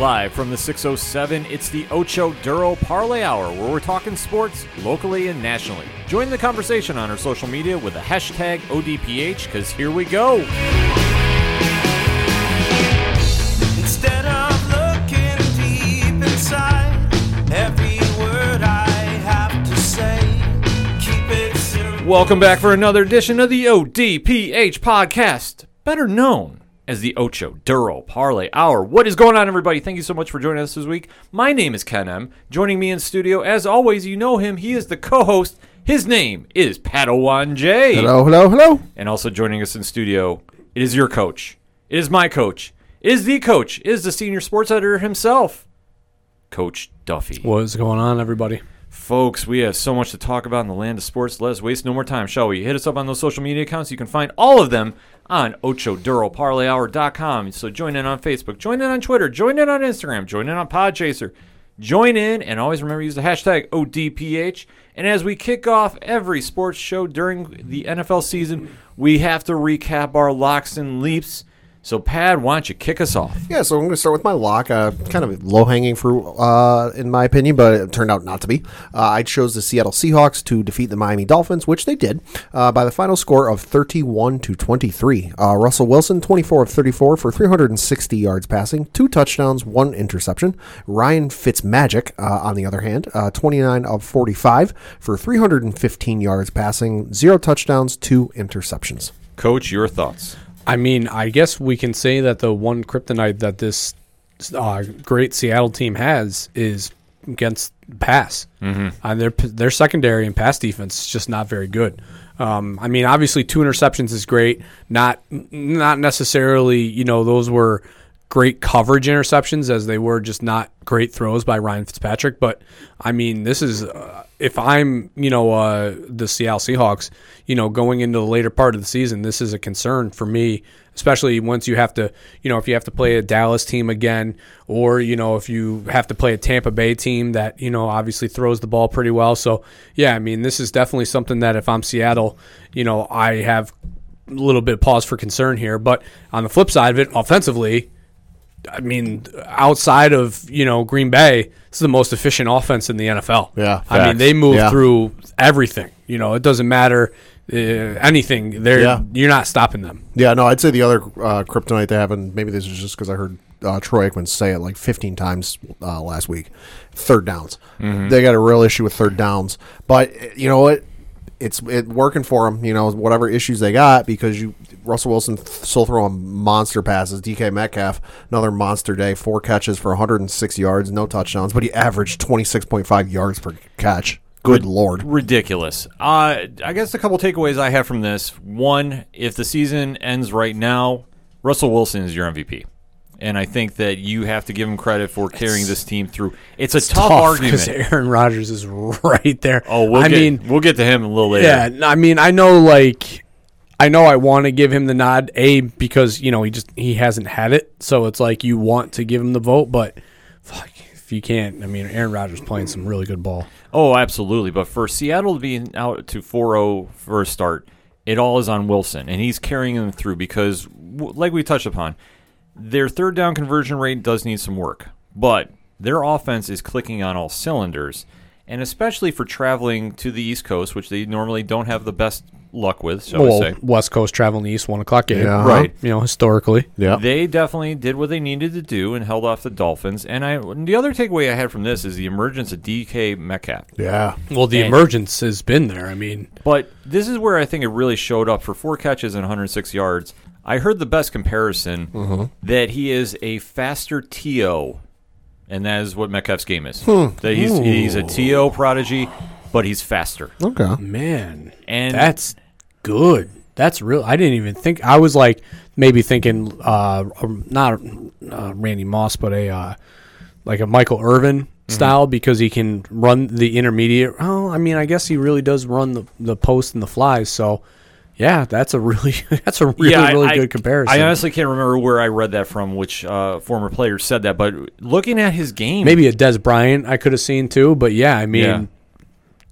Live from the 607, it's the Ocho Duro Parlay Hour, where we're talking sports locally and nationally. Join the conversation on our social media with the hashtag ODPH, because here we go. Instead of looking deep inside, every word I have to say, keep it simple. Welcome back for another edition of the ODPH podcast, better known as the Ocho Duro Parlay Hour. What is going on, everybody? Thank you so much for joining us this week. My name is Ken M. Joining me in studio, as always, you know him. He is the co-host. His name is Padawan J. Hello, hello, hello. And also joining us in studio, it is your coach. It is my coach. It is the coach. It is the senior sports editor himself, Coach Duffy. What's going on, everybody? Folks, we have so much to talk about in the land of sports. Let us waste no more time, shall we? Hit us up on those social media accounts. You can find all of them on OchoDuroParlayHour.com. So join in on Facebook, join in on Twitter, join in on Instagram, join in on Podchaser. Join in and always remember to use the hashtag ODPH. And as we kick off every sports show during the NFL season, we have to recap our locks and leaps. So, Pad, why don't you kick us off? Yeah, so I'm going to start with my lock. Uh, kind of low hanging fruit, uh, in my opinion, but it turned out not to be. Uh, I chose the Seattle Seahawks to defeat the Miami Dolphins, which they did, uh, by the final score of 31 to 23. Uh, Russell Wilson, 24 of 34 for 360 yards passing, two touchdowns, one interception. Ryan Fitzmagic, uh, on the other hand, uh, 29 of 45 for 315 yards passing, zero touchdowns, two interceptions. Coach, your thoughts. I mean, I guess we can say that the one kryptonite that this uh, great Seattle team has is against pass. Mm-hmm. Uh, their their secondary and pass defense is just not very good. Um, I mean, obviously, two interceptions is great. Not not necessarily, you know, those were great coverage interceptions as they were just not great throws by Ryan Fitzpatrick. But I mean, this is uh, if I'm you know uh, the Seattle Seahawks, you know, going into the later part of the season, this is a concern for me, especially once you have to you know if you have to play a Dallas team again, or you know if you have to play a Tampa Bay team that you know obviously throws the ball pretty well. So yeah, I mean, this is definitely something that if I'm Seattle, you know, I have a little bit of pause for concern here. But on the flip side of it, offensively. I mean, outside of you know Green Bay, this is the most efficient offense in the NFL. Yeah, I mean they move Yeah. through everything. You know, it doesn't matter uh, anything. They're Yeah. you're not stopping them. Yeah, no, I'd say the other uh, kryptonite they have, and maybe this is just because I heard uh, Troy Aikman say it like 15 times uh, last week. Third downs, they got a real issue with third downs. But you know what? It's it working for them. You know whatever issues they got because you Russell Wilson still throwing monster passes. DK Metcalf another monster day, four catches for 106 yards, no touchdowns, but he averaged 26.5 yards per catch. Good lord. ridiculous. Uh, I guess a couple takeaways I have from this. One, if the season ends right now, Russell Wilson is your MVP. And I think that you have to give him credit for carrying this team through. It's a tough, because argument. Aaron Rodgers is right there. Oh, we'll I get, mean, we'll get to him a little later. yeah. I mean, I know like. I know I want to give him the nod, a because you know he just he hasn't had it, so it's like you want to give him the vote, but fuck, if you can't, I mean, Aaron Rodgers playing some really good ball. Oh, absolutely. But for Seattle to be out to 4-0 for a start, it all is on Wilson, and he's carrying them through because, like we touched upon, their third down conversion rate does need some work, but their offense is clicking on all cylinders, and especially for traveling to the East Coast, which they normally don't have the best luck with, So Well, say. West Coast traveling the east, one o'clock game, Yeah. Right. You know, historically, Yeah. They definitely did what they needed to do and held off the Dolphins. And I, the other takeaway I had from this is the emergence of DK Metcalf. Yeah. well, the And- emergence has been there. I mean, But this is where I think it really showed up for four catches and 106 yards. I heard the best comparison that he is a faster TO, and that is what Metcalf's game is. That he's he's a TO prodigy, but he's faster. Okay. man, And that's good. That's real. I didn't even think. I was like maybe thinking, uh, um, not uh, Randy Moss, but a uh, like a Michael Irvin style because he can run the intermediate. Oh, I mean, I guess he really does run the the post and the flies. So, yeah, that's a really that's a really I- really I- good comparison. I honestly can't remember where I read that from, which uh, former player said that. But looking at his game, maybe a Dez Bryant I could have seen too, but yeah, I mean, Yeah.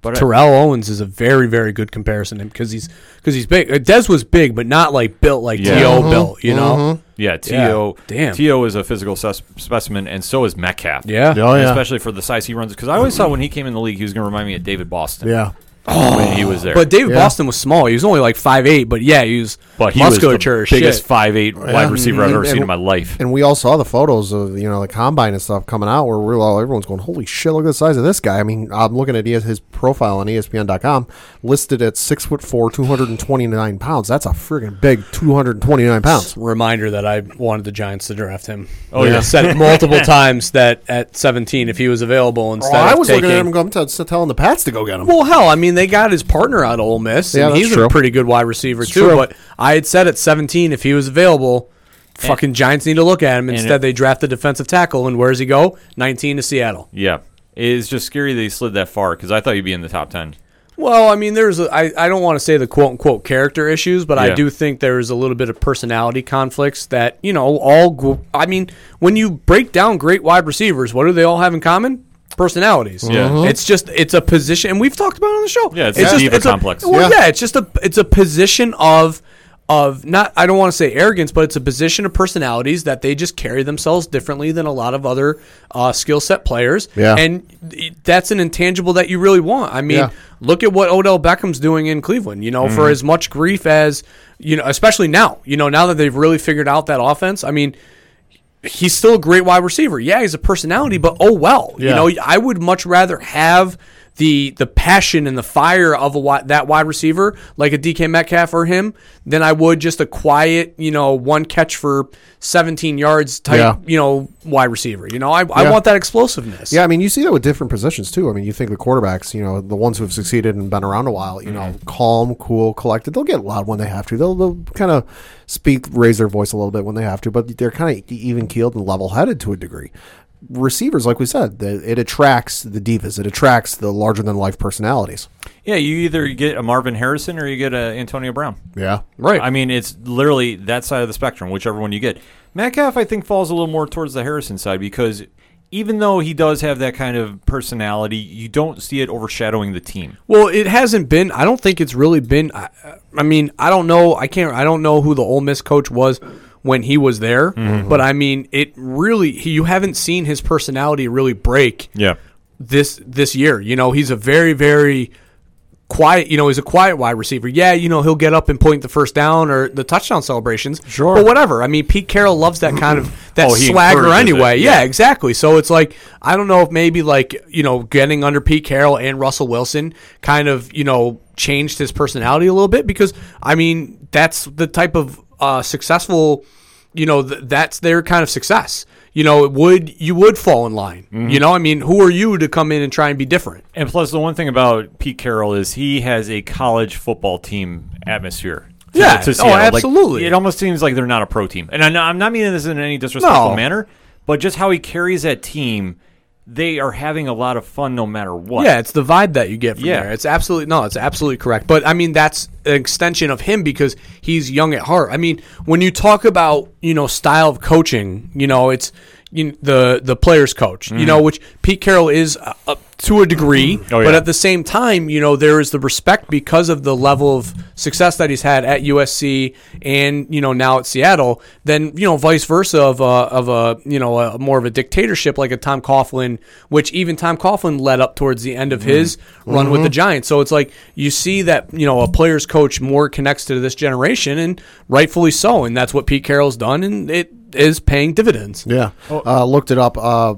But I- Terrell Owens is a very, very good comparison because he's because he's big. Uh, Dez was big, but not like built like Yeah. T.O. built. You know, Yeah, T.O. damn. T.O. is a physical sus- specimen, and so is Metcalf. yeah. Oh, yeah. Especially for the size he runs. Because I always thought when he came in the league, he was going to remind me of David Boston. Yeah. Oh. When he was there. But David Yeah. Boston was small. He was only like five eight, but yeah, he was But he musculature was the biggest shit. five eight wide receiver I've ever And- seen in my life. And we all saw the photos of you know the combine and stuff coming out where we're all everyone's going, holy shit, look at the size of this guy. I mean, I'm looking at ES his profile on ESPN.com, listed at six foot four, 229 pounds. That's a friggin' big 229 pounds. Reminder that I wanted the Giants to draft him. Oh, yeah. I said it multiple times that at 17, if he was available, instead Oh, I of was taking, looking at him going to, to telling the Pats to go get him. Well, hell, I mean, they got his partner out of Ole Miss, Yeah, and he's true. a pretty good wide receiver too. true. But I had said at 17, if he was available, fucking Giants need to look at him. Instead, it- they draft the defensive tackle, and where does he go? 19 to Seattle. Yeah. It's just scary that he slid that far because I thought he'd be in the top 10. Well, I mean, there's a, I, I don't want to say the quote unquote character issues, but I do think there's a little bit of personality conflicts that you know all. I mean, when you break down great wide receivers, what do they all have in common? Personalities. Yeah. Mhm. it's just it's a position, and we've talked about it on the show. Yeah, it's a diva complex. well, Yeah. yeah, it's just a it's a position of of not I don't want to say arrogance, but it's a position of personalities that they just carry themselves differently than a lot of other uh, skill set players. Yeah. and it- that's an intangible that you really want. I mean, Yeah. look at what Odell Beckham's doing in Cleveland. You know, Mm-hmm. for as much grief as you know, especially now. You know, now that they've really figured out that offense. I mean, he's still a great wide receiver. Yeah, he's a personality, but oh well. You know, I would much rather have the the passion and the fire of a that wide receiver like a DK Metcalf or him than I would just a quiet, you know, one catch for 17 yards type, Yeah. you know, wide receiver. You know, I, I want that explosiveness. Yeah, I mean, you see that with different positions too. I mean, you think the quarterbacks, you know, the ones who have succeeded and been around a while, you know, mm-hmm. calm, cool, collected. They'll get loud when they have to. They'll, they'll kind of speak, raise their voice a little bit when they have to, but they're kind of even keeled and level headed to a degree. Receivers, like we said, the, it attracts the divas. It attracts the larger than life personalities. Yeah, you either get a Marvin Harrison or you get a Antonio Brown. Yeah, Right. I mean, it's literally that side of the spectrum, whichever one you get. Metcalf, I think, falls a little more towards the Harrison side because even though he does have that kind of personality, you don't see it overshadowing the team. Well, it hasn't been. I don't think it's really been. I, I mean, I don't know. I can't. I don't know who the Ole Miss coach was when he was there. But I mean, it really. He, you haven't seen his personality really break Yeah. this this year. You know, he's a very very quiet. You know, he's a quiet wide receiver. Yeah, you know, he'll get up and point the first down or the touchdown celebrations. Sure. but whatever. I mean, Pete Carroll loves that kind of that Oh, swagger anyway. yeah. yeah, exactly. So it's like I don't know if maybe like you know getting under Pete Carroll and Russell Wilson kind of you know changed his personality a little bit because I mean that's the type of uh, successful you know th- that's their kind of success. You know, it would you would fall in line. Mm-hmm. You know, I mean, who are you to come in and try and be different? And plus, the one thing about Pete Carroll is he has a college football team atmosphere. to- Yeah. to Oh, Seattle. Like, absolutely. it almost seems like they're not a pro team, and I'm not, I'm not meaning this in any disrespectful No. manner, but just how he carries that team, they are having a lot of fun no matter what. Yeah, it's the vibe that you get from Yeah. there. It's absolutely no, it's absolutely correct. But I mean, that's an extension of him because he's young at heart. I mean, when you talk about you know style of coaching, you know, it's you know, the the players coach, you know, which Pete Carroll is uh, uh, to a degree, Mm-hmm. Oh, but at the same time, you know, there is the respect because of the level of success that he's had at USC and you know now at Seattle. Then you know, vice versa of a of a you know a more of a dictatorship like a Tom Coughlin, which even Tom Coughlin led up towards the end of his run with the Giants. So it's like you see that you know a player's coach more connects to this generation, and rightfully so, and that's what Pete Carroll's done, and it is paying dividends. Yeah, uh, looked it up. Uh,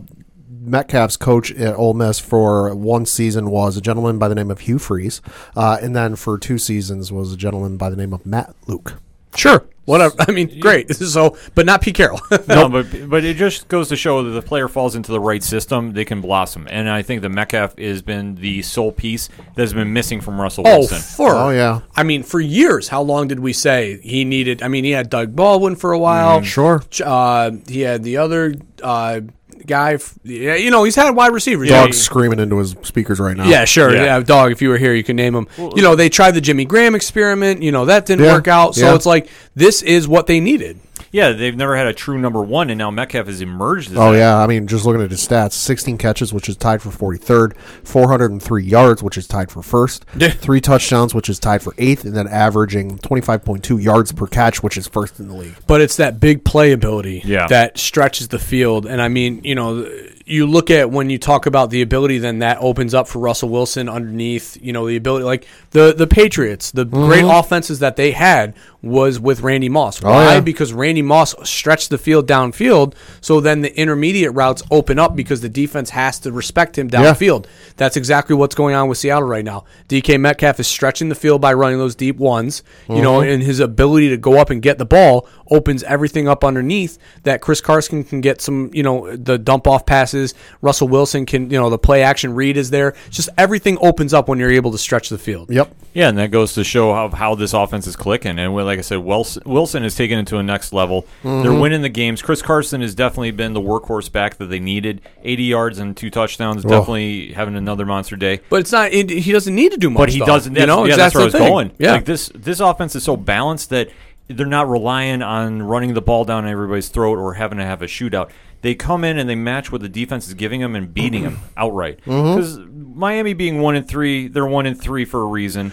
Metcalf's coach at Ole Miss for one season was a gentleman by the name of Hugh Freeze, uh, and then for two seasons was a gentleman by the name of Matt Luke. Sure, whatever. I mean, great. So, but not Pete Carroll. No, but but it just goes to show that the player falls into the right system, they can blossom. And I think the Metcalf has been the sole piece that has been missing from Russell Oh, Wilson. for Oh, yeah. I mean, for years, how long did we say he needed? I mean, he had Doug Baldwin for a while. Sure. Uh, he had the other uh, guy. Yeah, you know, he's had wide receivers. Dog Yeah, screaming into his speakers right now. Yeah, sure. Yeah. Yeah. dog. If you were here, you could name him. you know, they tried the Jimmy Graham experiment. You know, that didn't Yeah. work out. So Yeah. it's like this is what they needed. Yeah, they've never had a true number one, and now Metcalf has emerged. As Oh that. yeah, I mean, just looking at his stats: 16 catches, which is tied for 43rd; 403 yards, which is tied for first; three touchdowns, which is tied for eighth, and then averaging 25.2 yards per catch, which is first in the league. but it's that big play ability Yeah. that stretches the field. And I mean, you know, you look at when you talk about the ability, then that opens up for Russell Wilson underneath. You know, the ability like the the Patriots, the mm-hmm. great offenses that they had was with Randy Moss. Oh, Why? yeah. Because Randy Moss stretched the field downfield, so then the intermediate routes open up because the defense has to respect him Yeah. downfield. That's exactly what's going on with Seattle right now. DK Metcalf is stretching the field by running those deep ones, you mm-hmm. know, and his ability to go up and get the ball opens everything up underneath that Chris Carson can get some, you know, the dump off passes. Russell Wilson can, you know, the play action read is there. Just everything opens up when you're able to stretch the field. Yep. Yeah, and that goes to show how, how this offense is clicking. And like I said, Wilson, Wilson is taken it to a next level. Mm-hmm. They're winning the games. Chris Carson has definitely been the workhorse back that they needed. 80 yards and two touchdowns. Definitely having another monster day. But it's not. It, he doesn't need to do much. But he though. doesn't. You know, yeah, exactly that's where I was thing. going. Yeah. like this this offense is so balanced that they're not relying on running the ball down everybody's throat or having to have a shootout. They come in and they match what the defense is giving them and beating them outright. Mm-hmm. Because Miami being one and three, they're one and three for a reason.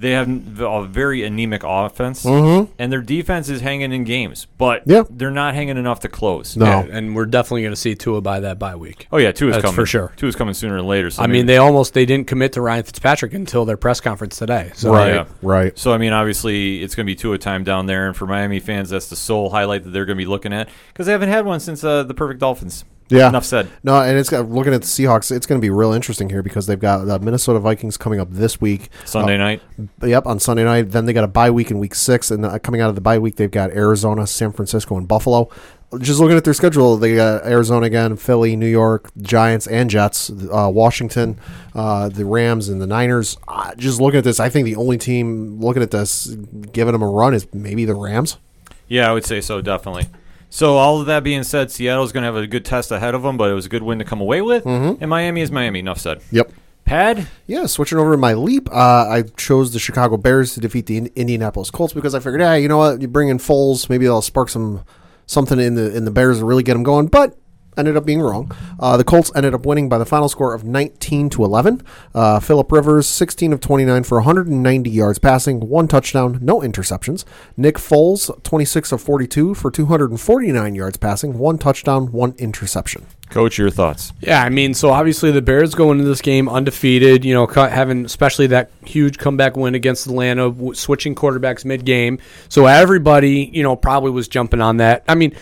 They have a very anemic offense, and their defense is hanging in games, but Yeah. they're not hanging enough to close. No. Yeah, and we're definitely going to see Tua by that bye week. Oh yeah, Tua is That's coming for sure. Tua is coming sooner than later. So I mean, they almost they didn't commit to Ryan Fitzpatrick until their press conference today. So Right. yeah. Right. So I mean, obviously, it's going to be two a time down there, and for Miami fans, that's the sole highlight that they're going to be looking at because they haven't had one since uh, the Perfect Dolphins. Yeah. Enough said. No, and it's got, looking at the Seahawks. It's going to be real interesting here because they've got the Minnesota Vikings coming up this week. Sunday Uh, night. Yep, on Sunday night. Then they got a bye week in week six, and uh, coming out of the bye week, they've got Arizona, San Francisco, and Buffalo. Just looking at their schedule, they got Arizona again, Philly, New York, Giants, and Jets, uh, Washington, uh, the Rams, and the Niners. Uh, just looking at this, I think the only team looking at this giving them a run is maybe the Rams. Yeah, I would say so, definitely. So all of that being said, Seattle's going to have a good test ahead of them, but it was a good win to come away with. And Miami is Miami. Enough said. Yep. Pad. Yeah, switching over to my leap, uh, I chose the Chicago Bears to defeat the In- Indianapolis Colts because I figured, yeah, you know what, you bring in Foles, maybe that'll spark some something in the in the Bears and really get them going. But ended up being wrong. Uh, the Colts ended up winning by the final score of 19 to 11. Uh, Philip Rivers, 16 of 29 for 190 yards passing, one touchdown, no interceptions. Nick Foles, 26 of 42 for 249 yards passing, one touchdown, one interception. Coach, your thoughts? Yeah, I mean, so obviously the Bears go into this game undefeated. You know, having especially that huge comeback win against Atlanta, w- switching quarterbacks mid-game. So everybody, you know, probably was jumping on that. I mean,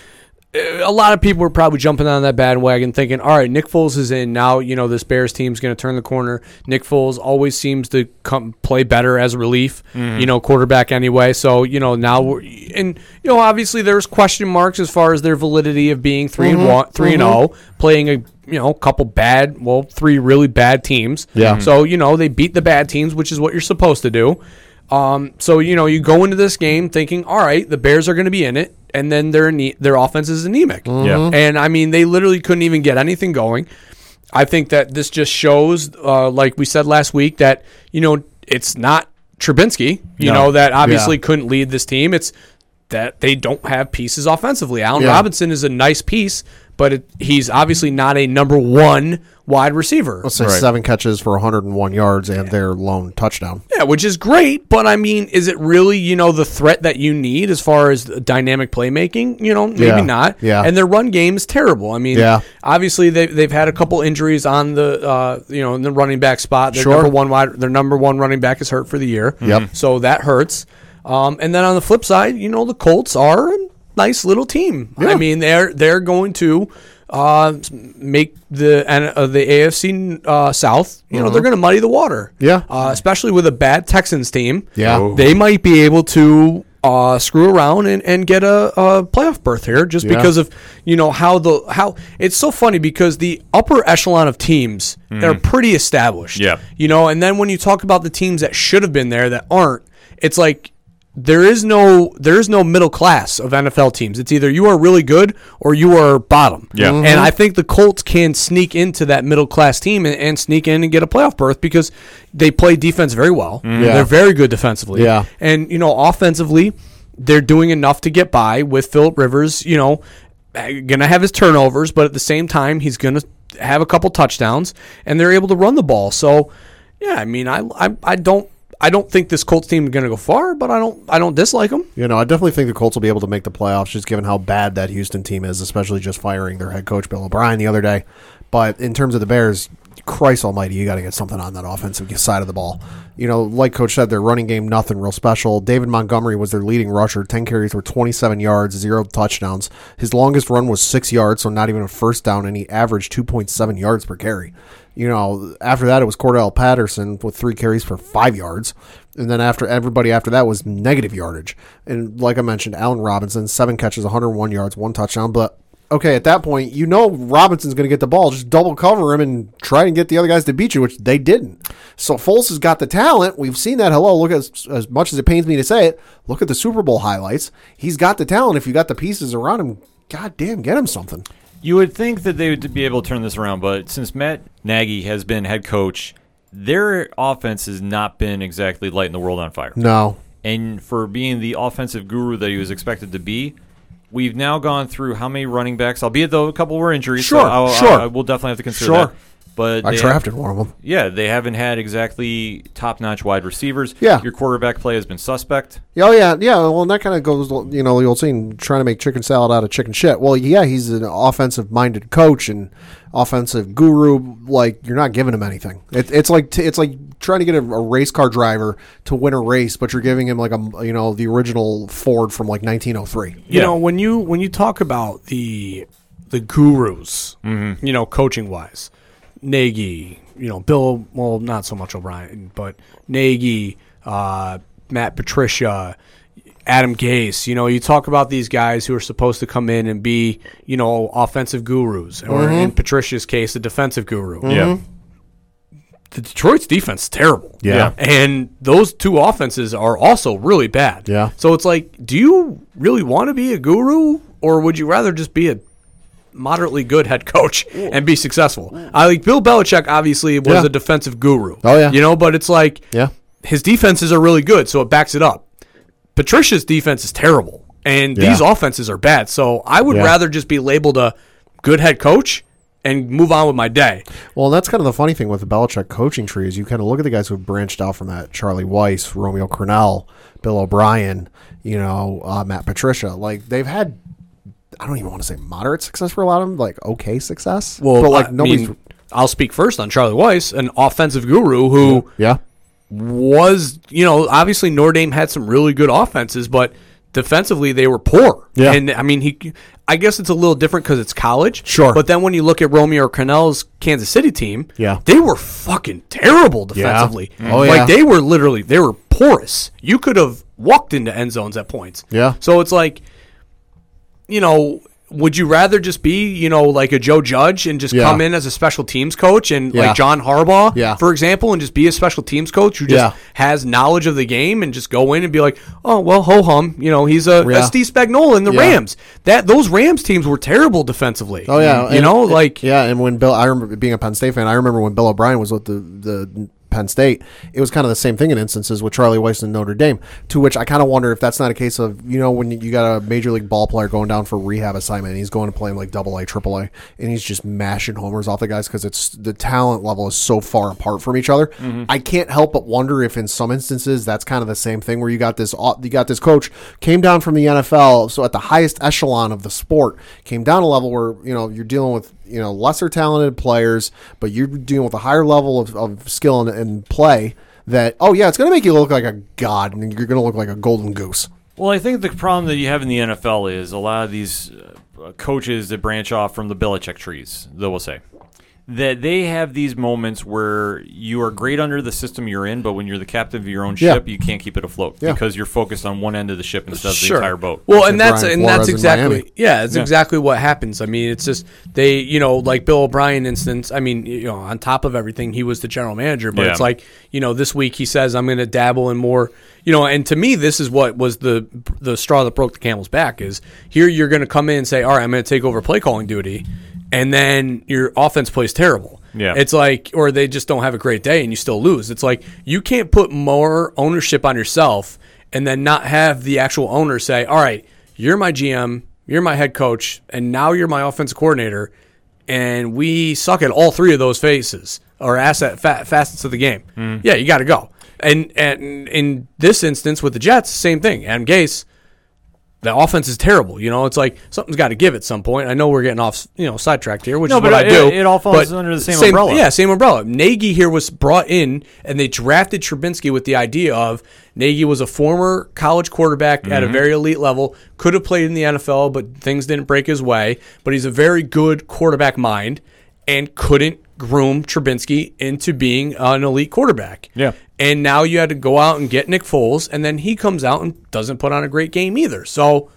a lot of people were probably jumping on that bandwagon, thinking, "All right, Nick Foles is in now. You know, this Bears team's going to turn the corner." Nick Foles always seems to come play better as a relief, mm-hmm. you know, quarterback anyway. So you know now, we're, and you know, obviously there's question marks as far as their validity of being 3 and mm-hmm. one, three and zero, playing a you know couple bad, well, three really bad teams. Yeah. So you know they beat the bad teams, which is what you're supposed to do. Um, so you know you go into this game thinking, all right, the Bears are going to be in it, and then their their offense is anemic. Yeah. And I mean, they literally couldn't even get anything going. I think that this just shows, uh, like we said last week, that you know it's not Trubinsky. You No. know that obviously Yeah. couldn't lead this team. It's that they don't have pieces offensively. Allen Yeah. Robinson is a nice piece, but it, he's obviously not a number one wide receiver. Let's say Right. seven catches for 101 yards and their lone touchdown. Yeah, which is great, but I mean, is it really, you know, the threat that you need as far as dynamic playmaking? You know, maybe Yeah, not. yeah. And their run game is terrible. I mean, Yeah. obviously they they've had a couple injuries on the uh, you know, in the running back spot. Their Sure. number one wide their number one running back is hurt for the year. Yep. So that hurts. Um, and then on the flip side, you know, the Colts are a nice little team. Yeah. I mean, they're they're going to uh, make the and uh, the AFC uh, South. You know, they're going to muddy the water. Mm-hmm. Yeah. uh, especially with a bad Texans team. Yeah. Oh. they might be able to uh, screw around and, and get a, a playoff berth here just Yeah. because of you know how the how it's so funny because the upper echelon of teams they're pretty established. Yeah. you know, and then when you talk about the teams that should have been there that aren't, it's like there is no there is no middle class of NFL teams. It's either you are really good or you are bottom. Yeah. Mhm. And I think the Colts can sneak into that middle class team and, and sneak in and get a playoff berth because they play defense very well. Yeah. They're very good defensively. Yeah. And you know, offensively, they're doing enough to get by with Philip Rivers. You know, going to have his turnovers, but at the same time, he's going to have a couple touchdowns, and they're able to run the ball. So, yeah, I mean, I I, I don't. I don't think this Colts team is going to go far, but I don't. I don't dislike them. You know, I definitely think the Colts will be able to make the playoffs, just given how bad that Houston team is, especially just firing their head coach Bill O'Brien the other day. But in terms of the Bears, Christ Almighty, you got to get something on that offensive side of the ball. You know, like Coach said, their running game nothing real special. David Montgomery was their leading rusher. Ten carries were twenty seven yards, zero touchdowns. His longest run was six yards, so not even a first down, and he averaged two point seven yards per carry. You know, after that it was Cordarrelle Patterson with three carries for five yards. And then after everybody after that was negative yardage. And like I mentioned, Allen Robinson, seven catches, 101 yards, one touchdown. But okay, at that point, you know Robinson's going to get the ball. Just double cover him and try and get the other guys to beat you, which they didn't. So Foles has got the talent. We've seen that. Hello, look at as much as it pains me to say it. Look at the Super Bowl highlights. He's got the talent. If you got the pieces around him, god damn, get him something. You would think that they would be able to turn this around, but since Matt Nagy has been head coach, their offense has not been exactly lighting the world on fire. No, And for being the offensive guru that he was expected to be, we've now gone through how many running backs, albeit though a couple were injuries. so Sure, I'll- sure. I, I will definitely have to consider Sure. that. But I drafted one of them. yeah, they haven't had exactly top-notch wide receivers. Yeah. your quarterback play has been suspect. Oh yeah, yeah. Well, and that kind of goes, you know, the old saying, trying to make chicken salad out of chicken shit. Well, yeah, he's an offensive-minded coach and offensive guru. Like you're not giving him anything. It, it's like t- it's like trying to get a, a race car driver to win a race, but you're giving him like a, you know, the original Ford from like 1903. You know, when you when you talk about the the gurus, mm-hmm. you know, coaching wise, Nagy, you know, Bill, well, not so much O'Brien, but Nagy, uh, Matt Patricia, Adam Gase. You know, you talk about these guys who are supposed to come in and be, you know, offensive gurus, or in Patricia's case, a defensive guru. Yeah, The Detroit's defense is terrible. Yeah. And those two offenses are also really bad. Yeah. So it's like, do you really want to be a guru or would you rather just be a moderately good head coach and be successful? I like Bill Belichick obviously was Yeah. a defensive guru. Oh, yeah. You know, but it's like Yeah. his defenses are really good, so it backs it up. Patricia's defense is terrible. And Yeah. these offenses are bad. So I would Yeah. rather just be labeled a good head coach and move on with my day. Well, that's kind of the funny thing with the Belichick coaching tree is you kind of look at the guys who have branched out from that: Charlie Weis, Romeo Crennel, Bill O'Brien, you know, uh, Matt Patricia. Like they've had, I don't even want to say moderate success for a lot of them, like okay success. Well, but like I nobody's. mean, I'll speak first on Charlie Weis, an offensive guru who yeah, was, you know, obviously Notre Dame had some really good offenses, but defensively they were poor. Yeah. And I mean, he, I guess it's a little different because it's college. Sure. But then when you look at Romeo Crennel's Kansas City team, Yeah. they were fucking terrible defensively. Mm-hmm. Oh, like yeah. they were literally they were porous. You could have walked into end zones at points. Yeah. So it's like, you know. Would you rather just be, you know, like a Joe Judge and just Yeah. come in as a special teams coach and Yeah. like John Harbaugh, Yeah. for example, and just be a special teams coach who just Yeah. has knowledge of the game and just go in and be like, oh well, ho hum, you know, he's a, Yeah. a Steve Spagnuolo in the Yeah. Rams. That those Rams teams were terrible defensively. oh yeah, you And- know, like yeah. And when Bill, I remember being a Penn State fan. I remember when Bill O'Brien was with the the Penn State. It was kind of the same thing in instances with Charlie Weis and Notre Dame. To which I kind of wonder if that's not a case of you know when you got a major league ball player going down for rehab assignment, and he's going to play in like Double A, Triple A, and he's just mashing homers off the guys because it's the talent level is so far apart from each other. Mm-hmm. I can't help but wonder if in some instances that's kind of the same thing where you got this you got this coach came down from the NFL, so at the highest echelon of the sport, came down a level where you know you're dealing with you know lesser talented players, but you're dealing with a higher level of, of skill and, and play. That oh yeah, it's going to make you look like a god, and you're going to look like a golden goose. Well, I think the problem that you have in the NFL is a lot of these uh, coaches that branch off from the Belichick trees, they will say, that they have these moments where you are great under the system you're in, but when you're the captain of your own Yeah. ship, you can't keep it afloat Yeah. because you're focused on one end of the ship instead of the entire boat. Well, Like and that's Brian and that's Flores in exactly yeah, it's Yeah. exactly what happens. I mean, it's just they, you know, like Bill O'Brien instance. I mean, you know, on top of everything, he was the general manager, but Yeah. it's like you know, this week he says I'm going to dabble in more. You know, and to me, this is what was the the straw that broke the camel's back. Is here you're going to come in and say, all right, I'm going to take over play calling duty, and then your offense plays terrible. Yeah. It's like, or they just don't have a great day and you still lose. It's like you can't put more ownership on yourself and then not have the actual owner say, "All right, you're my GM, you're my head coach, and now you're my offensive coordinator, and we suck at all three of those faces or asset fa- facets of the game. Mm. Yeah, you got to go." And and in this instance with the Jets, same thing. Adam Gase, the offense is terrible. You know, it's like something's got to give at some point. I know we're getting off, you know, sidetracked here, which No, is what I do. it all falls under the same umbrella. Yeah, same umbrella. Nagy here was brought in, and they drafted Trubinsky with the idea of Nagy was a former college quarterback at a Mm-hmm. very elite level, could have played in the NFL, but things didn't break his way. But he's a very good quarterback mind, and couldn't groom Trubinsky into being an elite quarterback. Yeah. And now you had to go out and get Nick Foles, and then he comes out and doesn't put on a great game either. So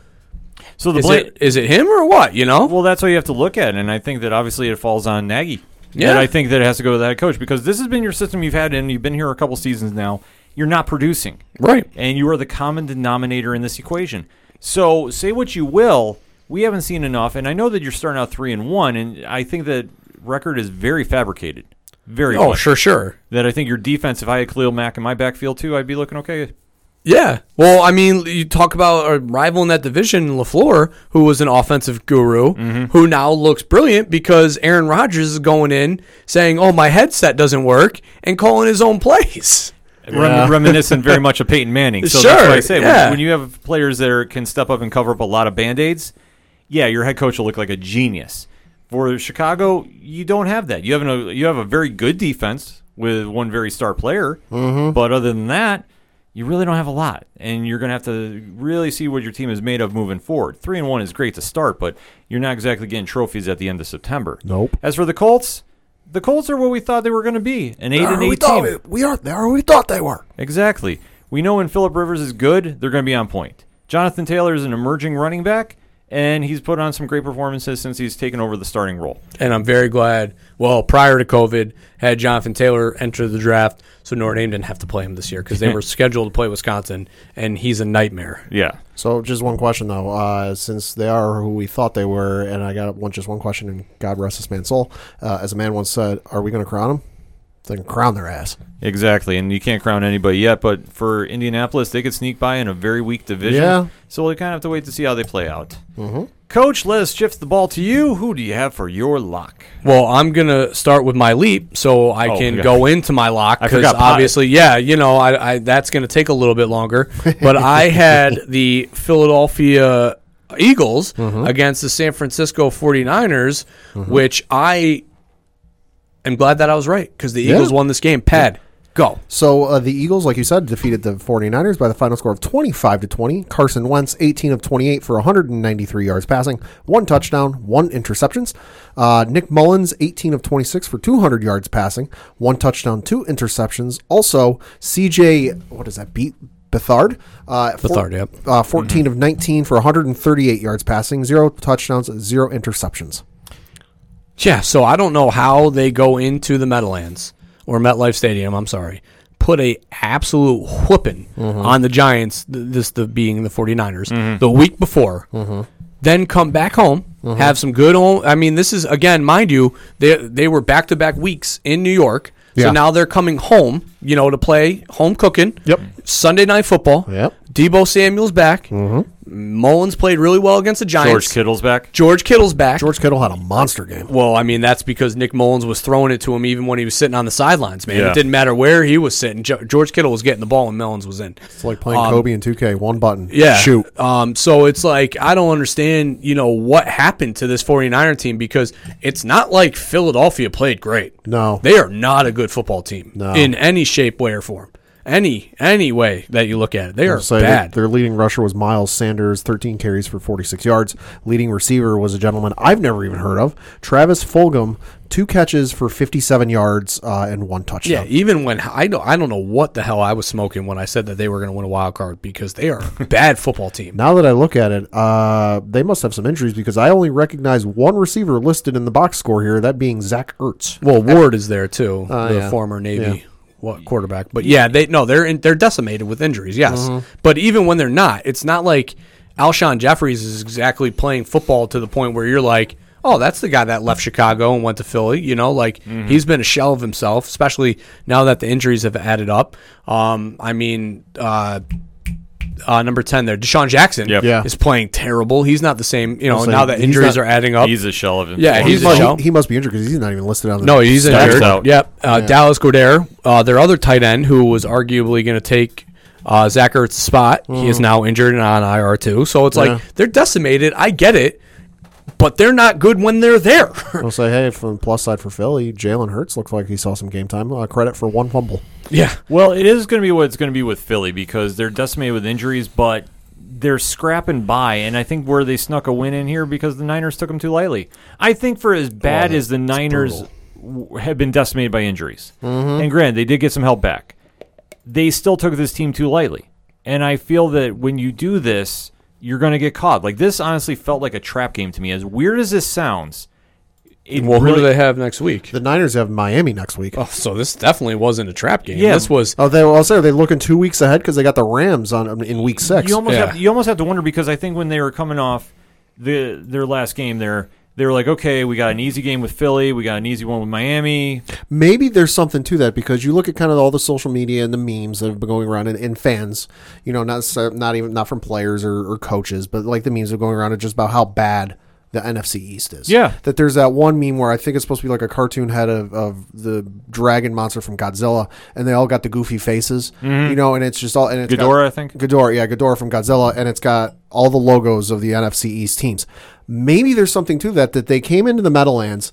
So the is blame. it is it him or what? You know? Well, that's what you have to look at, and I think that obviously it falls on Nagy. Yeah. And I think that it has to go to that coach because this has been your system you've had, and you've been here a couple seasons now. You're not producing, right. and you are the common denominator in this equation. So say what you will, we haven't seen enough, and I know that you're starting out three and one, and I think that record is very fabricated, very. Oh, much. sure, sure. That I think your defense. If I had Khalil Mack in my backfield too, I'd be looking okay. Yeah. Well, I mean, you talk about a rival in that division, LaFleur, who was an offensive guru, mm-hmm. who now looks brilliant because Aaron Rodgers is going in saying, "Oh, my headset doesn't work," and calling his own plays. Rem- reminiscent very much of Peyton Manning. So Sure, that's what I say. When- When, you have players that are, can step up and cover up a lot of band aids, yeah, your head coach will look like a genius. For Chicago, you don't have that. You have a you have a very good defense with one very star player, Mm-hmm. but other than that, you really don't have a lot, and you're going to have to really see what your team is made of moving forward. Three and one is great to start, but you're not exactly getting trophies at the end of September. Nope. As for the Colts, the Colts are what we thought they were going to be, an eight and we eight thought team. we, we are. They are. We thought they were. Exactly. We know when Philip Rivers is good, they're going to be on point. Jonathan Taylor is an emerging running back, and he's put on some great performances since he's taken over the starting role. And I'm very glad. Well, prior to COVID, had Jonathan Taylor enter the draft, so Notre Dame didn't have to play him this year because they were scheduled to play Wisconsin, and he's a nightmare. Yeah. So just one question though, uh, since they are who we thought they were, and I got one just one question, and God rest this man's soul. Uh, as a man once said, "Are we going to crown them? They can crown their ass." Exactly. And you can't crown anybody yet, but for Indianapolis, they could sneak by in a very weak division. Yeah. So we kind of have to wait to see how they play out. Mm-hmm. Coach, let us shift the ball to you. Who do you have for your lock? Well, I'm gonna start with my leap, so I Oh, can yeah. go into my lock because forgot Pot- obviously, yeah, you know, I, I that's gonna take a little bit longer. But I had the Philadelphia Eagles Mm-hmm. against the San Francisco 49ers, which I am glad that I was right because the. Eagles won this game. Pad, go. So uh, the Eagles, like you said, defeated the 49ers by the final score of 25 to 20. Carson Wentz, 18 of 28 for 193 yards passing, one touchdown, one interceptions. Uh, Nick Mullens, 18 of 26 for 200 yards passing, one touchdown, two interceptions. Also, CJ, what is that? Beat Beathard, uh, Beathard, yep. uh, 14 of 19 for 138 yards passing, zero touchdowns, zero interceptions. Yeah, so I don't know how they go into the Meadowlands or MetLife Stadium. I'm sorry. Put a absolute whooping mm-hmm. on the Giants. th- This the being the 49ers mm-hmm. the week before. Mm-hmm. Then come back home, have some good. Home, I mean, this is again, mind you, they they were back to back weeks in New York. So Yeah. now they're coming home, you know, to play home cooking. Yep. Sunday night football. Yep. Deebo Samuel's back. Mullens played really well against the Giants. George Kittle's back. George Kittle's back. George Kittle had a monster game. Well, I mean, that's because Nick Mullens was throwing it to him even when he was sitting on the sidelines, man. Yeah. It didn't matter where he was sitting. George Kittle was getting the ball and Mullens was in. It's like playing Kobe in 2K, one button. Yeah. Shoot. Um, so it's like, I don't understand, you know, what happened to this 49er team because it's not like Philadelphia played great. No. They are not a good football team No. in any shape, way, or form. Any any way that you look at it. They are So bad. Their leading rusher was Miles Sanders, 13 carries for 46 yards. Leading receiver was a gentleman I've never even heard of, Travis Fulgham, two catches for 57 yards uh, and one touchdown. Yeah, even when I don't, I don't know what the hell I was smoking when I said that they were going to win a wild card because they are a bad football team. Now that I look at it, uh, they must have some injuries because I only recognize one receiver listed in the box score here, that being Zach Ertz. Well, Ward is there too, the yeah. former Navy Yeah. What quarterback. But yeah, they no, they're in, they're decimated with injuries. Yes, but even when they're not, it's not like Alshon Jeffries is exactly playing football to the point where you're like, oh, that's the guy that left Chicago and went to Philly. You know, like he's been a shell of himself, especially now that the injuries have added up. Um, I mean, uh, uh, number ten there, DeSean Jackson, Yep. Yeah. is playing terrible. He's not the same. You know, I'll now that he's injuries not- are adding up. He's a shell of himself. Yeah, he's a Well, shell. he, he must be injured because he's not even listed on the No, he's stats. injured. out. Yep. Uh, Dallas Goedert, uh, their other tight end, who was arguably going to take uh, Zach Ertz's spot, he is now injured and on IR too. So it's. Yeah. like they're decimated. I get it, but they're not good when they're there. I'll say, hey, from the plus side for Philly, Jalen Hurts looks like he saw some game time. Uh, credit for one fumble. yeah. Well, it is going to be what it's going to be with Philly because they're decimated with injuries, but they're scrapping by. And I think where they snuck a win in here because the Niners took them too lightly. I think for as bad that- as the Niners brutal. w- have been decimated by injuries, and granted, they did get some help back, they still took this team too lightly. And I feel that when you do this, you're going to get caught. Like this honestly felt like a trap game to me. As weird as this sounds, it Well, who do they have next week? The Niners have Miami next week. Oh, so this definitely wasn't a trap game. Yeah. This was Oh, they I'll say are they looking two weeks ahead because they got the Rams on in week six. You almost Yeah. have you almost have to wonder because I think when they were coming off the their last game there, they were like, okay, we got an easy game with Philly, we got an easy one with Miami. Maybe there's something to that because you look at kind of all the social media and the memes that have been going around and, and fans, you know, not not even not from players or, or coaches, but like the memes that are going around are just about how bad the NFC East is. Yeah. That there's that one meme where I think it's supposed to be like a cartoon head of, of the dragon monster from Godzilla, and they all got the goofy faces, mm-hmm. you know, and it's just all and it's got- Ghidorah, I think. Ghidorah, yeah, Ghidorah from Godzilla, and it's got all the logos of the NFC East teams. Maybe there's something to that that they came into the Meadowlands,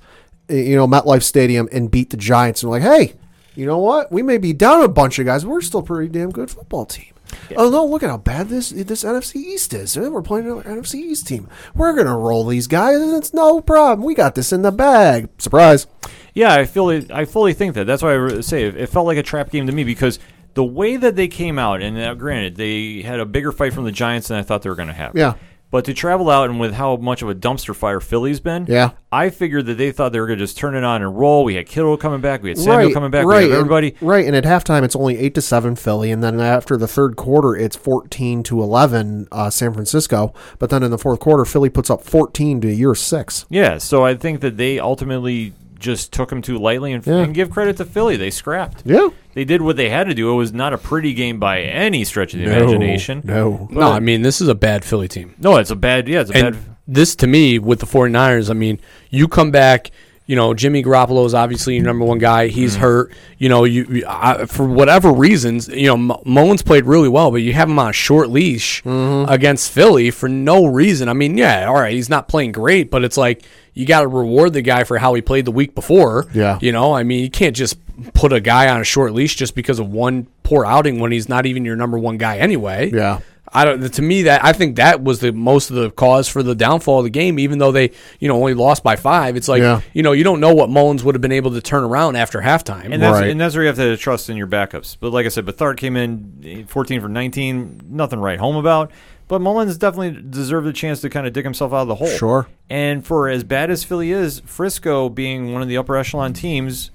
eh, you know, MetLife Stadium, and beat the Giants, and were like, hey, you know what? We may be down a bunch of guys, but we're still a pretty damn good football team. Oh no! Look at how bad this this NFC East is. Eh, We're playing an NFC East team. We're gonna roll these guys, and it's no problem. We got this in the bag. Surprise! Yeah, I feel it, I fully think that. That's why I say it, it felt like a trap game to me because the way that they came out, and uh, granted, they had a bigger fight from the Giants than I thought they were going to have. Yeah. But to travel out and with how much of a dumpster fire Philly's been, Yeah. I figured that they thought they were going to just turn it on and roll. We had Kittle coming back, we had Samuel coming back, we right, had everybody. And, right, and at halftime it's only eight to seven Philly, and then after the third quarter it's fourteen to eleven uh, San Francisco. But then in the fourth quarter, Philly puts up fourteen to year six. Yeah, so I think that they ultimately just took them too lightly and, Yeah. and give credit to Philly. They scrapped. Yeah, They did what they had to do. It was not a pretty game by any stretch of the imagination. No, no. I mean, this is a bad Philly team. No, it's a bad. Yeah, it's a And bad. this to me with the 49ers, I mean, you come back, you know, Jimmy Garoppolo is obviously your number one guy. He's Mm-hmm. hurt. You know, you, you I, for whatever reasons, you know, M- Mullens played really well, but you have him on a short leash Mm-hmm. against Philly for no reason. I mean, yeah, all right, he's not playing great, but it's like you got to reward the guy for how he played the week before. Yeah. You know, I mean, you can't just put a guy on a short leash just because of one poor outing when he's not even your number one guy anyway. Yeah. I don't. To me, that I think that was the most of the cause for the downfall of the game. Even though they, you know, only lost by five, it's like Yeah. you know you don't know what Mullens would have been able to turn around after halftime. And that's Right. and that's where you have to trust in your backups. But like I said, Beathard came in eh, 14 for 19, nothing right home about. But Mullens definitely deserved a chance to kind of dig himself out of the hole. Sure. And for as bad as Philly is, Frisco being one of the upper echelon teams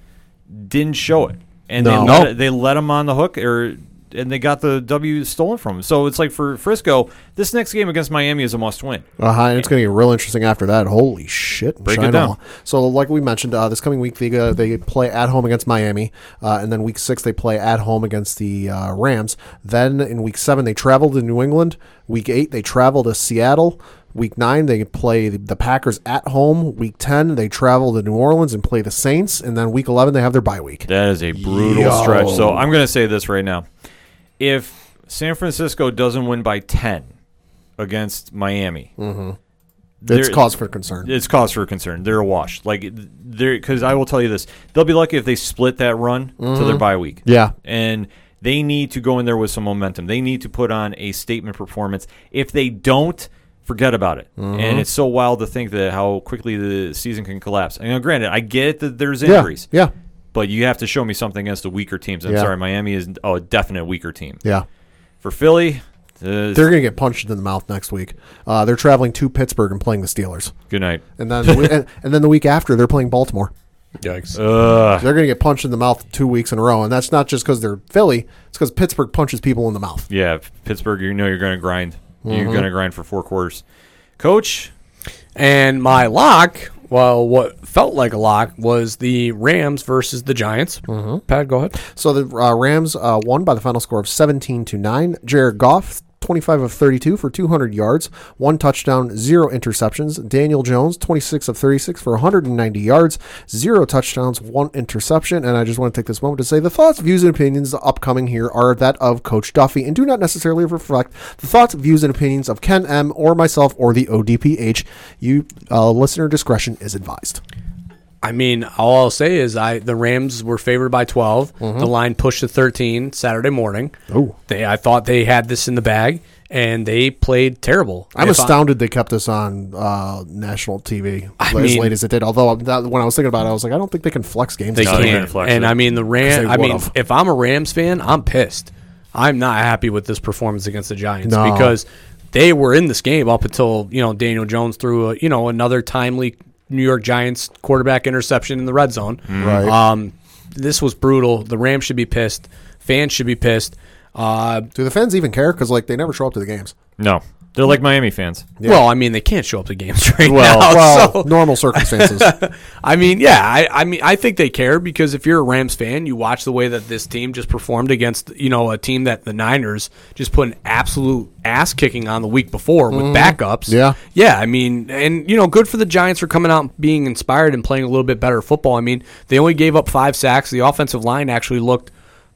didn't show it, and they let No. it, they let him on the hook, or and they got the W stolen from them. So it's like for Frisco, this next game against Miami is a must win. Uh-huh, and it's going to get real interesting after that. Holy shit! Break it China. down. So, like we mentioned, uh, this coming week they uh, they play at home against Miami, uh, and then week six they play at home against the uh, Rams. Then in week seven they travel to New England. Week eight they travel to Seattle. Week nine they play the, the Packers at home. Week ten they travel to New Orleans and play the Saints. And then week eleven they have their bye week. That is a brutal Yo. stretch. So I'm going to say this right now: if San Francisco doesn't win by 10 against Miami, mm-hmm. It's cause for concern. it's cause for concern. They're a wash. Like they're because I will tell you this: they'll be lucky if they split that run to their mm-hmm. bye week. Yeah. and they need to go in there with some momentum. They need to put on a statement performance. If they don't, forget about it. Mm-hmm. And it's so wild to think that how quickly the season can collapse. And you know, granted, I get that there's Yeah, injuries, yeah, but you have to show me something against the weaker teams. I'm Yeah. sorry, Miami is oh, a definite weaker team. yeah. For Philly, uh, They're going to get punched in the mouth next week. Uh, they're traveling to Pittsburgh and playing the Steelers, good night. and then and, and then the week after they're playing Baltimore. Yikes! Ugh. They're going to get punched in the mouth two weeks in a row, and that's not just because they're Philly. It's because Pittsburgh punches people in the mouth. Yeah, Pittsburgh, you know you're going to grind. You're Mm-hmm. going to grind for four quarters. Coach, And my lock, well, what felt like a lock was the Rams versus the Giants. Mm-hmm. Pad, go ahead. So the uh, Rams uh, won by the final score of seventeen to nine. Jared Goff 25 of 32 for 200 yards, one touchdown, zero interceptions. Daniel Jones, 26 of 36 for 190 yards, zero touchdowns, one interception. And I just want to take this moment to say the thoughts, views, and opinions upcoming here are that of Coach Duffy and do not necessarily reflect the thoughts, views, and opinions of Ken M. or myself or the ODPH. You uh, listener discretion is advised. I mean, all I'll say is I the Rams were favored by 12. The line pushed to 13 Saturday morning. Oh. They I thought they had this in the bag and they played terrible. I'm If I- astounded they kept this on uh, national TV I as mean- late as it did. Although that, when I was thinking about it, I was like, I don't think they can flex games. They can't. flex And it. I mean the 'Cause Ram. they I mean, would've. if I'm a Rams fan, I'm pissed. I'm not happy with this performance against the Giants No. because they were in this game up until you know Daniel Jones threw a, you know another timely New York Giants quarterback interception in the red zone. Right. Um, this was brutal. The Rams should be pissed. Fans should be pissed. Uh, Do the fans even care? Because like they never show up to the games. No, they're like Miami fans. Well, I mean, they can't show up to games right Well- now. Well, so- normal circumstances. I mean, yeah, I, I mean, I think they care because if you're a Rams fan, you watch the way that this team just performed against, you know, a team that the Niners just put an absolute ass kicking on the week before with mm-hmm. backups. Yeah. yeah. I mean, and you know, good for the Giants for coming out and being inspired and playing a little bit better football. I mean, they only gave up five sacks. The offensive line actually looked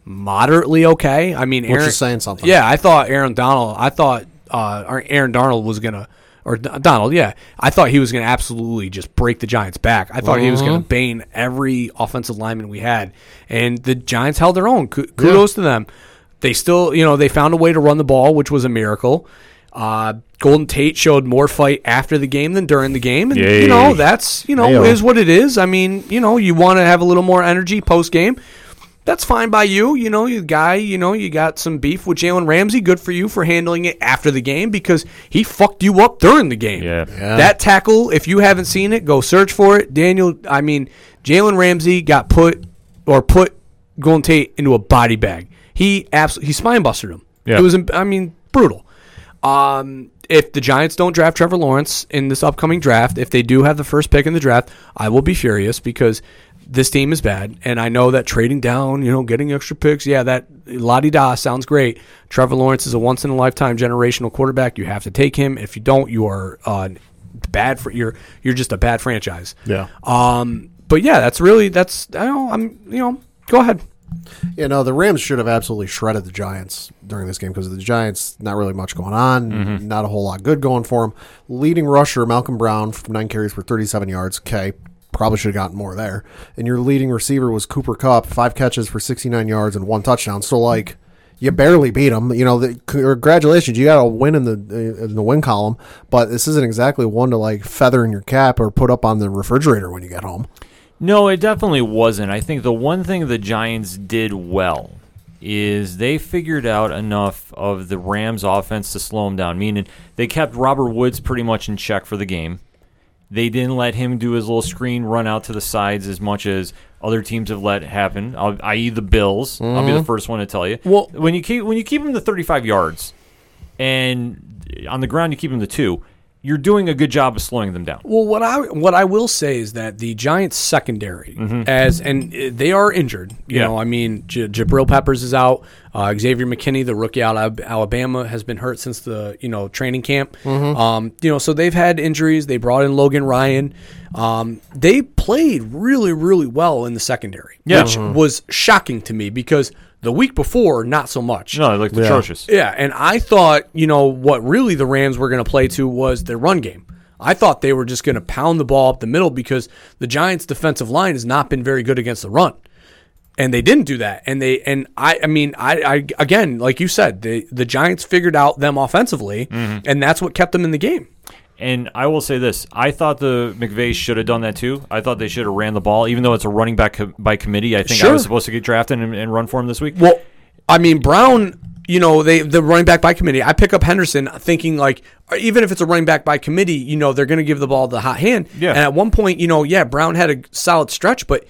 moderately okay. I mean, Aaron, is saying something. Yeah, I thought Aaron Donald. I thought uh, Aaron Darnold was gonna. Or Donald, yeah, I thought he was going to absolutely just break the Giants' back. I thought he was going to bane every offensive lineman we had, and the Giants held their own. Ku- Kudos to them. They still, you know, they found a way to run the ball, which was a miracle. Uh, Golden Tate showed more fight after the game than during the game, and Yay. you know that's you know Heyo. is what it is. I mean, you know, you want to have a little more energy post game that's fine by you. You know, you guy, you know, you got some beef with Jalen Ramsey. Good for you for handling it after the game because he fucked you up during the game. Yeah. Yeah. That tackle, if you haven't seen it, go search for it. Daniel, I mean, Jalen Ramsey got put or put Golden Tate into a body bag. He absolutely he spine busted him. Yeah. It was, I mean, brutal. Um, if the Giants don't draft Trevor Lawrence in this upcoming draft, if they do have the first pick in the draft, I will be furious because this team is bad, and I know that trading down, you know, getting extra picks, yeah, that la di da sounds great. Trevor Lawrence is a once in a lifetime generational quarterback. You have to take him. If you don't, you are uh, bad for you're you're just a bad franchise. Yeah. Um, but yeah, that's really that's I don't know, I'm you know go ahead. You know the Rams should have absolutely shredded the Giants during this game because the Giants not really much going on, Mm-hmm. not a whole lot good going for them. Leading rusher Malcolm Brown from nine carries for 37 yards. Okay, probably should have gotten more there. And your leading receiver was Cooper Kupp, five catches for 69 yards and one touchdown. So like. You barely beat them. You know, the, congratulations. You got a win in the uh, in the win column, but this isn't exactly one to like feather in your cap or put up on the refrigerator when you get home. No, it definitely wasn't. I think the one thing the Giants did well is they figured out enough of the Rams' offense to slow them down. Meaning they kept Robert Woods pretty much in check for the game. They didn't let him do his little screen run out to the sides as much as other teams have let happen, uh, i.e. the Bills. I'll be the first one to tell you. Well- when you keep when you keep him to 35 yards, and on the ground you keep him to two, you're doing a good job of slowing them down. Well, what I what I will say is that the Giants secondary, as and uh, they are injured. You Mm-hmm. Yeah. know, I mean, J- Jabril Peppers is out. Uh, Xavier McKinney, the rookie out of Alabama, has been hurt since the you know training camp. Mm-hmm. Um, you know, so they've had injuries. They brought in Logan Ryan. Um, they played really, really well in the secondary, Yeah. which was shocking to me because the week before, not so much. No, they looked atrocious. Yeah, and I thought, you know, what really the Rams were going to play to was their run game. I thought they were just going to pound the ball up the middle because the Giants' defensive line has not been very good against the run. And they didn't do that. And they and I I mean, I, I again, like you said, the the Giants figured out them offensively, mm-hmm. and that's what kept them in the game. And I will say this: I thought the McVay should have done that too. I thought they should have ran the ball, even though it's a running back co- by committee. I think I was supposed to get drafted and, and run for him this week. Well, I mean, Brown, you know, they the running back by committee. I pick up Henderson thinking like, even if it's a running back by committee, you know, they're going to give the ball the hot hand. Yeah. And at one point, you know, yeah, Brown had a solid stretch, but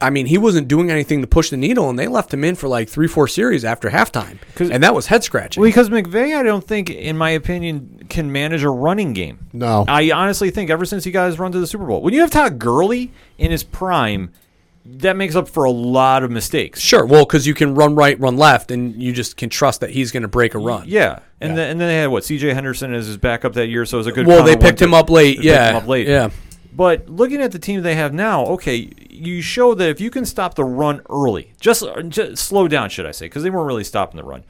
I mean, he wasn't doing anything to push the needle, and they left him in for like three, four series after halftime, and that was head scratching. Because McVay, I don't think, in my opinion, can manage a running game. No. I honestly think ever since he got his run to the Super Bowl, when you have Todd Gurley in his prime, that makes up for a lot of mistakes. Sure. Well, because you can run right, run left, and you just can trust that he's going to break a run. Yeah, and then and then they had what C.J. Henderson as his backup that year, so it was a good. Well, they picked him to- up late. they picked Yeah. him up late. Yeah. But looking at the team they have now, okay, you show that if you can stop the run early, just, uh, just slow down, should I say, because they weren't really stopping the run.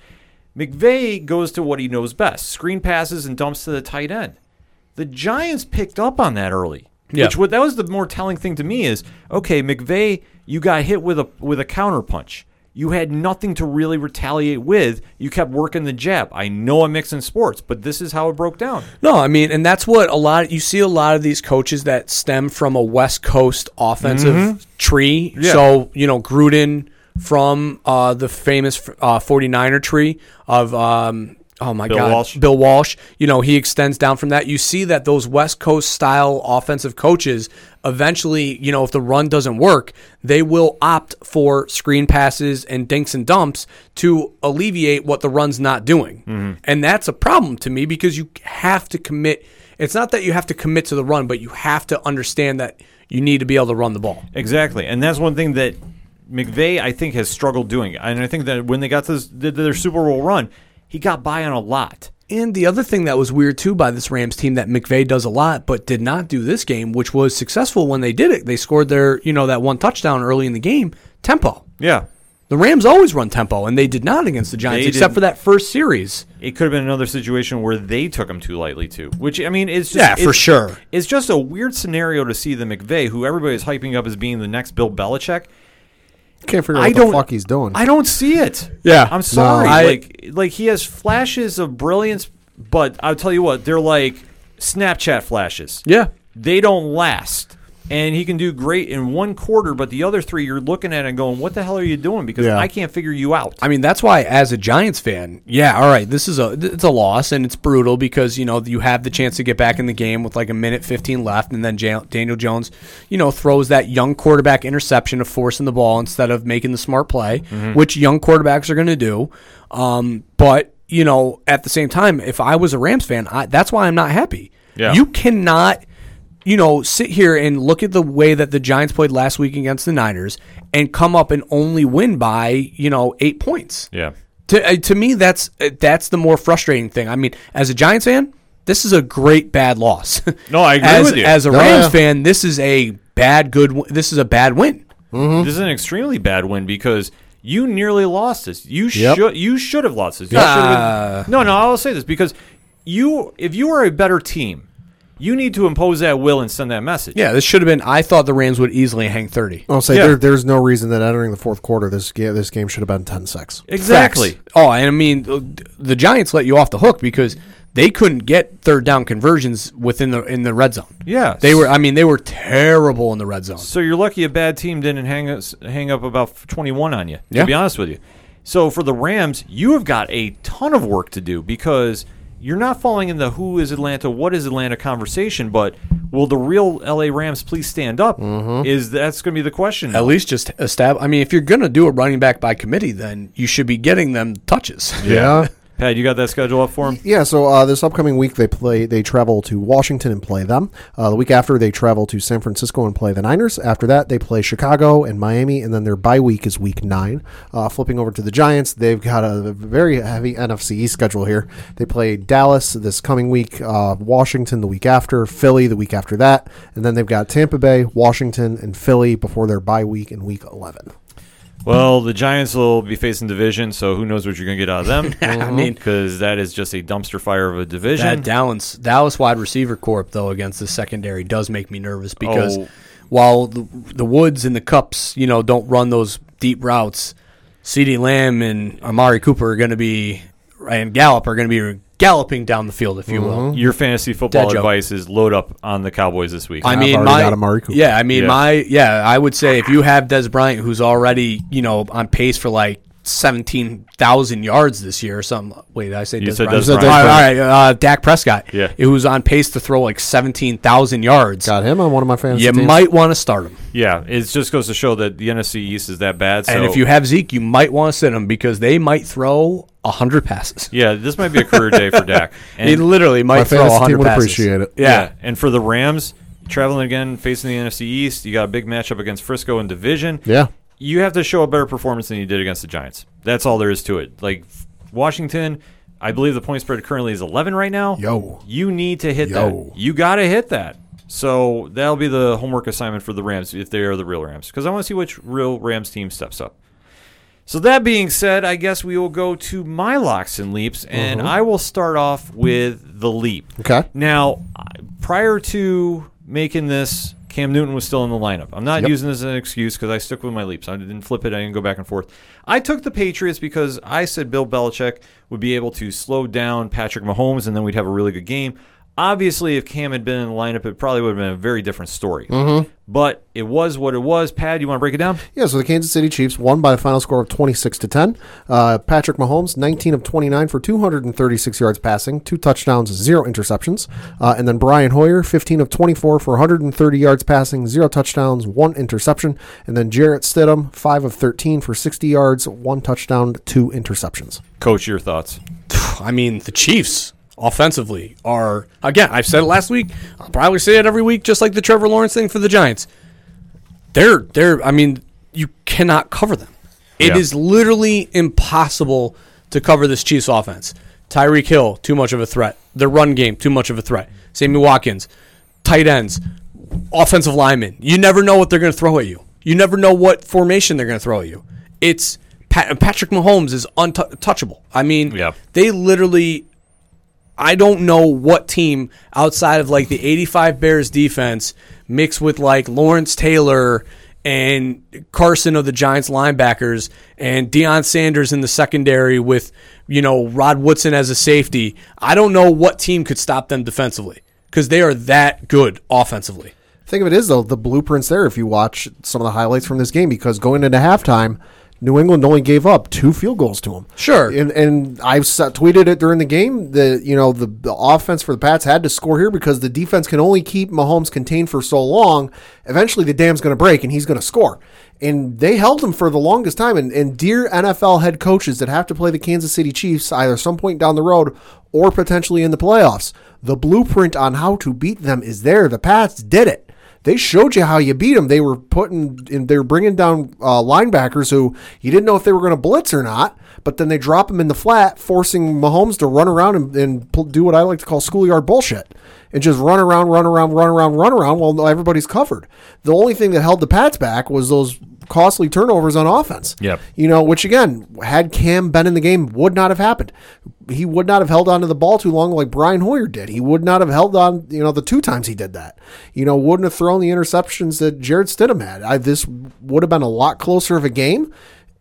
McVay goes to what he knows best: screen passes and dumps to the tight end. The Giants picked up on that early. Yeah. Which what that was the more telling thing to me is okay, McVay, you got hit with a with a counter punch. You had nothing to really retaliate with. You kept working the jab. I know I'm mixing sports, but this is how it broke down. No, I mean, and that's what a lot. You see a lot of these coaches that stem from a West Coast offensive tree. Mm-hmm. Yeah. So you know Gruden from uh, the famous uh, 49er tree of um, oh my Bill god, Walsh. Bill Walsh. You know he extends down from that. You see that those West Coast style offensive coaches eventually, you know, if the run doesn't work, they will opt for screen passes and dinks and dumps to alleviate what the run's not doing. Mm-hmm. And that's a problem to me because you have to commit. It's not that you have to commit to the run, but you have to understand that you need to be able to run the ball. Exactly, and that's one thing that McVay I think has struggled doing. And I think that when they got to this, their Super Bowl run, he got by on a lot. And the other thing that was weird too by this Rams team that McVay does a lot, but did not do this game, which was successful when they did it. They scored their, you know, that one touchdown early in the game. Tempo. Yeah, The Rams always run tempo, and they did not against the Giants, They except didn't. for that first series. it could have been another situation where they took him too lightly too. Which I mean, it's just Yeah, for sure. It's just a weird scenario to see the McVay, who everybody is hyping up as being the next Bill Belichick. Can't figure out I what don't the fuck he's doing. I don't see it. Yeah. I'm sorry. I- like like he has flashes of brilliance, but I'll tell you what, they're like Snapchat flashes. Yeah. They don't last. And he can do great in one quarter, but the other three you're looking at and going, "What the hell are you doing?" Because Yeah. I can't figure you out. I mean, that's why, as a Giants fan, yeah, all right, this is a it's a loss and it's brutal because you know you have the chance to get back in the game with like a minute fifteen left, and then Daniel Jones, you know, throws that young quarterback interception of forcing the ball instead of making the smart play, which young quarterbacks are going to do. Um, but you know, at the same time, if I was a Rams fan, I, that's why I'm not happy. Yeah. You cannot you know, sit here and look at the way that the Giants played last week against the Niners and come up and only win by, you know, eight points. Yeah. To, uh, to me, that's uh, that's the more frustrating thing. I mean, as a Giants fan, this is a great bad loss. No, I agree as, with you. As a Oh, Rams yeah. fan, this is a bad good. w- This is a bad win. This is an extremely bad win because you nearly lost this. You Yep. should you should have lost this. You should have- no, no, I'll say this because you if you were a better team, you need to impose that will and send that message. Yeah, this should have been. I thought the Rams would easily hang thirty. I'll say Yeah. there, there's no reason that entering the fourth quarter, this game, this game should have been 10-6. Exactly. Facts. Oh, and I mean, the Giants let you off the hook because they couldn't get third down conversions within the in the red zone. Yeah. They were. I mean, they were terrible in the red zone. So you're lucky a bad team didn't hang us, hang up about 21 on you. To Yeah. be honest with you. So for the Rams, you have got a ton of work to do because you're not falling in the who is Atlanta, what is Atlanta conversation, but will the real LA Rams please stand up? Mm-hmm. Is that's going to be the question. At least just establish. I mean, if you're gonna do a running back by committee, then you should be getting them touches. Yeah. Pat, you got that schedule up for him? Yeah, so uh, this upcoming week they play. They travel to Washington and play them. Uh, the week after they travel to San Francisco and play the Niners. After that they play Chicago and Miami, and then their bye week is week nine. Uh, flipping over to the Giants, they've got a very heavy NFC schedule here. They play Dallas this coming week, uh, Washington the week after, Philly the week after that, and then they've got Tampa Bay, Washington, and Philly before their bye week in week eleven. Well, the Giants will be facing division, so who knows what you're going to get out of them? I mhm. mean- because that is just a dumpster fire of a division. That Dallas Dallas wide receiver corp though against the secondary does make me nervous because Oh. while the, the Woods and the Kupps, you know, don't run those deep routes, CeeDee Lamb and Amari Cooper are going to be and Gallup are going to be galloping down the field, if you will. Mm-hmm. Your fantasy football Dead joke. advice is load up on the Cowboys this week. I I've mean, already my got Amari Cooper. yeah, I mean, Yeah. my yeah, I would say if you have Dez Bryant, who's already you know on pace for like seventeen thousand yards this year or something. Wait, did I say You Dez said Bryant? Dez You All right, all right uh, Dak Prescott, Yeah. who's on pace to throw like seventeen thousand yards. Got him on one of my fantasy You teams. might want to start him, yeah, it just goes to show that the NFC East is that bad. So and if you have Zeke, you might want to sit him because they might throw hundred passes. yeah, this might be a career day for Dak. And he literally might My throw fantasy team hundred would passes. appreciate it. Yeah. and for the Rams, traveling again, facing the NFC East. You got a big matchup against Frisco in division. Yeah. You have to show a better performance than you did against the Giants. That's all there is to it. Like Washington, I believe the point spread currently is 11 right now. Yo. You need to hit Yo. that. You got to hit that. So that'll be the homework assignment for the Rams if they are the real Rams. Because I want to see which real Rams team steps up. So that being said, I guess we will go to my locks and leaps, and mm-hmm. I will start off with the leap. Okay. Now, prior to making this, Cam Newton was still in the lineup. I'm not Yep. using this as an excuse because I stuck with my leaps. I didn't flip it. I didn't go back and forth. I took the Patriots because I said Bill Belichick would be able to slow down Patrick Mahomes, and then we'd have a really good game. Obviously, if Cam had been in the lineup, it probably would have been a very different story. Mm-hmm. But it was what it was. Pad, you want to break it down? Yeah, so the Kansas City Chiefs won by a final score of 26 to 10. Uh, Patrick Mahomes, 19 of 29 for 236 yards passing, two touchdowns, zero interceptions. Uh, and then Brian Hoyer, 15 of 24 for 130 yards passing, zero touchdowns, one interception. And then Jarrett Stidham, 5 of 13 for 60 yards, one touchdown, two interceptions. Coach, your thoughts? I mean, the Chiefs offensively are again. I've said it last week. I'll probably say it every week, just like the Trevor Lawrence thing for the Giants. They're they're. I mean, you cannot cover them. It is Yeah. literally impossible to cover this Chiefs offense. Tyreek Hill, too much of a threat. The run game, too much of a threat. Sammy Watkins, tight ends, offensive linemen. You never know what they're going to throw at you. You never know what formation they're going to throw at you. It's Patrick Mahomes is untouchable. I mean, Yeah. they literally I don't know what team outside of like the 85 Bears defense mixed with like Lawrence Taylor and Carson of the Giants linebackers and Deion Sanders in the secondary with, you know, Rod Woodson as a safety. I don't know what team could stop them defensively because they are that good offensively. Thing of it is, though, the blueprint's there if you watch some of the highlights from this game because going into halftime, New England only gave up two field goals to them. Sure. and, and I've tweeted it during the game that you know the, the offense for the Pats had to score here because the defense can only keep Mahomes contained for so long. Eventually, the dam's going to break and he's going to score. And they held him for the longest time. And, and dear NFL head coaches that have to play the Kansas City Chiefs either some point down the road or potentially in the playoffs, the blueprint on how to beat them is there. The Pats did it they showed you how you beat them. They were putting, in, they were bringing down uh, linebackers who you didn't know if they were going to blitz or not. But then they drop them in the flat, forcing Mahomes to run around and, and do what I like to call schoolyard bullshit, and just run around, run around, run around, run around while everybody's covered. The only thing that held the Pats back was those costly turnovers on offense. Yep. You know, which again, had Cam been in the game, would not have happened. He would not have held on to the ball too long like Brian Hoyer did. He would not have held on, you know, the two times he did that. You know, wouldn't have thrown the interceptions that Jarrett Stidham had. I, this would have been a lot closer of a game.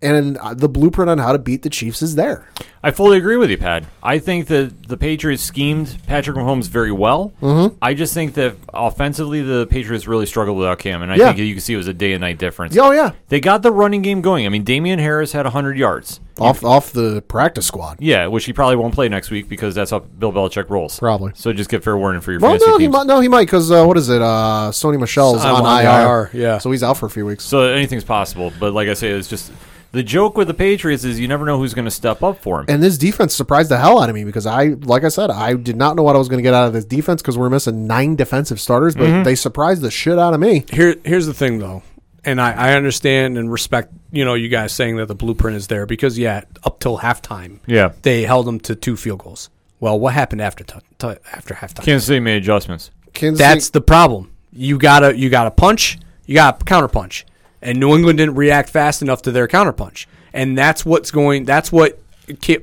And uh, the blueprint on how to beat the Chiefs is there. I fully agree with you, Pat. I think that the Patriots schemed Patrick Mahomes very well. Mm-hmm. I just think that offensively, the Patriots really struggled without Cam, and I Yeah. think you can see it was a day and night difference. Oh, yeah. They got the running game going. I mean, Damien Harris had 100 yards. Off off the practice squad. Yeah, which he probably won't play next week because that's how Bill Belichick rolls. Probably. So just get fair warning for your Well, no, he might. No, he might because uh, what is it? Uh, Sony Michel's on, on IR. IR, yeah. So he's out for a few weeks. So anything's possible. But like I say, it's just the joke with the Patriots is you never know who's going to step up for him. And this defense surprised the hell out of me because I, like I said, I did not know what I was going to get out of this defense because we're missing nine defensive starters, but Mm-hmm. they surprised the shit out of me. Here, here's the thing, though, and I, I understand and respect, you know, you guys saying that the blueprint is there because, yeah, up till halftime, Yeah. they held them to two field goals. Well, what happened after t- t- after halftime? Kansas City made adjustments. Kansas That's City- the problem. You gotta you gotta punch, you gotta counter punch, and New England didn't react fast enough to their counterpunch, and that's what's going. That's what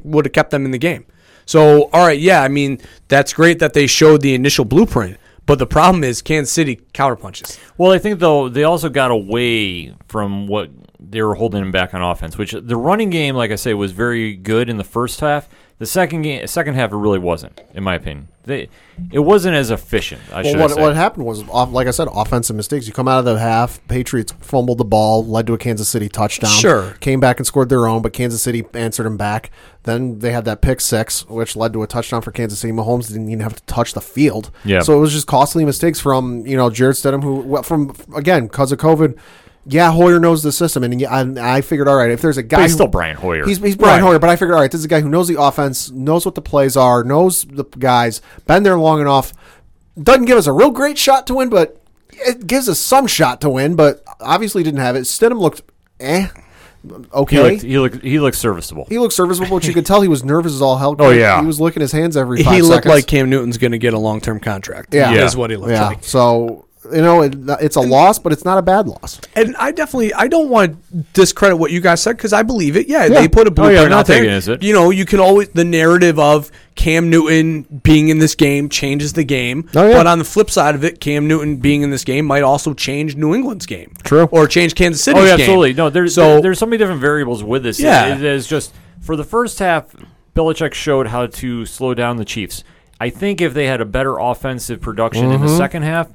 would have kept them in the game. So, all right, yeah, I mean that's great that they showed the initial blueprint, but the problem is Kansas City counterpunches. Well, I think though they also got away from what they were holding them back on offense, which the running game, like I say, was very good in the first half. The second game, second half, it really wasn't, in my opinion. They, it wasn't as efficient. I Well, should what, say. what happened was, off, like I said, offensive mistakes. You come out of the half, Patriots fumbled the ball, led to a Kansas City touchdown. Sure. Came back and scored their own, but Kansas City answered them back. Then they had that pick six, which led to a touchdown for Kansas City. Mahomes didn't even have to touch the field. Yeah. So it was just costly mistakes from, you know, Jarrett Stidham, who, well, from, again, because of COVID, yeah, Hoyer knows the system, and I, I figured, all right, if there's a guy, But he's who- still Brian Hoyer. He's, he's Brian Right. Hoyer, but I figured, all right, this is a guy who knows the offense, knows what the plays are, knows the guys, been there long enough. Doesn't give us a real great shot to win, but it gives us some shot to win, but obviously didn't have it. Stidham looked eh, okay. He looked, he looked he looked serviceable. He looked serviceable, but you could tell he was nervous as all hell. Oh, yeah. he was licking his hands every. Five he looked seconds. like Cam Newton's going to get a long term contract. Yeah. is what he looked yeah. like. So you know, it, it's a loss, but it's not a bad loss. And I definitely, I don't want to discredit what you guys said because I believe it. Yeah, they put a Oh, blueprint yeah, I'm not out there. taking it it. You know, you can always the narrative of Cam Newton being in this game changes the game. Oh, yeah. But on the flip side of it, Cam Newton being in this game might also change New England's game. True. Or change Kansas City's Oh, yeah, game. absolutely. No, there's so there- there's so many different variables with this. Yeah. it, it is just for the first half, Belichick showed how to slow down the Chiefs. I think if they had a better offensive production in the mm-hmm. second half,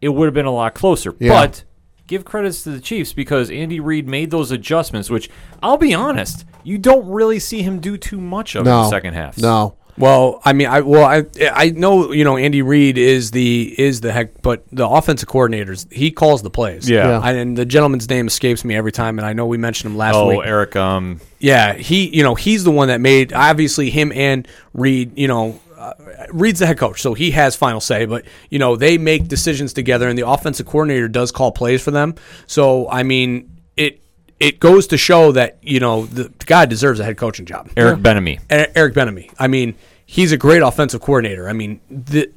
it would have been a lot closer. Yeah. But give credits to the Chiefs because Andy Reid made those adjustments, which I'll be honest, you don't really see him do too much of in the second half. No, Well, I mean, I well, I I know you know Andy Reid is the is the heck, but the offensive coordinators he calls the plays. Yeah. Yeah. I- and the gentleman's name escapes me every time, and I know we mentioned him last Oh, week. Eric, um, Yeah, he you know he's the one that made obviously him and Reid You know, uh, Reed's the head coach, so he has final say. But you know they make decisions together, and the offensive coordinator does call plays for them. So I mean it. It goes to show that you know the, the guy deserves a head coaching job. Eric Bieniemy. E- Eric Bieniemy. I mean, he's a great offensive coordinator. I mean, the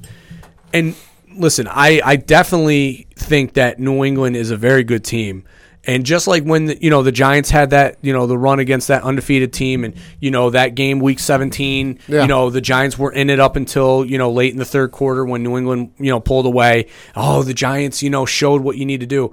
and listen, I I definitely think that New England is a very good team. And just like when the, you know the Giants had that you know the run against that undefeated team, and you know that game week seventeen, Yeah. you know the Giants were in it up until you know late in the third quarter when New England you know pulled away. Oh, the Giants you know showed what you need to do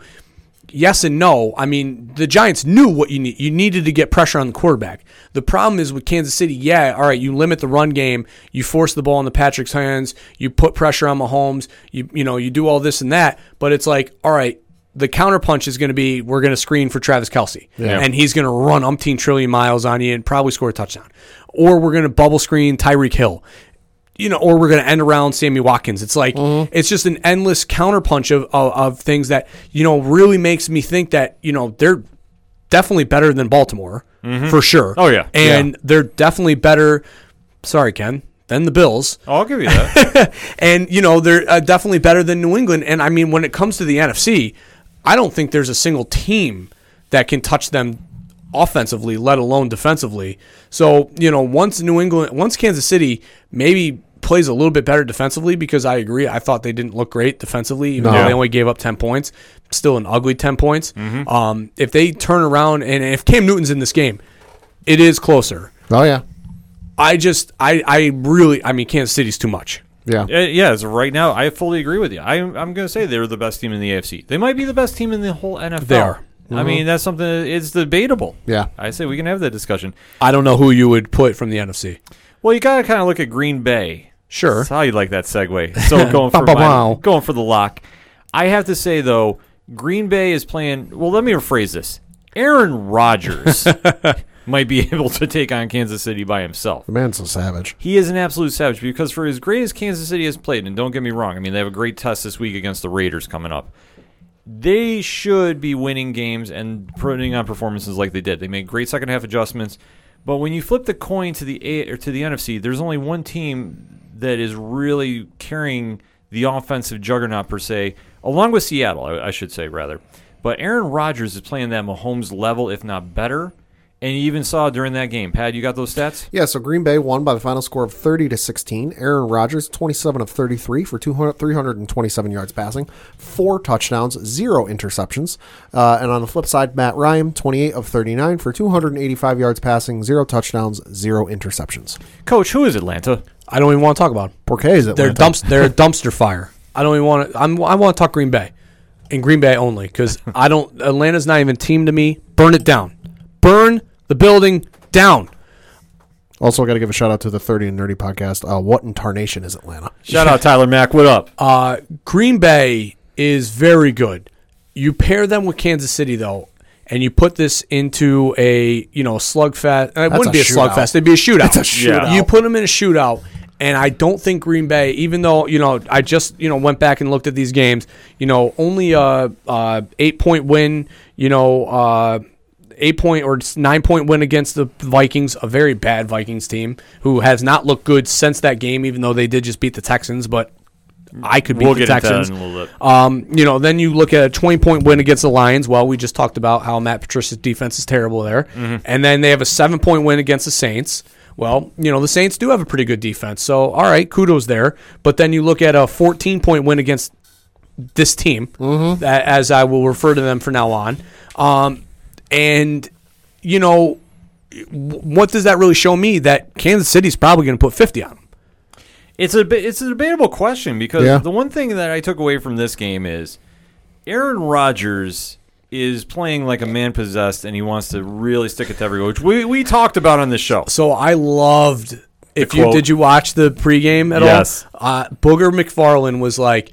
yes and no. I mean, the Giants knew what you need. You needed to get pressure on the quarterback. The problem is with Kansas City. Yeah, all right, you limit the run game. You force the ball into Patrick's hands. You put pressure on Mahomes. You you know you do all this and that. But it's like, all right. The counterpunch is going to be we're going to screen for Travis Kelce, and he's going to run umpteen trillion miles on you and probably score a touchdown. Or we're going to bubble screen Tyreek Hill you know, or we're going to end around Sammy Watkins. It's like Mm-hmm. it's just an endless counterpunch of, of of things that you know really makes me think that you know they're definitely better than Baltimore for sure. Oh, yeah. and they're definitely better. Sorry, Ken. Than the Bills, Oh, I'll give you that. and you know they're uh, definitely better than New England. And I mean, when it comes to the NFC, I don't think there's a single team that can touch them offensively, let alone defensively. So you know, once New England, once Kansas City maybe plays a little bit better defensively, because I agree, I thought they didn't look great defensively, even though No. they only gave up ten points. Still an ugly ten points. Mm-hmm. Um, if they turn around and if Cam Newton's in this game, it is closer. oh yeah, I just, I, I really, I mean, Kansas City's too much. Yeah. Uh, yeah, as right now, I fully agree with you. I, I'm going to say they're the best team in the AFC. They might be the best team in the whole NFL. They are. I mean, that's something. It's debatable. Yeah. I say we can have that discussion. I don't know who you would put from the NFC. Well, you got to kind of look at Green Bay. Sure. That's how you like that segue. So going for Bow, bow, my, going for the lock. I have to say though, Green Bay is playing. Well, let me rephrase this. Aaron Rodgers might be able to take on Kansas City by himself. The man's a savage. He is an absolute savage because for as great as Kansas City has played, and don't get me wrong, I mean they have a great test this week against the Raiders coming up. They should be winning games and putting on performances like they did. They made great second half adjustments, but when you flip the coin to the A or to the NFC, there's only one team that is really carrying the offensive juggernaut per se, along with Seattle, I, I should say rather. But Aaron Rodgers is playing that Mahomes level, if not better. And you even saw during that game. Pat, you got those stats? Yeah, so Green Bay won by the final score of 30 to 16. Aaron Rodgers, 27 of 33 for 200, 327 yards passing, four touchdowns, zero interceptions. Uh, and on the flip side, Matt Ryan, 28 of 39 for 285 yards passing, zero touchdowns, zero interceptions. Coach, who is Atlanta? I don't even want to talk about them. Porque is They're Atlanta. dumps. They're a dumpster fire. I don't even want to. I'm, I want to talk Green Bay, and Green Bay only because I don't. Atlanta's not even a team to me. Burn it down. Burn the building down. Also, I got to give a shout out to the 30 and Nerdy podcast. Uh, what in tarnation is Atlanta? Shout out Tyler Mack. What up? Uh, Green Bay is very good. You pair them with Kansas City though, and you put this into a you know slugfest. It wouldn't a be a shootout. slugfest. It'd be a shootout. It's a shootout. You put them in a shootout, and I don't think Green Bay, even though you know I just you know went back and looked at these games, you know only a, a eight point win, you know. Uh, Eight point or nine point win against the Vikings, a very bad Vikings team who has not looked good since that game, even though they did just beat the Texans. But I could beat We'll the get into that Texans. in a little bit. Um, you know, then you look at a 20 point win against the Lions. Well, we just talked about how Matt Patricia's defense is terrible there. And then they have a seven point win against the Saints. Well, you know, the Saints do have a pretty good defense. So, all right, kudos there. But then you look at a 14 point win against this team, a- as I will refer to them from now on. Um, and, you know, what does that really show me? That Kansas City's probably going to put 50 on them. It's a bit- it's a debatable question because Yeah. the one thing that I took away from this game is Aaron Rodgers is playing like a man possessed and he wants to really stick it to everyone, which we, we talked about on this show. So I loved. If you did you watch the pregame at Yes. all? Uh, Booger McFarland was like,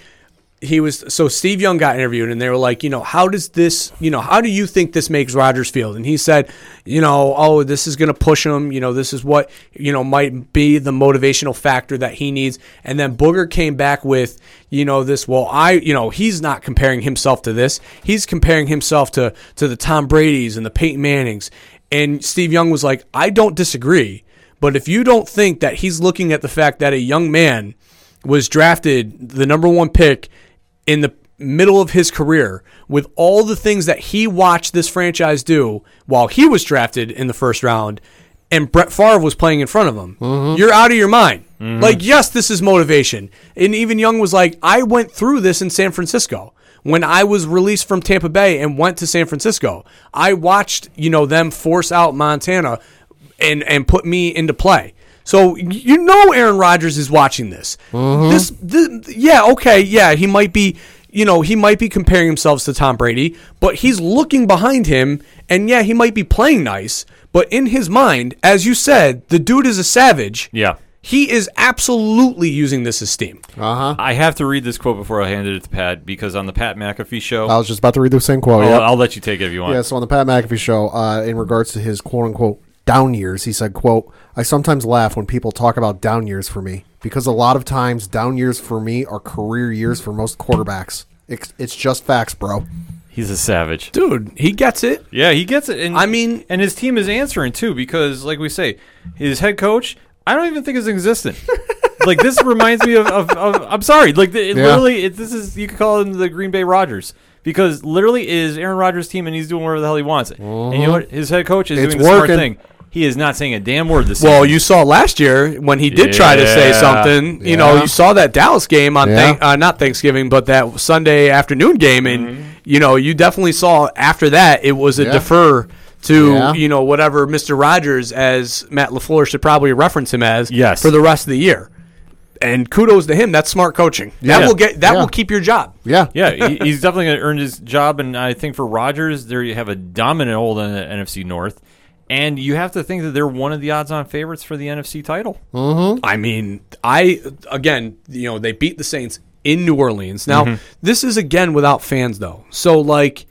he was so Steve Young got interviewed and they were like, you know, how does this, you know, how do you think this makes Rodgers feel? And he said, you know, oh, this is going to push him. You know, this is what you know might be the motivational factor that he needs. And then Booger came back with, you know, this. Well, I, you know, he's not comparing himself to this. He's comparing himself to to the Tom Brady's and the Peyton Mannings. And Steve Young was like, I don't disagree. But if you don't think that he's looking at the fact that a young man was drafted the number one pick in the middle of his career with all the things that he watched this franchise do while he was drafted in the first round and Brett Favre was playing in front of him. Mm-hmm. You're out of your mind. Mm-hmm. Like, yes, this is motivation. And even Young was like, I went through this in San Francisco. When I was released from Tampa Bay and went to San Francisco, I watched, you know, them force out Montana and and put me into play. So you know Aaron Rodgers is watching this. This, th yeah, okay, yeah, he might be, you know, he might be comparing himself to Tom Brady, but he's looking behind him, and yeah, he might be playing nice, but in his mind, as you said, the dude is a savage. Yeah. He is absolutely using this as steam. Uh huh. I have to read this quote before I hand it to Pat because on the Pat McAfee show, I was just about to read the same quote. I'll, yeah. I'll let you take it if you want. Yeah, so on the Pat McAfee show, uh, in regards to his quote unquote down years, he said, quote, I sometimes laugh when people talk about down years for me because a lot of times down years for me are career years for most quarterbacks. It's, it's just facts, bro. He's a savage. Dude, he gets it. Yeah, he gets it. And I mean- and his team is answering too because, like we say, his head coach, I don't even think is existent. like this reminds me of, of, of I'm sorry, like the, it Yeah. literally, it, this is you could call him the Green Bay Rodgers because literally is Aaron Rodgers' team and he's doing whatever the hell he wants. And you know mm-hmm. what? His head coach is It's doing the smart thing. He is not saying a damn word this Well, season. you saw last year when he did try to say Yeah. something. You know, you saw that Dallas game on Yeah. thank, uh, not Thanksgiving, but that Sunday afternoon game, and you know, you definitely saw after that it was a Yeah. defer to Yeah. you know whatever Mister Rogers, as Matt Lafleur should probably reference him as, Yes. for the rest of the year. And kudos to him. That's smart coaching. That Yeah. will get that Yeah. will keep your job. Yeah. yeah, he, he's definitely going to earn his job, and I think for Rodgers, there you have a dominant hold in the NFC North, and you have to think that they're one of the odds-on favorites for the NFC title. I mean, I again, you know, they beat the Saints in New Orleans. Now, this is again without fans though. So like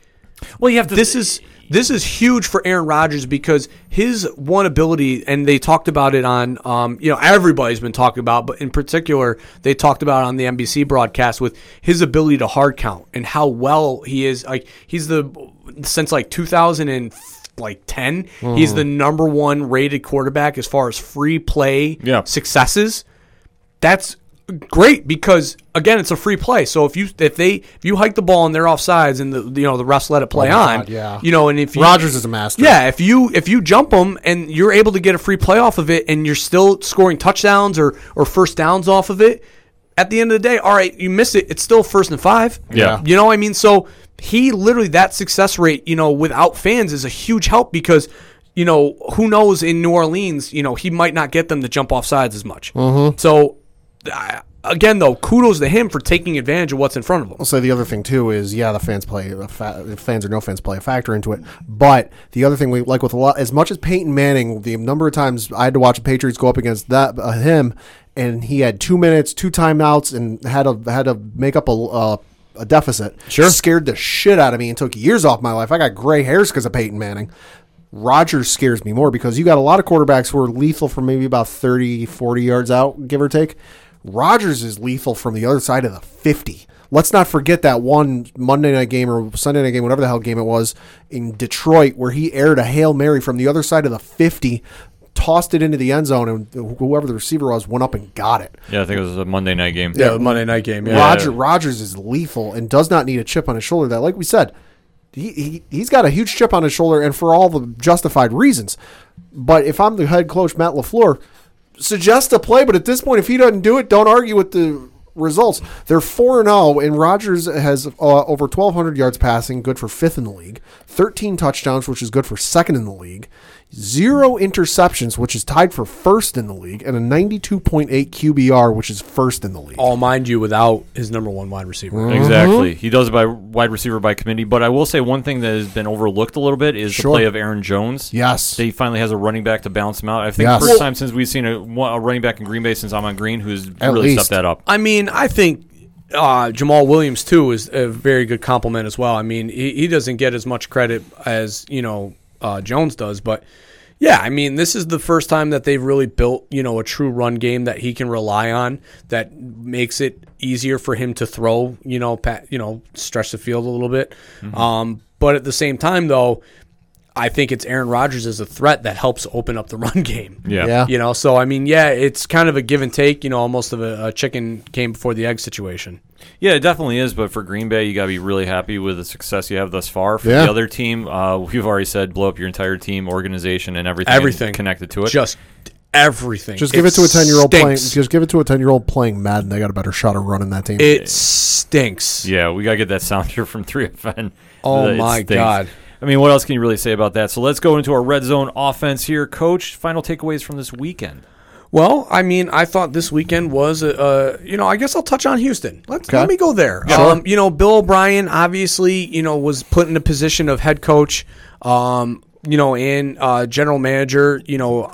Well, you have to. this is this is huge for Aaron Rodgers because his one ability, and they talked about it on, um, you know, everybody's been talking about, but in particular, they talked about it on the NBC broadcast with his ability to hard count and how well he is. Like he's the since like 2000 and like 10, hmm. he's the number one rated quarterback as far as free play Yeah. successes that's great because again it's a free play so if you if they if you hike the ball and they're off sides and the you know the refs let it play Oh on God, yeah. you know and if you, Rodgers is a master. yeah if you if you jump them and you're able to get a free play off of it and you're still scoring touchdowns or or first downs off of it at the end of the day all right you miss it it's still first and five. Yeah. you know what i mean? So he literally that success rate you know without fans is a huge help because you know who knows in new orleans you know he might not get them to jump off sides as much. Mm-hmm. So I- again, though, kudos to him for taking advantage of what's in front of him. I'll say the other thing too is yeah, the fans play a fa- fans or no fans play a factor into it. But the other thing we like with a lot as much as Peyton Manning, the number of times I had to watch the Patriots go up against that uh, him, and he had two minutes, two timeouts, and had to had to make up a. Uh, a deficit Sure. scared the shit out of me and took years off my life. I got gray hairs because of Peyton Manning. Rodgers scares me more because you got a lot of quarterbacks who are lethal from maybe about 30, 40 yards out, give or take. Rodgers is lethal from the other side of the 50. Let's not forget that one Monday night game or Sunday night game, whatever the hell game it was, in Detroit, where he aired a Hail Mary from the other side of the 50 tossed it into the end zone, and whoever the receiver was went up and got it. Yeah, I think it was a Monday night game. Yeah, the Monday night game. Yeah. Roger Rodgers is lethal and does not need a chip on his shoulder. That, like we said, he, he he's got a huge chip on his shoulder, and for all the justified reasons. But if I'm the head coach, Matt Lafleur, suggest a play. But at this point, if he doesn't do it, don't argue with the results. They're four and zero, and Rodgers has uh, over 1,200 yards passing, good for fifth in the league. 13 touchdowns, which is good for second in the league. Zero interceptions, which is tied for first in the league, and a 92.8 QBR, which is first in the league. All mind you, without his number one wide receiver. Mm-hmm. Exactly. He does it by wide receiver by committee. But I will say one thing that has been overlooked a little bit is Sure. the play of Aaron Jones. Yes. That he finally has a running back to balance him out. I think Yes. first time since we've seen a, a running back in Green Bay since Ahman Green who's At really least. stepped that up. I mean, I think uh, Jamaal Williams too is a very good complement as well. I mean, he, he doesn't get as much credit as you know uh, Jones does, but yeah, I mean, this is the first time that they've really built you know a true run game that he can rely on that makes it easier for him to throw. You know, pat, you know, stretch the field a little bit. Um, but at the same time, though. I think it's Aaron Rodgers as a threat that helps open up the run game. Yeah. Yeah. You know, so I mean, yeah, it's kind of a give and take. You know, almost of a, a chicken came before the egg situation. Yeah, it definitely is. But for Green Bay, you got to be really happy with the success you have thus far. For Yeah. the other team, uh, we've already said blow up your entire team, organization, and everything, Everything connected to it. Just everything. Just give it to a ten year old playing. Just give it to a ten year old playing Madden. They got a better shot of running that team. It stinks. yeah, we got to get that sound here from 3FN. Oh my stinks. God. I mean, what else can you really say about that? So let's go into our red zone offense here, Coach. Final takeaways from this weekend. Well, I mean, I thought this weekend was, uh, uh, you know, I guess I'll touch on Houston. Let's Okay. let me go there. Um, you know, Bill O'Brien obviously, you know, was put in a position of head coach, um, you know, and uh, general manager. You know,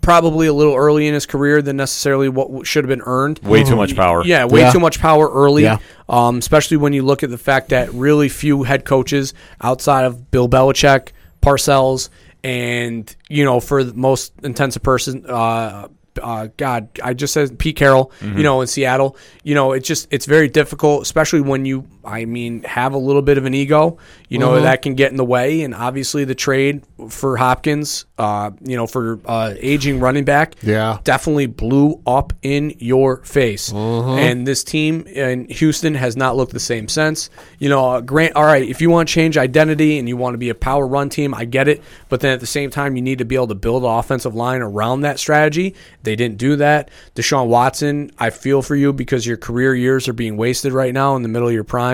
probably a little early in his career than necessarily what should have been earned. Way too much power. Yeah, way Yeah. too much power early. Yeah. Um, especially when you look at the fact that really few head coaches outside of Bill Belichick, Parcells, and you know, for the most intensive person, uh, uh, God, I just said Pete Carroll. You know, in Seattle, you know, it's just it's very difficult, especially when you, I mean, have a little bit of an ego. You know, that can get in the way, and obviously the trade for Hopkins, uh, you know, for uh, aging running back, Yeah. definitely blew up in your face. Mm-hmm. And this team in Houston has not looked the same since. You know, uh, Grant, all right, if you want to change identity and you want to be a power run team, I get it. But then at the same time, you need to be able to build an offensive line around that strategy. They didn't do that. Deshaun Watson, I feel for you because your career years are being wasted right now in the middle of your prime.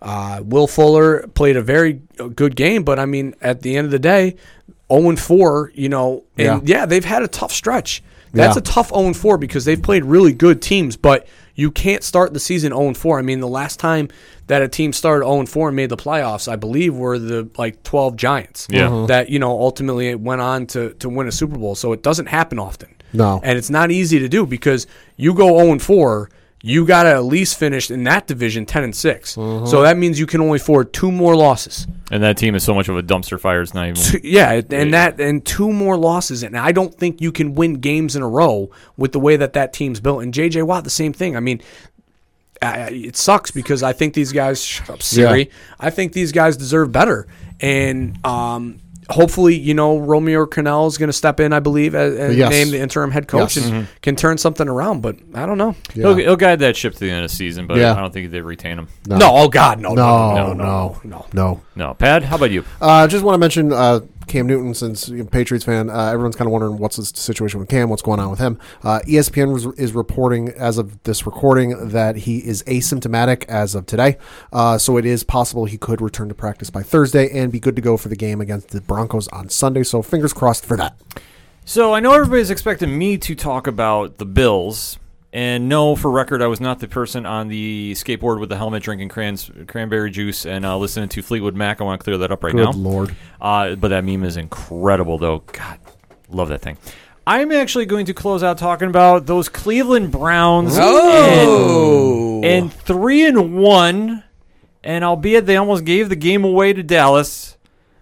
Uh, Will Fuller played a very good game, but I mean, at the end of the day, 0 4, you know, and yeah. they've had a tough stretch. That's Yeah. a tough 0 4 because they've played really good teams, but you can't start the season 0 4. I mean, the last time that a team started 0 4 and made the playoffs, I believe, were the like 12 Giants. Yeah. Mhm. That, you know, ultimately went on to, to win a Super Bowl. So it doesn't happen often. No. And it's not easy to do because you go 0 4, you got to at least finish in that division 10 and 6. Mm-hmm. So that means you can only afford two more losses. And that team is so much of a dumpster fire. It's not even. Two- yeah, and that and two more losses, and I don't think you can win games in a row with the way that that team's built. And JJ Watt, the same thing. I mean, I, it sucks because I think these guys. Shut up, Siri. I think these guys deserve better, and um, hopefully, you know, Romeo Crennel is going to step in. I believe as, as Yes. named the interim head coach Yes. and can turn something around. But I don't know. He'll, he'll guide that ship to the end of the season, but Yeah. I don't think they retain him. No. No, oh God, no, no, no, no, no, no. No, Pad, how about you? Uh, just want to mention uh, Cam Newton, since you're a Patriots fan, uh, everyone's kind of wondering what's the situation with Cam, what's going on with him. Uh, ESPN is reporting as of this recording that he is asymptomatic as of today, uh, so it is possible he could return to practice by Thursday and be good to go for the game against the Broncos on Sunday. So fingers crossed for that. So I know everybody's expecting me to talk about the Bills, and no, for record, I was not the person on the skateboard with the helmet drinking crans, cranberry juice and uh, listening to Fleetwood Mac. I want to clear that up right Good now. lord. Uh, but that meme is incredible, though. God, love that thing. I'm actually going to close out talking about those Cleveland Browns. Oh. And, and three and one, and albeit they almost gave the game away to Dallas,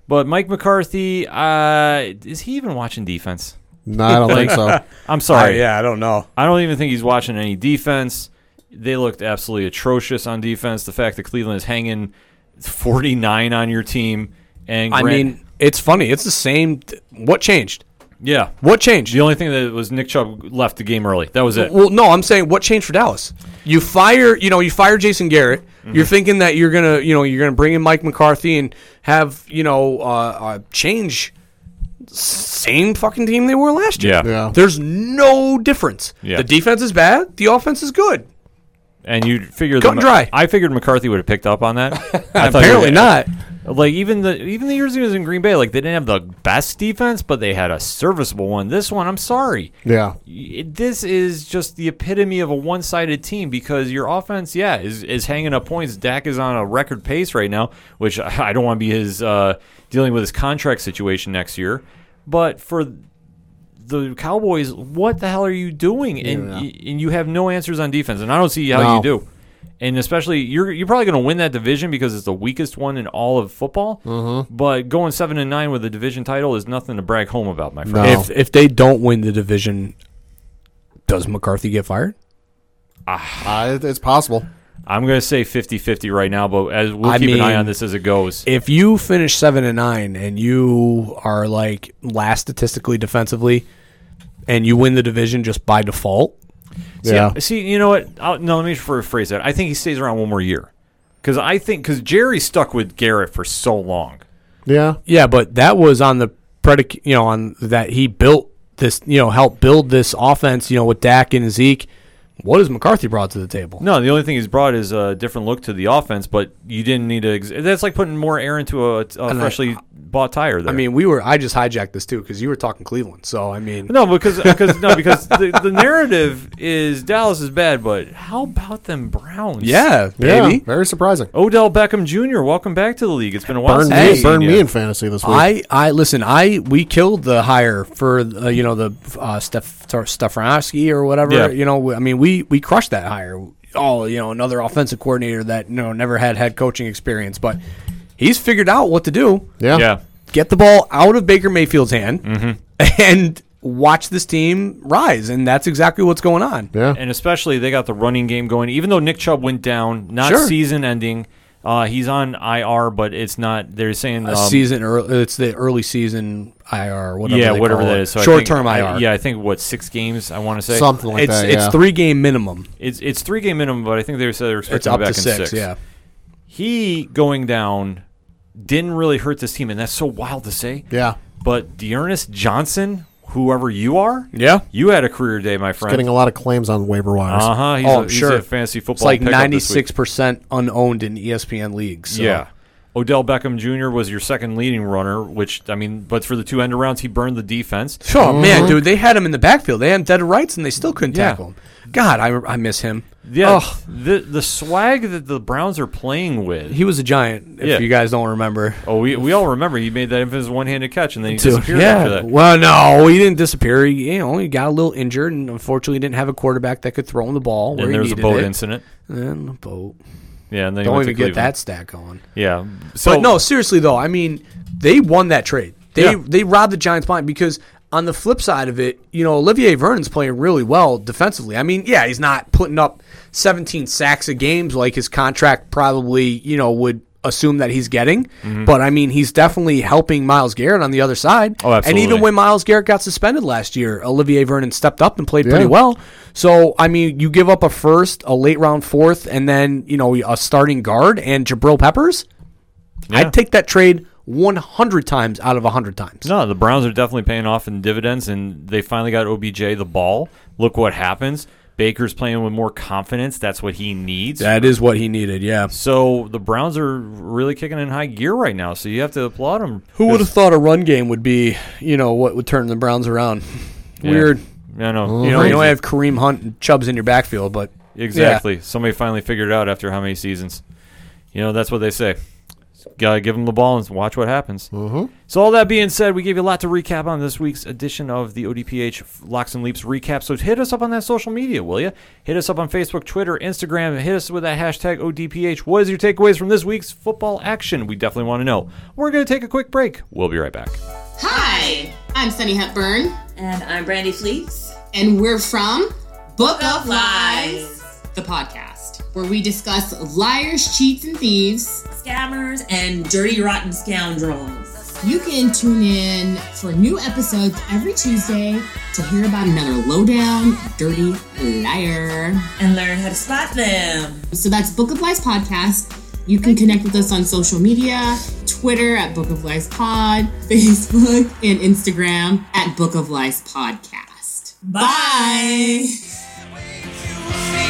but Mike McCarthy, uh, is he even watching defense? No, I don't think so. I'm sorry. yeah, I don't know. I don't even think he's watching any defense. They looked absolutely atrocious on defense. The fact that Cleveland is hanging 49 on your team, and I Grant- mean, it's funny. It's the same. What changed? Yeah. What changed? The only thing that was Nick Chubb left the game early. That was it. Well, no, I'm saying what changed for Dallas? You fire, you know, you fire Jason Garrett. Mm-hmm. You're thinking that you're gonna, you know, you're gonna bring in Mike McCarthy and have, you know, uh, uh, change same fucking team they were last year. Yeah. Yeah. There's no difference. Yeah. The defense is bad. The offense is good. And you figured Cut and dry. I figured McCarthy would have picked up on that. I thought he Apparently would- not. Like even the even the years he was in Green Bay, like they didn't have the best defense, but they had a serviceable one. This one, I'm sorry. Yeah. This is just the epitome of a one-sided team because your offense, yeah, is, is hanging up points. Dak is on a record pace right now, which I I don't want to be his uh, dealing with his contract situation next year. But for the Cowboys, what the hell are you doing? And Yeah. y- and you have no answers on defense, and I don't see how No. you do. And especially you're you're probably going to win that division because it's the weakest one in all of football. Mm-hmm. But going seven and nine with a division title is nothing to brag home about, my friend. No. If if they don't win the division, does McCarthy get fired? Uh, it's possible. I'm going to say 50-50 right now, but as we'll I keep an eye on this as it goes. If you finish seven and nine and you are like last statistically defensively, and you win the division just by default, See, Yeah. See, you know what? I'll, no, let me rephrase that. I think he stays around one more year because I think because Jerry stuck with Garrett for so long. Yeah. Yeah, but that was on the predicate, you know, on that he built this, you know, helped build this offense, you know, with Dak and Zeke. What has McCarthy brought to the table? No, the only thing he's brought is a different look to the offense, but you didn't need to. Ex- that's like putting more air into a freshly bought tire. There. I mean, we were. I just hijacked this too because you were talking Cleveland. So I mean, no, because because no, because the, the narrative is Dallas is bad, but how about them Browns? yeah, Yeah. Very surprising. Odell Beckham Jr. Welcome back to the league. It's been a while Burn since Hey. me, seen burn you. me in fantasy this week. I, I listen. I we killed the hire for uh, you know the uh, Steph Stefanowski or whatever. Yeah. You know, I mean, we we crushed that hire. Oh, you know, another offensive coordinator that you know never had head coaching experience, but he's figured out what to do. yeah. Yeah. Get the ball out of Baker Mayfield's hand mm-hmm. and watch this team rise, and that's exactly what's going on. Yeah. and especially they got the running game going. Even though Nick Chubb went down, not Sure. season ending, uh, he's on IR, but it's not. They're saying A um, season, early, it's the early season IR, whatever. yeah, they whatever call that it. is. So Short think- term I- IR. yeah, I think what six games. I want to say Something like it's that. it's yeah. three game minimum. It's it's three game minimum, but I think they said they're expecting It's up back to in six, six. Yeah. he going down didn't really hurt this team, and that's so wild to say. Yeah. But D'Ernest Johnson, whoever you are, Yeah. you had a career day, my friend. Getting a lot of claims on waiver wires. uh huh. Oh, a, he's sure. a fantasy football. It's like pickup this ninety week. six percent unowned in ESPN leagues. So. Yeah. Odell Beckham Jr. was your second leading runner, which I mean, but for the two end rounds, he burned the defense. Oh man, dude, they had him in the backfield. They had him dead to rights, and they still couldn't Yeah. tackle him. God, I, I miss him. Yeah, Ugh. the the swag that the Browns are playing with. he was a giant. If Yeah. you guys don't remember, oh, we, we all remember he made that infamous one handed catch and then he Dude, disappeared after yeah. that. Well, no, he didn't disappear. He, you know, he got a little injured, and unfortunately, didn't have a quarterback that could throw him the ball where And there was a boat it. incident. And then the boat. Yeah, and then he Don't even get that stat going. Yeah, so but no, seriously though, I mean, they won that trade. They Yeah. they robbed the Giants blind because on the flip side of it, you know, Olivier Vernon's playing really well defensively. I mean, yeah, he's not putting up 17 sacks a games like his contract probably, you know, would assume that he's getting. Mm-hmm. But I mean, he's definitely helping Myles Garrett on the other side. Oh, absolutely. And even when Myles Garrett got suspended last year, Olivier Vernon stepped up and played Yeah. pretty well. So, I mean, you give up a first, a late round fourth, and then, you know, a starting guard and Jabril Peppers. Yeah. I'd take that trade 100 times out of 100 times. No, the Browns are definitely paying off in dividends, and they finally got OBJ the ball. Look what happens. Baker's playing with more confidence. That's what he needs. That is what he needed, yeah. So the Browns are really kicking in high gear right now. So you have to applaud them. Who would have thought a run game would be, you know, what would turn the Browns around? Yeah. Weird. I know. You know, you Crazy. don't have Kareem Hunt and Chubbs in your backfield, but Exactly. Somebody finally figured it out after how many seasons. You know, that's what they say. Gotta give them the ball and watch what happens. Mm-hmm. So, all that being said, we gave you a lot to recap on this week's edition of the ODPH Locks and Leaps recap. So, hit us up on that social media, will you? Hit us up on Facebook, Twitter, Instagram. Hit us with that hashtag ODPH. What is your takeaways from this week's football action? We definitely want to know. We're going to take a quick break. We'll be right back. Hi, I'm Sunny Hepburn, And I'm Brandy Fleets. and we're from Book of of Lies, the podcast, where we discuss liars, cheats, and thieves. Scammers and dirty, rotten scoundrels. You can tune in for new episodes every Tuesday to hear about another lowdown, dirty liar. And learn how to spot them. So that's Book of Lies Podcast. You can connect with us on social media Twitter at Book of Lies Pod, Facebook, and Instagram at Book of Lies Podcast. Bye. It's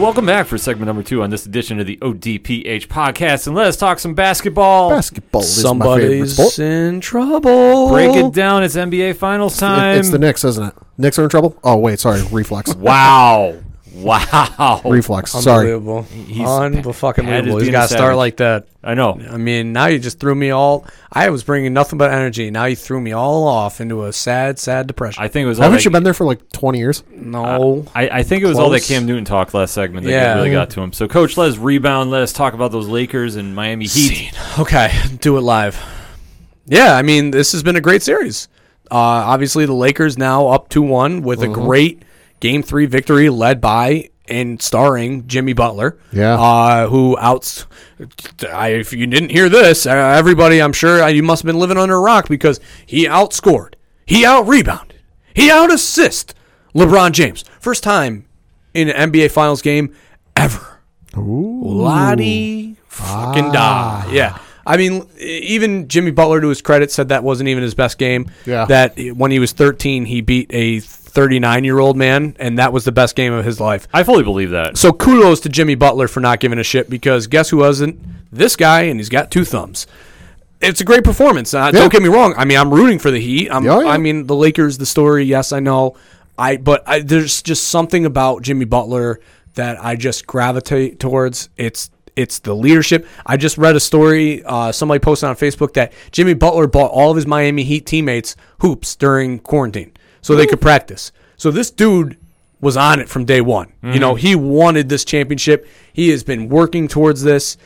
Welcome back for segment number two on this edition of the ODPH podcast, and let us talk some basketball. Basketball is my favorite Somebody's sport. in trouble. Break it down. It's NBA Finals time. It's the Knicks, isn't it? Knicks are in trouble. Oh wait, sorry, reflex. wow, wow. reflex. Sorry. Unbelievable. He's Unfucking Pat is believable. He's being got a to start like that. I know. I mean, now you just threw me all. I was bringing nothing but energy. Now you threw me all off into a sad, sad depression. I think it was all Haven't that, you been there for like twenty years? no. I, I think it was all that Close. Cam Newton talk last segment that Yeah. really got to him. So, Coach, let us rebound. Let us talk about those Lakers and Miami Heat. Okay, do it live. Yeah, I mean, this has been a great series. Uh, obviously, the Lakers now up 2 1 with a great game three victory led by and starring Jimmy Butler. Yeah. Uh, who outs. I, if you didn't hear this, uh, everybody, I'm sure uh, you must have been living under a rock because he outscored, he out rebounded, he out assist LeBron James. First time in an NBA Finals game ever. Lottie fucking da. Yeah. I mean, even Jimmy Butler, to his credit, said that wasn't even his best game. Yeah. That when he was 13, he beat a 39 year old man, and that was the best game of his life. I fully believe that. So kudos to Jimmy Butler for not giving a shit because guess who wasn't? This guy, and he's got two thumbs. It's a great performance. Uh, Yeah. Don't get me wrong. I mean, I'm rooting for the Heat. I'm, Yeah, yeah. I mean, the Lakers, the story. Yes, I know. I but I, there's just something about Jimmy Butler that I just gravitate towards. It's it's the leadership. I just read a story. Uh, somebody posted on Facebook that Jimmy Butler bought all of his Miami Heat teammates hoops during quarantine so they could practice. So this dude was on it from day one. You know, he wanted this championship. He has been working towards this.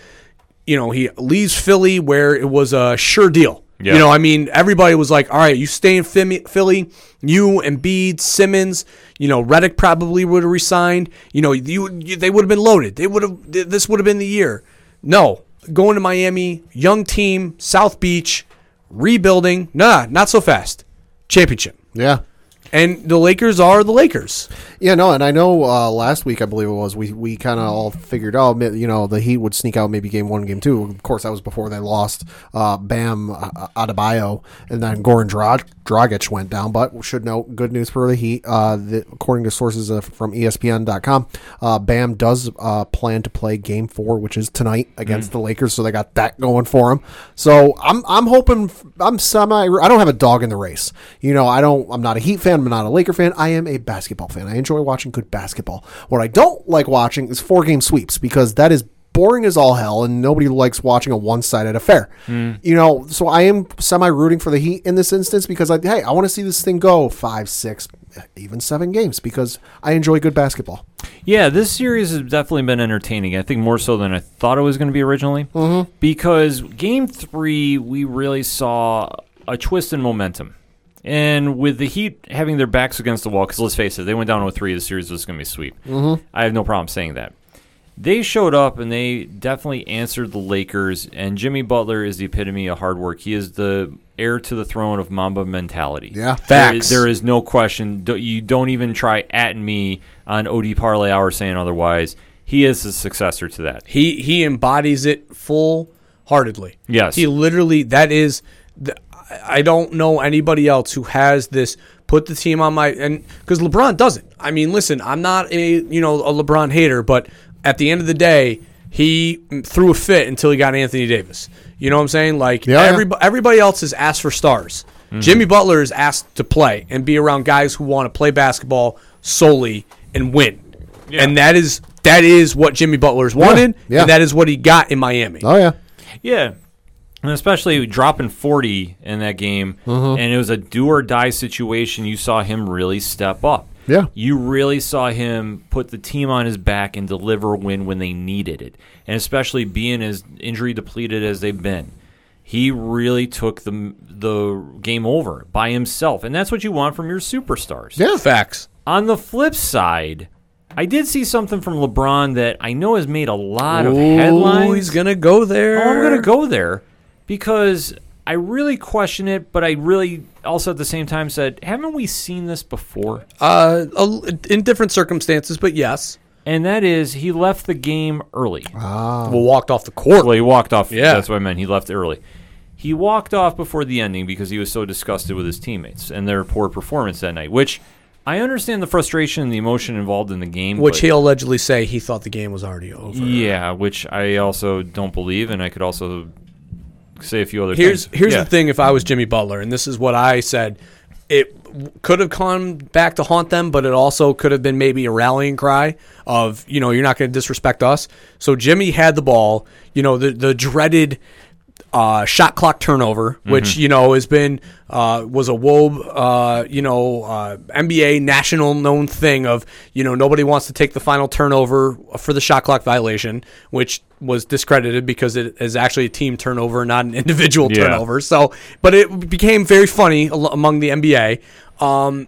You know, he leaves Philly where it was a sure deal. Yeah. You know, I mean, everybody was like, "All right, you stay in Philly, you and Embiid, Simmons. You know, Redick probably would have resigned. You know, you, you they would have been loaded. They would have. This would have been the year. No, going to Miami, young team, South Beach, rebuilding. Nah, not so fast. Championship. Yeah. And the Lakers are the Lakers. Yeah, no, and I know uh, last week I believe it was we we kind of all figured out you know the Heat would sneak out maybe game one, game two. Of course, that was before they lost uh, Bam uh, Adebayo, and then Goran Drag- Dragic went down. But should note good news for the Heat. Uh, the, according to sources uh, from ESPN.com, uh, Bam does uh, plan to play game four, which is tonight against the Lakers. So they got that going for him. So I'm I'm hoping I'm semi. I don't have a dog in the race. You know, I don't. I'm not a Heat fan. I'm not a Laker fan. I am a basketball fan. I enjoy watching good basketball. What I don't like watching is four game sweeps because that is boring as all hell, and nobody likes watching a one sided affair. You know, so I am semi rooting for the Heat in this instance because I hey I want to see this thing go five, six, even seven games because I enjoy good basketball. Yeah, this series has definitely been entertaining. I think more so than I thought it was going to be originally. Mm-hmm. Because game three, we really saw a twist in momentum. And with the Heat having their backs against the wall, because let's face it, they went down 0 3, the series was going to be sweep. Mm-hmm. I have no problem saying that. They showed up and they definitely answered the Lakers, and Jimmy Butler is the epitome of hard work. He is the heir to the throne of Mamba mentality. Yeah. There Facts. is, there is no question. You don't even try at me on OD Parlay Hour saying otherwise. He is the successor to that. He he embodies it full heartedly. Yes. He literally that is the, I I don't know anybody else who has this put the team on my and cuz LeBron doesn't. I mean, listen, I'm not a you know a LeBron hater, but at the end of the day, he threw a fit until he got Anthony Davis. You know what I'm saying? Like Yeah, yeah. everybody, everybody else has asked for stars. Mm-hmm. Jimmy Butler is asked to play and be around guys who want to play basketball solely and win. And that is that is what Jimmy Butler's wanted, yeah. and that is what he got in Miami. Oh yeah. Yeah. And especially dropping 40 in that game, Mm-hmm. and it was a do or die situation. You saw him really step up. Yeah. You really saw him put the team on his back and deliver a win when they needed it. And especially being as injury depleted as they've been, he really took the, the game over by himself. And that's what you want from your superstars. Yeah. Facts. On the flip side, I did see something from LeBron that I know has made a lot of Ooh, headlines. he's gonna go there. Oh, I'm going to go there because I really question it, but I really also at the same time said, haven't we seen this before? Uh, in different circumstances, but yes. And that is, he left the game early. Ah. Well, walked off the court. Well, he walked off. Yeah. That's what I meant. He left early. He walked off before the ending because he was so disgusted with his teammates and their poor performance that night, which I understand the frustration and the emotion involved in the game. Which he'll allegedly say he thought the game was already over. Yeah, which I also don't believe, and I could also say a few other Here's things. here's Yeah. the thing. If I was Jimmy Butler, and this is what I said, it could have come back to haunt them, but it also could have been maybe a rallying cry of you know you're not going to disrespect us. So Jimmy had the ball. You know the the dreaded. Uh, shot clock turnover, which you know has been uh, was a Wobe, uh, you know, uh, NBA national known thing of you know nobody wants to take the final turnover for the shot clock violation, which was discredited because it is actually a team turnover, not an individual Yeah. turnover. So, but it became very funny among the NBA. Um,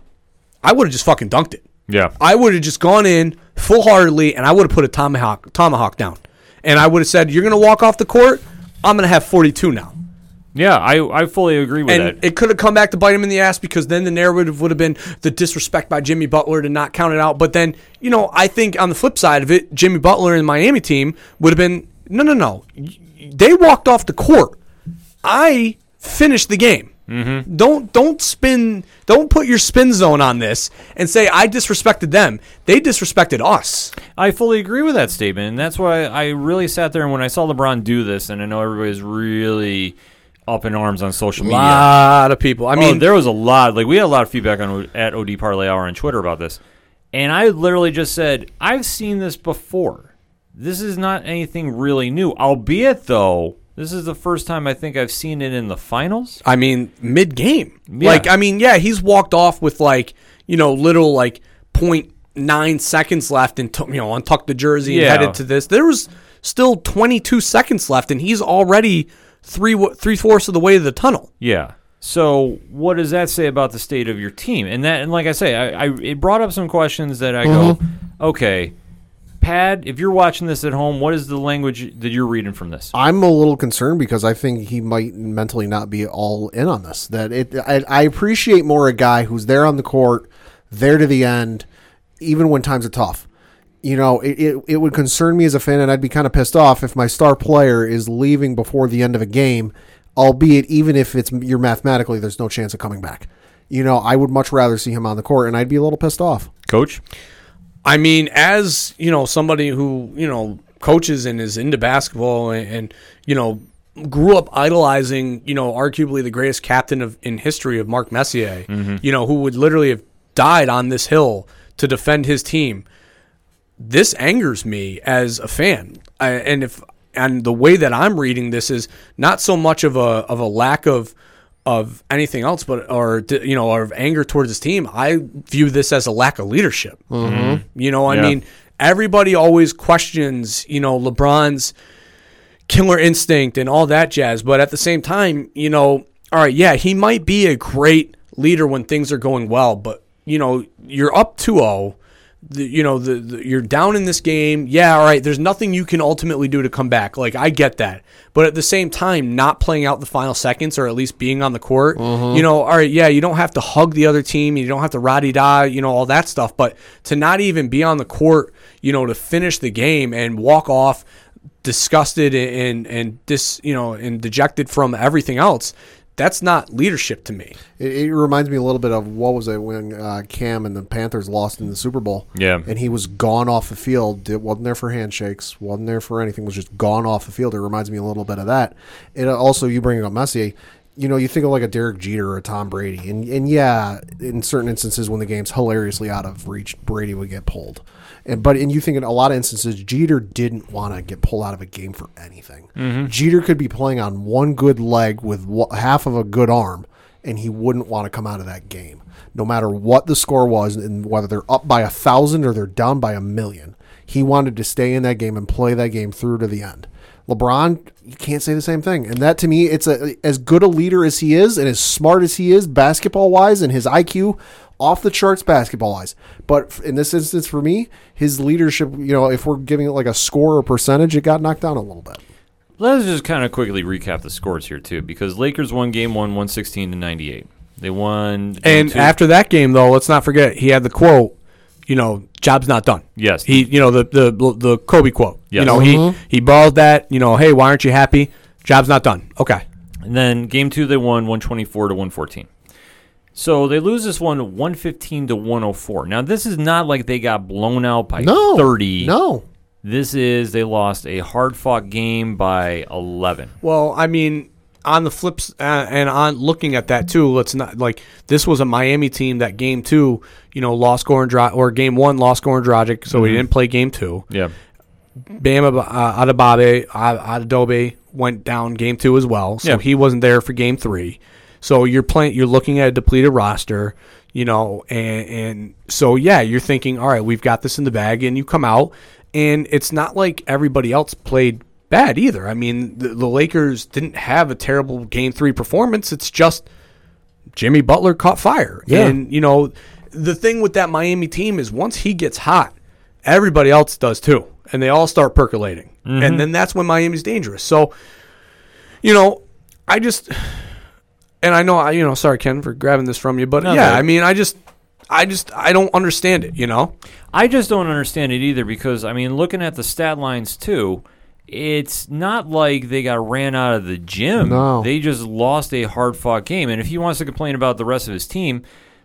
I would have just fucking dunked it. Yeah. I would have just gone in full heartedly and I would have put a tomahawk tomahawk down. And I would have said, You're gonna walk off the court, I'm gonna have forty two now. Yeah, I, I fully agree with And that. it could have come back to bite him in the ass because then the narrative would have been the disrespect by Jimmy Butler to not count it out. But then, you know, I think on the flip side of it, Jimmy Butler and the Miami team would have been no, no, no. They walked off the court. I finished the game. Mm-hmm. Don't don't spin. Don't put your spin zone on this and say I disrespected them. They disrespected us. I fully agree with that statement, and that's why I really sat there and when I saw LeBron do this, and I know everybody's really up in arms on social media. A lot of people. I mean, mean, there was a lot. Like we had a lot of feedback on at OD Parlay Hour on Twitter about this, and I literally just said, "I've seen this before. This is not anything really new. Albeit, though, this is the first time I think I've seen it in the finals. I mean, mid game. Yeah. Like, I mean, yeah, he's walked off with like, you know, little like point nine seconds left and, t- you know, untucked the jersey Yeah. and headed to this. There was still 22 seconds left and he's already three, wa- three fourths of the way to the tunnel. Yeah. So what does that say about the state of your team? And that, and like I say, I, I it brought up some questions that I go, mm-hmm. okay, Pad, if you're watching this at home, what is the language that you're reading from this? I'm a little concerned because I think he might mentally not be all in on this. That it, I, I appreciate more a guy who's there on the court, there to the end, even when times are tough. You know, it, it, it would concern me as a fan, and I'd be kind of pissed off if my star player is leaving before the end of a game, albeit even if it's you're mathematically there's no chance of coming back. You know, I would much rather see him on the court, and I'd be a little pissed off. Coach? I mean, as you know, somebody who you know coaches and is into basketball and, and you know grew up idolizing, you know, arguably the greatest captain of in history of Mark Messier, mm-hmm. you know, who would literally have died on this hill to defend his team. This angers me as a fan, I, and if and the way that I'm reading this is not so much of a of a lack of of anything else, but or you know, or of anger towards his team. I view this as a lack of leadership. Mm-hmm. You know, I Yeah. mean, everybody always questions, you know, LeBron's killer instinct and all that jazz, but at the same time, you know, all right, yeah, he might be a great leader when things are going well, but you know, you're up 2-0. The, you know, the, the you're down in this game. Yeah, all right. There's nothing you can ultimately do to come back. Like I get that, but at the same time, not playing out the final seconds or at least being on the court. Mm-hmm. You know, all right. Yeah, you don't have to hug the other team. You don't have to roddy da. You know all that stuff. But to not even be on the court, you know, to finish the game and walk off disgusted and and dis you know and dejected from everything else that's not leadership to me. It, it reminds me a little bit of what was it when uh, Cam and the Panthers lost in the Super Bowl. Yeah. and he was gone off the field. It wasn't there for handshakes. wasn't there for anything. Was just gone off the field. It reminds me a little bit of that. It also you bring up Messier. You know, you think of like a Derek Jeter or a Tom Brady, and and yeah, in certain instances when the game's hilariously out of reach, Brady would get pulled. And but and you think in a lot of instances, Jeter didn't want to get pulled out of a game for anything. Mm-hmm. Jeter could be playing on one good leg with half of a good arm, and he wouldn't want to come out of that game, no matter what the score was, and whether they're up by a thousand or they're down by a million. He wanted to stay in that game and play that game through to the end. LeBron, you can't say the same thing, and that to me, it's a as good a leader as he is, and as smart as he is basketball wise, and his IQ off the charts basketball wise. But in this instance, for me, his leadership, you know, if we're giving it like a score or percentage, it got knocked down a little bit. Let's just kind of quickly recap the scores here too, because Lakers won game one, one sixteen to ninety eight. They won. And two- after that game, though, let's not forget he had the quote. You know, job's not done. Yes. he. You know the the the Kobe quote. You Yes. know he mm-hmm. he borrowed that. You know, hey, why aren't you happy? Job's not done. Okay. And then game two, they won 124 to 114. So they lose this one 115 to 104. Now, this is not like they got blown out by No, 30. No, This is they lost a hard fought game by 11. Well, I mean, on the flips uh, and on looking at that too, let's not like this was a Miami team that game two, you know, lost Goran Dra- or game one lost Goran Dragic, so he didn't play game two. Yeah. Bam uh, Adebayo, uh, Adedobe went down game two as well, so Yeah. he wasn't there for game three. So you're playing, you're looking at a depleted roster, you know, and, and so yeah, you're thinking, all right, we've got this in the bag, and you come out, and it's not like everybody else played bad either. I mean, the, the Lakers didn't have a terrible game three performance. It's just Jimmy Butler caught fire, Yeah. and you know, the thing with that Miami team is once he gets hot, everybody else does too, and they all start percolating, and mm-hmm. then that's when Miami's dangerous. So, you know, I just, and I know I, you know, sorry Ken for grabbing this from you, but No, yeah. I mean, I just, I just, I don't understand it. You know, I just don't understand it either because, I mean, looking at the stat lines too, it's not like they got ran out of the gym. No. They just lost a hard fought game. And if he wants to complain about the rest of his team,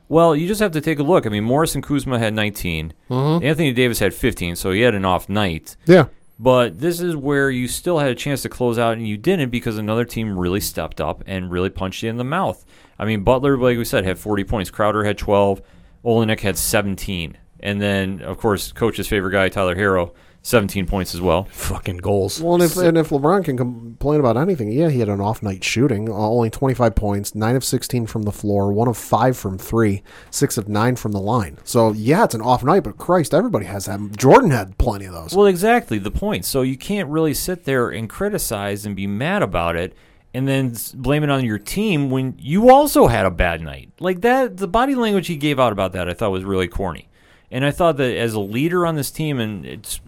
well, you just have to take a look. I mean, Morrison Kuzma had 19, mm-hmm. Anthony Davis had 15, so he had an off night. yeah, But this is where you still had a chance to close out, and you didn't because another team really stepped up and really punched you in the mouth. I mean, Butler, like we said, had 40 points. Crowder had 12. Olynyk had 17. And then, of course, coach's favorite guy, Tyler Herro, 17 points as well. fucking goals. Well, and if, and if LeBron can complain about anything, yeah, he had an off night shooting. Uh, only 25 points, 9 of 16 from the floor, 1 of 5 from 3, 6 of 9 from the line. So, yeah, it's an off night, but Christ, everybody has that. Jordan had plenty of those. Well, exactly the point. So you can't really sit there and criticize and be mad about it and then blame it on your team when you also had a bad night. Like that, the body language he gave out about that I thought was really corny. And I thought that as a leader on this team, and it's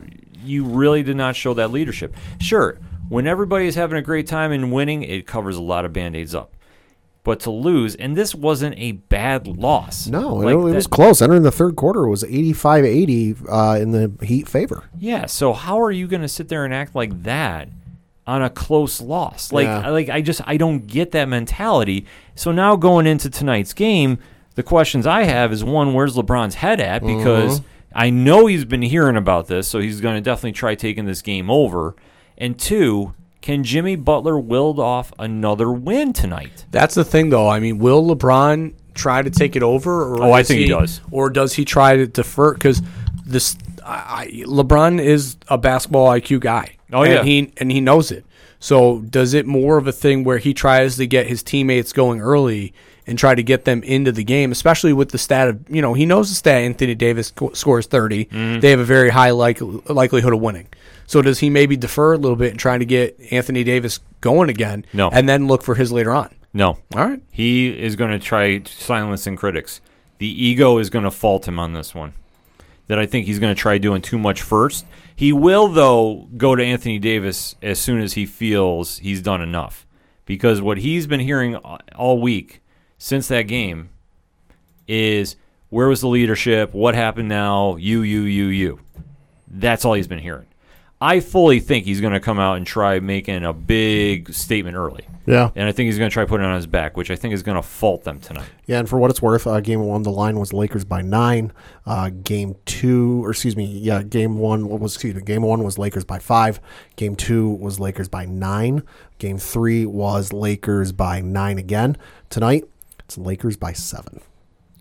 you really did not show that leadership. Sure, when everybody is having a great time and winning, it covers a lot of band aids up. But to lose, and this wasn't a bad loss. no, Like it, it was close. Entering the third quarter, it was 85 80 uh, in the Heat favor. Yeah, so how are you going to sit there and act like that on a close loss? Like Yeah. like I just I don't get that mentality. So now going into tonight's game, the questions I have is one, where's LeBron's head at mm-hmm. because I know he's been hearing about this, so he's going to definitely try taking this game over. And two, can Jimmy Butler wield off another win tonight? That's the thing, though. I mean, will LeBron try to take it over? Or Oh, I does think he does. Or does he try to defer? Because this, I, LeBron is a basketball IQ guy. Oh, and yeah. he and he knows it. So does it more of a thing where he tries to get his teammates going early and try to get them into the game, especially with the stat of you know he knows the stat Anthony Davis co- scores 30 Mm-hmm. They have a very high like, likelihood of winning. So does he maybe defer a little bit and try to get Anthony Davis going again? No. and then look for his later on. No. All right. He is going to try silencing critics. The ego is going to fault him on this one. That I think he's going to try doing too much first. He will, though, go to Anthony Davis as soon as he feels he's done enough. Because what he's been hearing all week since that game is where was the leadership? What happened now? You, you, you, you. That's all he's been hearing. I fully think he's going to come out and try making a big statement early. Yeah. And I think he's going to try putting it on his back, which I think is going to fault them tonight. Yeah, and for what it's worth, uh, game one, the line was Lakers by nine. Uh, game two, or excuse me, yeah, game one what was excuse me, game one was Lakers by five. Game two was Lakers by nine. Game three was Lakers by nine again. Tonight, it's Lakers by seven.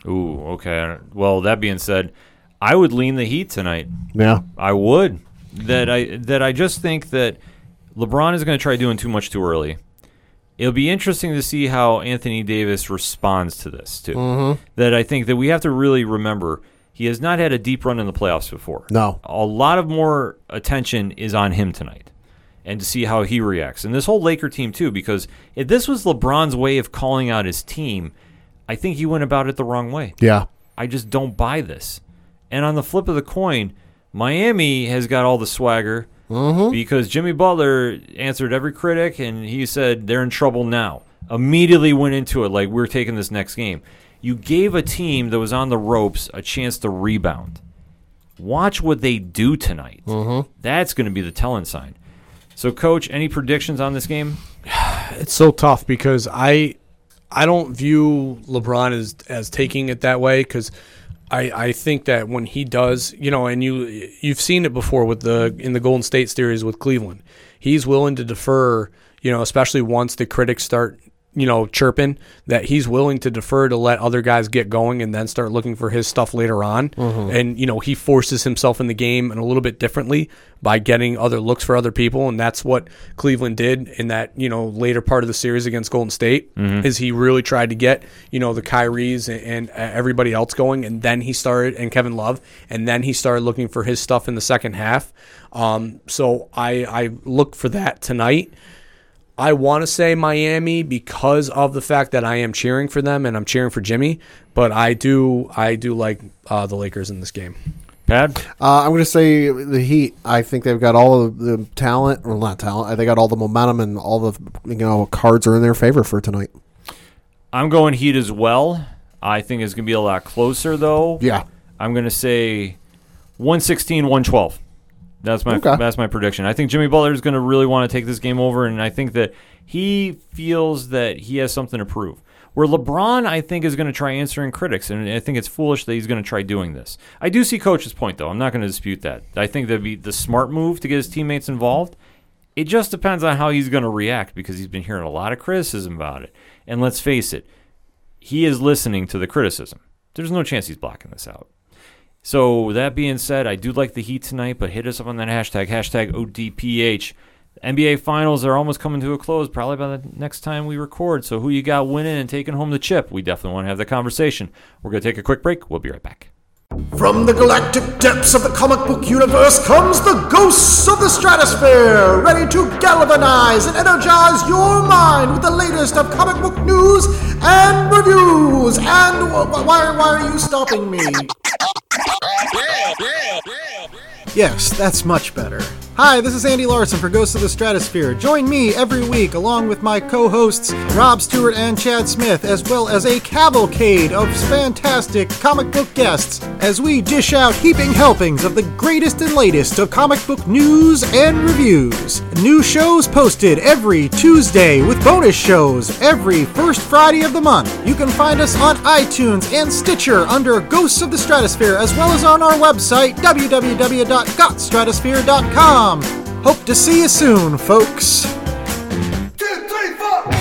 Ooh, okay. Well, that being said, I would lean the Heat tonight. Yeah, I would. That I that I just think that LeBron is going to try doing too much too early. It'll be interesting to see how Anthony Davis responds to this too. Mm-hmm. That I think that we have to really remember he has not had a deep run in the playoffs before. No. a lot of more attention is on him tonight, and to see how he reacts. And this whole Laker team too, because if this was LeBron's way of calling out his team, I think he went about it the wrong way. yeah, I just don't buy this. And on the flip of the coin, Miami has got all the swagger mm-hmm. because Jimmy Butler answered every critic and he said they're in trouble now. Immediately went into it like we're taking this next game. You gave a team that was on the ropes a chance to rebound. Watch what they do tonight. Mm-hmm. That's going to be the telling sign. So, coach, any predictions on this game? It's so tough because I I don't view LeBron as as taking it that way because I I think that when he does, you know, and you you've seen it before with the in the Golden State series with Cleveland, he's willing to defer, you know, especially once the critics start. You know, chirping that he's willing to defer to let other guys get going and then start looking for his stuff later on. And, you know, he forces himself in the game in a little bit differently by getting other looks for other people. And that's what Cleveland did in that, you know, later part of the series against Golden State is he really tried to get, you know, the Kyries and, and everybody else going. And then he started, and Kevin Love, and then he started looking for his stuff in the second half. Um, so I, I look for that tonight. I want to say Miami because of the fact that I am cheering for them and I'm cheering for Jimmy, but I do I do like uh, the Lakers in this game. Pad? Uh, I'm going to say the Heat. I think they've got all of the talent, well, not talent. They got all the momentum and all the you know cards are in their favor for tonight. I'm going Heat as well. I think it's going to be a lot closer, though. Yeah, I'm going to say 116, 112. That's my Okay. that's my prediction. I think Jimmy Butler is going to really want to take this game over, and I think that he feels that he has something to prove. Where LeBron, I think, is going to try answering critics, and I think it's foolish that he's going to try doing this. I do see Coach's point, though. I'm not going to dispute that. I think that'd be the smart move to get his teammates involved. It just depends on how he's going to react because he's been hearing a lot of criticism about it. And let's face it, he is listening to the criticism. There's no chance he's blocking this out. So that being said, I do like the Heat tonight, but hit us up on that hashtag, hashtag ODPH. NBA Finals are almost coming to a close, probably by the next time we record. So who you got winning and taking home the chip? We definitely want to have the conversation. We're going to take a quick break. We'll be right back. From the galactic depths of the comic book universe comes the ghosts of the stratosphere, ready to galvanize and energize your mind with the latest of comic book news and reviews. And wh- wh- why, why are you stopping me? Yes, that's much better. Hi, this is Andy Larson for Ghosts of the Stratosphere. Join me every week along with my co hosts Rob Stewart and Chad Smith, as well as a cavalcade of fantastic comic book guests, as we dish out heaping helpings of the greatest and latest of comic book news and reviews. New shows posted every Tuesday with bonus shows every first Friday of the month. You can find us on iTunes and Stitcher under Ghosts of the Stratosphere, as well as on our website, www.gotstratosphere.com. Hope to see you soon, folks.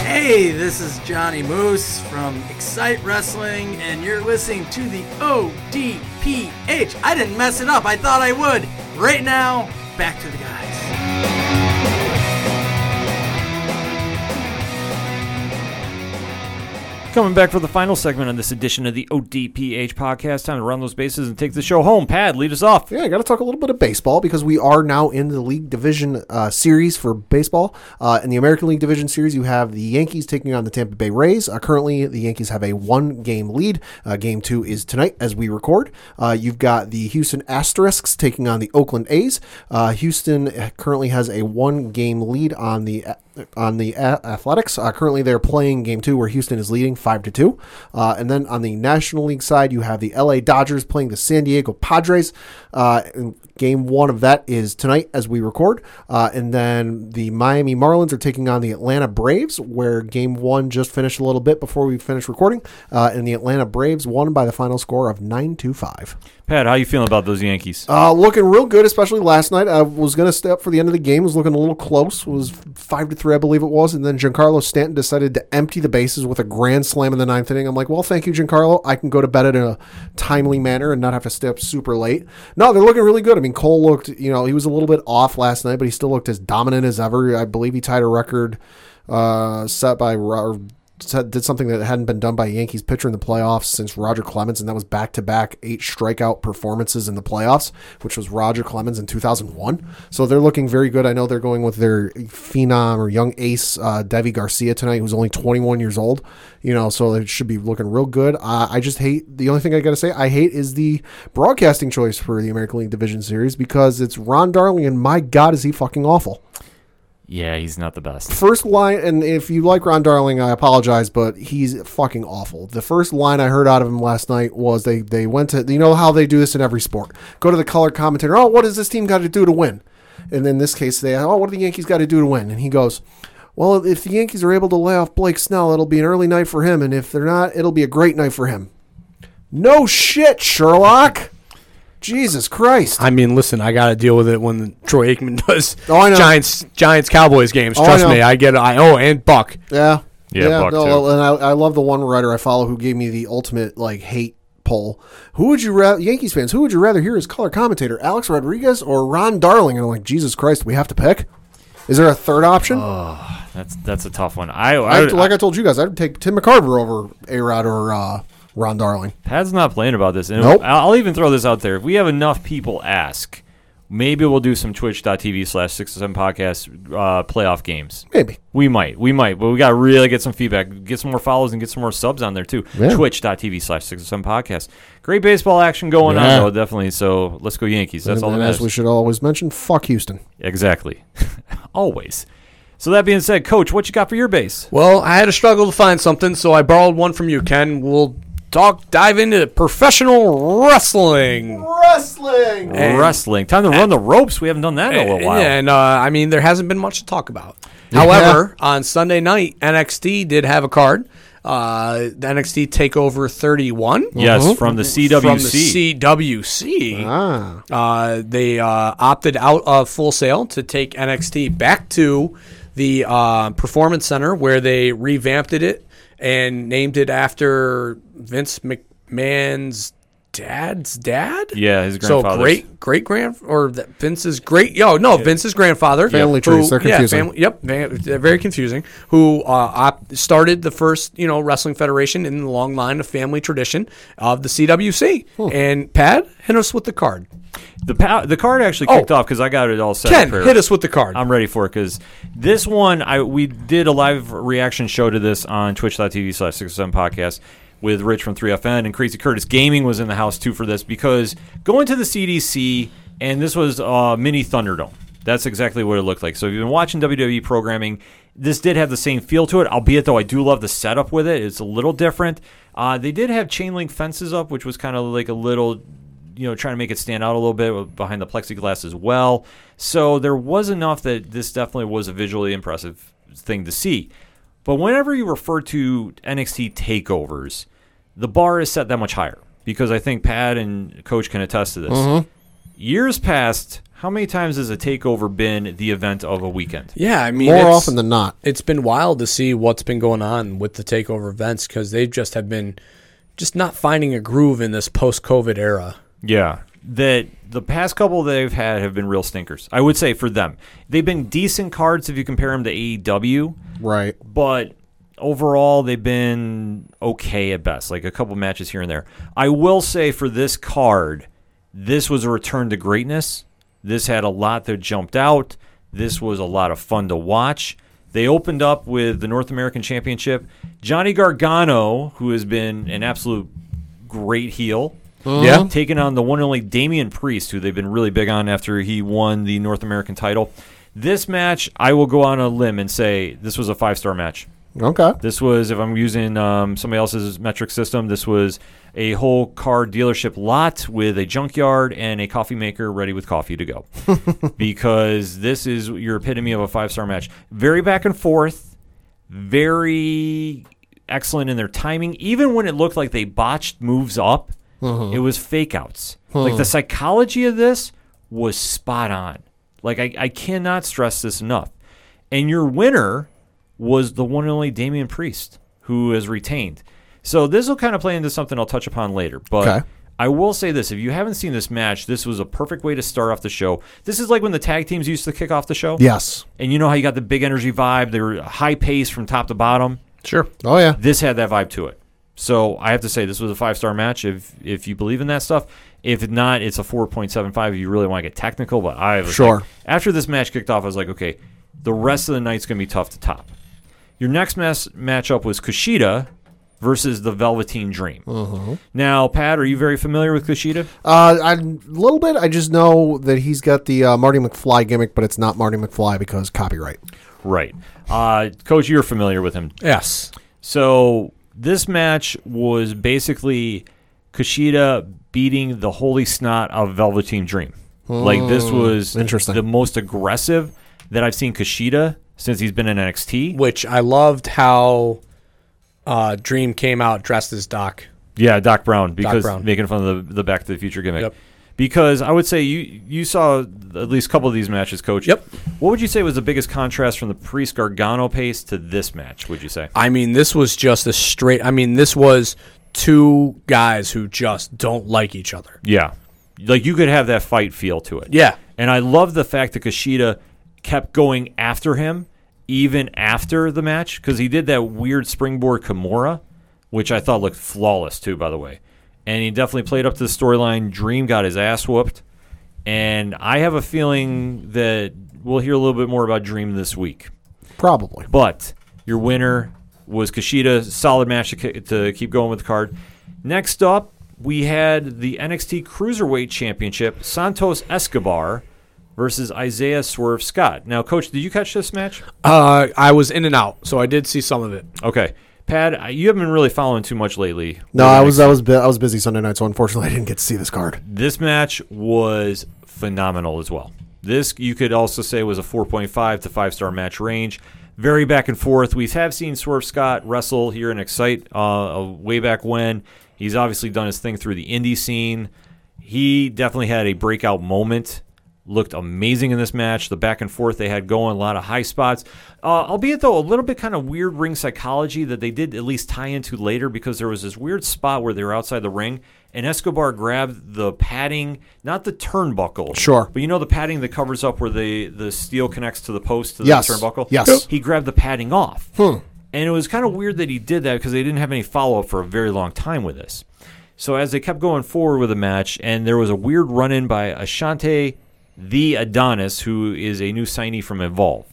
Hey, this is Johnny Moose from Excite Wrestling, and you're listening to the ODPH. I didn't mess it up, I thought I would. Right now, back to the guys. Coming back for the final segment on this edition of the ODPH podcast. Time to run those bases and take the show home. Pad, lead us off. Yeah, I got to talk a little bit of baseball because we are now in the League Division uh, series for baseball. Uh, in the American League Division series, you have the Yankees taking on the Tampa Bay Rays. Uh, currently, the Yankees have a one game lead. Uh, game two is tonight as we record. Uh, you've got the Houston Asterisks taking on the Oakland A's. Uh, Houston currently has a one game lead on the on the a- Athletics. Uh, currently, they're playing game two, where Houston is leading five to two. Uh, and then on the National League side, you have the LA Dodgers playing the San Diego Padres. Uh, game one of that is tonight as we record. Uh, and then the Miami Marlins are taking on the Atlanta Braves, where game one just finished a little bit before we finished recording. Uh, and the Atlanta Braves won by the final score of nine to five. Pat, how you feeling about those Yankees? Uh, looking real good, especially last night. I was going to stay up for the end of the game. Was looking a little close. Was five to three, I believe it was. And then Giancarlo Stanton decided to empty the bases with a grand slam in the ninth inning. I'm like, well, thank you, Giancarlo. I can go to bed in a timely manner and not have to stay up super late. No, they're looking really good. I mean, Cole looked, you know, he was a little bit off last night, but he still looked as dominant as ever. I believe he tied a record uh, set by did something that hadn't been done by a Yankees pitcher in the playoffs since Roger Clemens, and that was back to back eight strikeout performances in the playoffs, which was Roger Clemens in 2001. So they're looking very good. I know they're going with their phenom or young ace, uh, Deivi Garcia tonight, who's only 21 years old. You know, so it should be looking real good. Uh, I just hate the only thing I got to say I hate is the broadcasting choice for the American League Division Series because it's Ron Darling, and my God, is he fucking awful Yeah, he's not the best. first line, and if you like Ron Darling, I apologize, but he's fucking awful. The first line I heard out of him last night was they they went to you know how they do this in every sport. Go to the color commentator. Oh, what does this team got to do to win? And in this case, they oh, what do the Yankees got to do to win? And he goes, well, if the Yankees are able to lay off Blake Snell, it'll be an early night for him, and if they're not, it'll be a great night for him. No shit, Sherlock. Jesus Christ. I mean, listen, I got to deal with it when Troy Aikman does Oh, I know. Giants Giants Cowboys games. Oh, Trust know. me, I get. I oh, and Buck. Yeah. Yeah, Buck, no, too. and I, I love the one writer I follow who gave me the ultimate like hate poll. Who would you rather Yankees fans, who would you rather hear as color commentator, Alex Rodriguez or Ron Darling? And I'm like, Jesus Christ, we have to pick. Is there a third option? That's that's a tough one. I, I, I, like I told you guys, I'd take Tim McCarver over A Rod or uh, Ron Darling. Pat's not playing about this. And Nope. I'll I'll even throw this out there. If we have enough people ask, maybe we'll do some twitch.tv slash 6 7 podcast uh, playoff games. Maybe. We might. We might. But we got to really get some feedback, get some more follows, and get some more subs on there, too. Yeah. Twitch.tv slash 6 7 podcast. Great baseball action going Yeah. on, though, definitely. So let's go Yankees. That's and, all that and as we should always mention, fuck Houston. Exactly. Always. So that being said, Coach, what you got for your base? Well, I had to struggle to find something, so I borrowed one from you, Ken. We'll talk, dive into professional wrestling. Wrestling. And- Wrestling. Time to run the ropes. We haven't done that in a little while. And uh, I mean, there hasn't been much to talk about. However, on Sunday night, NXT did have a card. Uh, the NXT Takeover 31. Yes, from the CWC. From the CWC. Ah. Uh, they uh, opted out of Full Sail to take NXT back to the uh, Performance Center where they revamped it and named it after Vince McMahon's dad's dad. Yeah, his grandfather. So great, great grand or that Vince's great. Yo, no, Vince's grandfather. Family who- trees, they're confusing. Yeah, family, yep, they're very confusing. Who uh, op- started the first, you know, wrestling federation in the long line of family tradition of the CWC. And Pat, hit us with the card. The the card actually Oh. kicked off because I got it all set. Ken, up hit us with the card. I'm ready for it because this one I we did a live reaction show to this on twitch.tv slash six seven podcast with Rich from 3FN and Crazy Curtis Gaming was in the house too for this because going to the CDC and this was uh, mini Thunderdome. That's exactly what it looked like. So if you've been watching WWE programming, this did have the same feel to it, albeit though I do love the setup with it. It's a little different. Uh, they did have chain link fences up, which was kind of like a little you know, trying to make it stand out a little bit behind the plexiglass as well. So there was enough that this definitely was a visually impressive thing to see. But whenever you refer to NXT takeovers, the bar is set that much higher because I think Pat and Coach can attest to this. Mm-hmm. Years past, how many times has a takeover been the event of a weekend? Yeah, I mean, More often than not. it's been wild to see what's been going on with the takeover events because they just have been just not finding a groove in this post-COVID era. Yeah. That the past couple they've had have been real stinkers. I would say for them. They've been decent cards if you compare them to AEW. Right. but overall they've been okay at best like a couple matches here and there i will say for this card this was a return to greatness this had a lot that jumped out this was a lot of fun to watch they opened up with the north american championship johnny gargano who has been an absolute great heel Yeah. taking on the one and only Damian Priest, who they've been really big on after he won the North American title. This match, I will go on a limb and say this was a five star match. Okay. This was, if I'm using um, somebody else's metric system, this was a whole car dealership lot with a junkyard and a coffee maker ready with coffee to go. because this is your epitome of a five star match. Very back and forth, very excellent in their timing. Even when it looked like they botched moves up, Uh-huh. it was fake outs. Like the psychology of this was spot on. Like I, I cannot stress this enough. And your winner was the one and only Damian Priest, who is retained. So this will kind of play into something I'll touch upon later. But Okay. I will say this: if you haven't seen this match, this was a perfect way to start off the show. This is like when the tag teams used to kick off the show. Yes. And you know how you got the big energy vibe, they were high pace from top to bottom. Sure. Oh yeah. This had that vibe to it. So I have to say this was a five star match if if you believe in that stuff. If not, it's a four point seven five if you really want to get technical. But I was Sure. like- after this match kicked off, I was like, okay, the rest of the night's gonna be tough to top. Your next mas- matchup was Kushida versus the Velveteen Dream. Now, Pat, are you very familiar with Kushida? Uh, a little bit. I just know that he's got the uh, Marty McFly gimmick, but it's not Marty McFly because copyright. Right. Uh, Coach, you're familiar with him. Yes. So this match was basically Kushida beating the holy snot of Velveteen Dream. like this was interesting. the most aggressive that I've seen Kushida since he's been in NXT. Which I loved how uh, Dream came out dressed as Doc. Yeah, Doc Brown because Brown. making fun of the, the Back to the Future gimmick. Yep. Because I would say you you saw at least a couple of these matches, Coach. Yep. What would you say was the biggest contrast from the Priest Gargano pace to this match? Would you say? I mean, this was just a straight. I mean, this was two guys who just don't like each other. Yeah. Like you could have that fight feel to it. Yeah. And I love the fact that Kushida kept going after him even after the match because he did that weird springboard Kimura, which I thought looked flawless too, by the way. And he definitely played up to the storyline. Dream got his ass whooped. And I have a feeling that we'll hear a little bit more about Dream this week. Probably. But your winner was Kushida. Solid match to, to keep going with the card. Next up, we had the NXT Cruiserweight Championship Santos Escobar versus Isaiah Swerve Scott. Now, Coach, did you catch this match? Uh, I was in and out, so I did see some of it. Okay. Pat, you haven't been really following too much lately. No, I was I was bu- I was busy Sunday night, so unfortunately I didn't get to see this card. This match was phenomenal as well. This you could also say was a 4.5 to 5 star match range. Very back and forth. We have seen Swerve Scott wrestle here in Excite uh, way back when. He's obviously done his thing through the indie scene. He definitely had a breakout moment. Looked amazing in this match. The back and forth they had going, a lot of high spots. Uh, albeit though, a little bit kind of weird ring psychology that they did at least tie into later because there was this weird spot where they were outside the ring and Escobar grabbed the padding, not the turnbuckle. Sure. But you know the padding that covers up where the, the steel connects to the post to the Yes. turnbuckle? Yes. He grabbed the padding off. And it was kind of weird that he did that because they didn't have any follow up for a very long time with this. So as they kept going forward with the match, and there was a weird run in by Ashante the Adonis, who is a new signee from Evolve,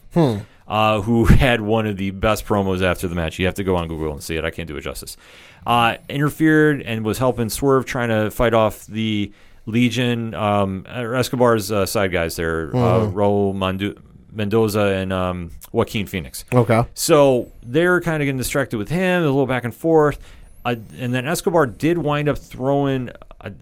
uh, who had one of the best promos after the match. You have to go on Google and see it. I can't do it justice. Uh, interfered and was helping Swerve trying to fight off the Legion, um, Escobar's uh, side guys there, uh, Raul Mondu- Mendoza and um, Joaquin Phoenix. Okay. So they're kind of getting distracted with him, a little back and forth. Uh, and then Escobar did wind up throwing uh,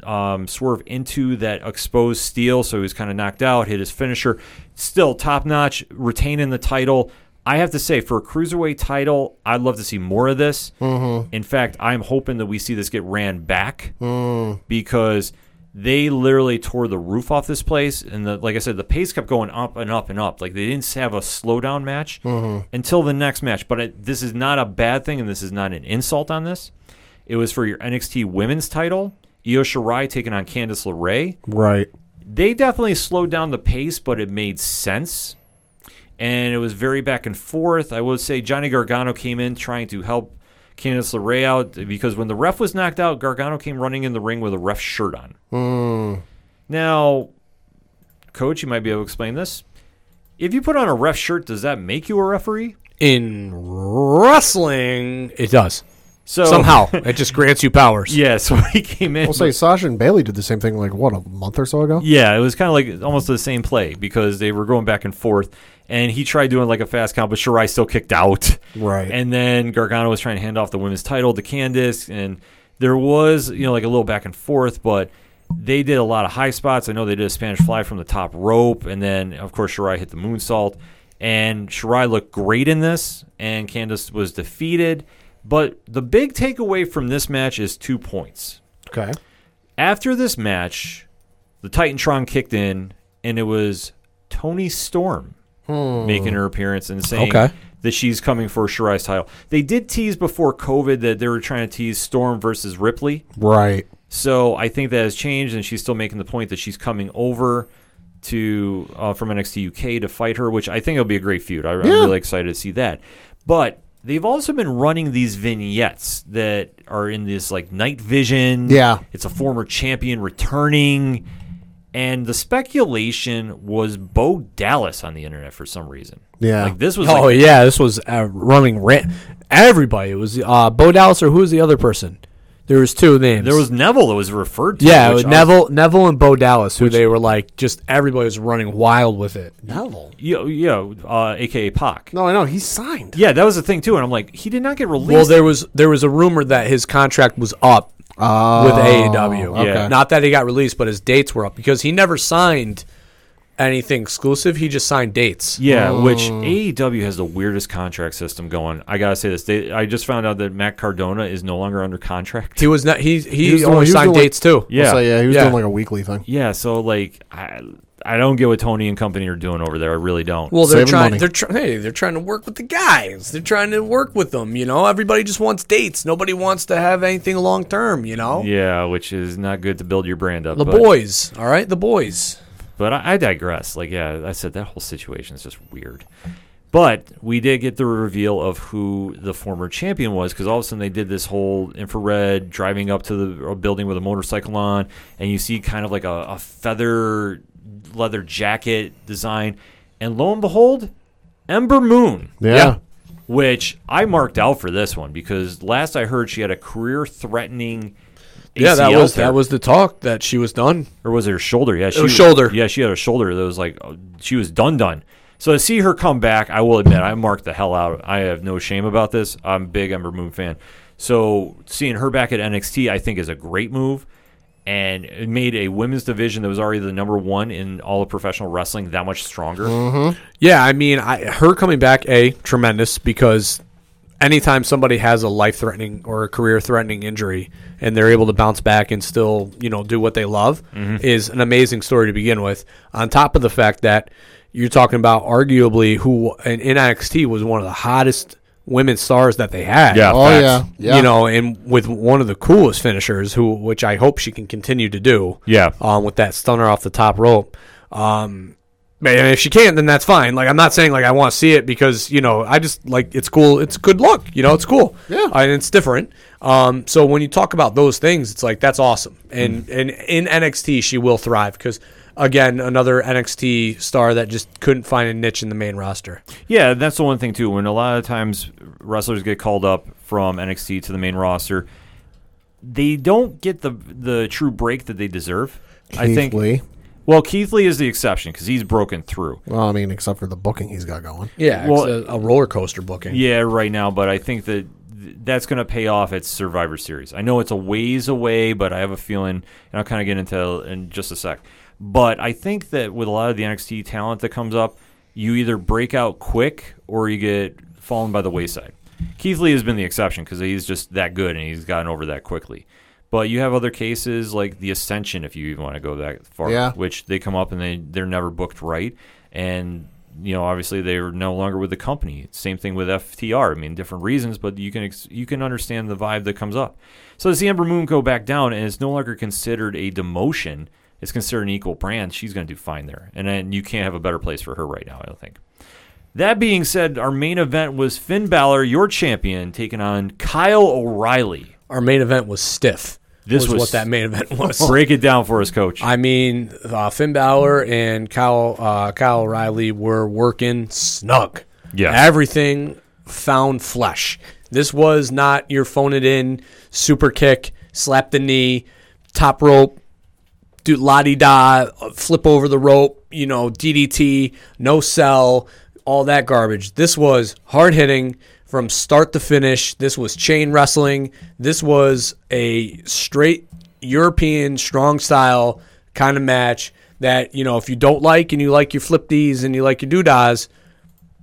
um, Swerve into that exposed steel, so he was kind of knocked out, hit his finisher. Still top notch, retaining the title. I have to say, for a cruiserweight title, I'd love to see more of this. Mm-hmm. In fact, I'm hoping that we see this get ran back because they literally tore the roof off this place, and the, like I said, the pace kept going up and up and up. Like they didn't have a slowdown match until the next match. But it, this is not a bad thing, and this is not an insult on this. It was for your NXT Women's title, Io Shirai taking on Candice LeRae. Right. They definitely slowed down the pace, but it made sense. And it was very back and forth. I would say Johnny Gargano came in trying to help Candice LeRae out because when the ref was knocked out, Gargano came running in the ring with a ref shirt on. Hmm. Now, coach, you might be able to explain this. If you put on a ref shirt, does that make you a referee? In wrestling, it does. So Somehow, it just grants you powers. yeah. So he came in. We'll say Sasha and Bayley did the same thing like what a month or so ago. Yeah, it was kind of like almost the same play because they were going back and forth, and he tried doing like a fast count, but Shirai still kicked out. Right. And then Gargano was trying to hand off the women's title to Candice, and there was you know like a little back and forth, but they did a lot of high spots. I know they did a Spanish fly from the top rope, and then of course Shirai hit the moonsault, and Shirai looked great in this, and Candice was defeated. But the big takeaway from this match is two points Okay. after this match, the Titantron kicked in, and it was Toni Storm making her appearance and saying Okay. that she's coming for Shirai's title. They did tease before COVID that they were trying to tease Storm versus Ripley. Right. So I think that has changed, and she's still making the point that she's coming over to uh, from NXT UK to fight her, which I think will be a great feud. I, I'm Yeah. really excited to see that. But they've also been running these vignettes that are in this like night vision. Yeah. it's a former champion returning, and the speculation was Bo Dallas on the internet for some reason. Yeah. like this was Oh like, yeah, this was uh, running rant. Everybody. It was uh, Bo Dallas or who was the other person? There was two names. there was Neville that was referred to. yeah, it which was I Neville, Neville and Bo Dallas, who they were like just everybody was running wild with it. Neville. Yeah, yeah, uh, aka Pac. No, I know he's signed. Yeah, that was the thing too, and I'm like, he did not get released. Well, there was there was a rumor that his contract was up Oh, with AEW. okay. Not that he got released, but his dates were up because he never signed anything exclusive. He just signed dates. yeah, which Mm. AEW has the weirdest contract system going. I gotta say this. They, I just found out that Matt Cardona is no longer under contract. He was not. He he, was doing- only he signed doing- dates too. Yeah, So yeah, he was Yeah. doing like a weekly thing. yeah. So like, I, I don't get what Tony and company are doing over there. I really don't. Well, they're Saving trying. money. They're trying. Hey, they're trying to work with the guys. They're trying to work with them. You know, everybody just wants dates. Nobody wants to have anything long term. You know, yeah, which is not good to build your brand up. the but, boys. All right, the boys. But I, I digress. Like, yeah, I said that whole situation is just weird. But we did get the reveal of who the former champion was because all of a sudden they did this whole infrared driving up to the a building with a motorcycle on, and you see kind of like a, a feather leather jacket design, and lo and behold, Ember Moon, Yeah. which I marked out for this one because last I heard she had a career-threatening. Yeah, that was tear that was the talk that she was done. or was it her shoulder? Yeah, she was shoulder. Yeah, she had a shoulder that was like uh, she was done done. So to see her come back, I will admit I marked the hell out. I have no shame about this. I'm a big Ember Moon fan. So seeing her back at NXT, I think is a great move, and it made a women's division that was already the number one in all of professional wrestling that much stronger. Yeah, I mean, I, her coming back, a tremendous because anytime somebody has a life threatening or a career threatening injury and they're able to bounce back and still, you know, do what they love is an amazing story to begin with. On top of the fact that you're talking about arguably who in, in NXT was one of the hottest women stars that they had. Yeah. Oh yeah. Yeah. You know, and with one of the coolest finishers, who which I hope she can continue to do. Yeah. Um, with that stunner off the top rope. Um, but if she can't, then that's fine. Like I'm not saying like I want to see it because you know I just like it's cool. It's good look. You know, it's cool. Yeah. and it's different. Um, so when you talk about those things, it's like that's awesome. And Mm. and in NXT she will thrive because again another NXT star that just couldn't find a niche in the main roster. Yeah, that's the one thing too. When a lot of times wrestlers get called up from NXT to the main roster, they don't get the the true break that they deserve. I think. Lee. Well, Keith Lee is the exception because he's broken through. Well, I mean, except for the booking he's got going. Yeah, Well- it's a, a roller coaster booking. Yeah, right now, but I think that that's going to pay off at Survivor Series. I know it's a ways away, but I have a feeling, and I'll kind of get into it in just a sec. But I think that with a lot of the NXT talent that comes up, you either break out quick or you get fallen by the wayside. Keith Lee has been the exception because he's just that good and he's gotten over that quickly. But you have other cases like the Ascension, if you even want to go that far, Yeah. which they come up and they they're never booked right, and you know obviously they're no longer with the company. Same thing with FTR. I mean, different reasons, but you can ex- you can understand the vibe that comes up. So to see Ember Moon go back down and it's no longer considered a demotion, it's considered an equal brand. She's going to do fine there, and then you can't have a better place for her right now. I don't think. That being said, our main event was Finn Balor, your champion, taking on Kyle O'Reilly. Our main event was stiff. This was, was- what that main event was. Break it down for us, Coach. I mean, uh, Finn Balor and Kyle uh, Kyle O'Reilly were working snug. Yes. everything found flesh. This was not your phone it in, super kick, slap the knee, top rope, do la di da, flip over the rope, you know, DDT, no sell, all that garbage. This was hard hitting from start to finish. This was chain wrestling. This was a straight European strong style kind of match that, you know, if you don't like and you like your flip these and you like your doodads,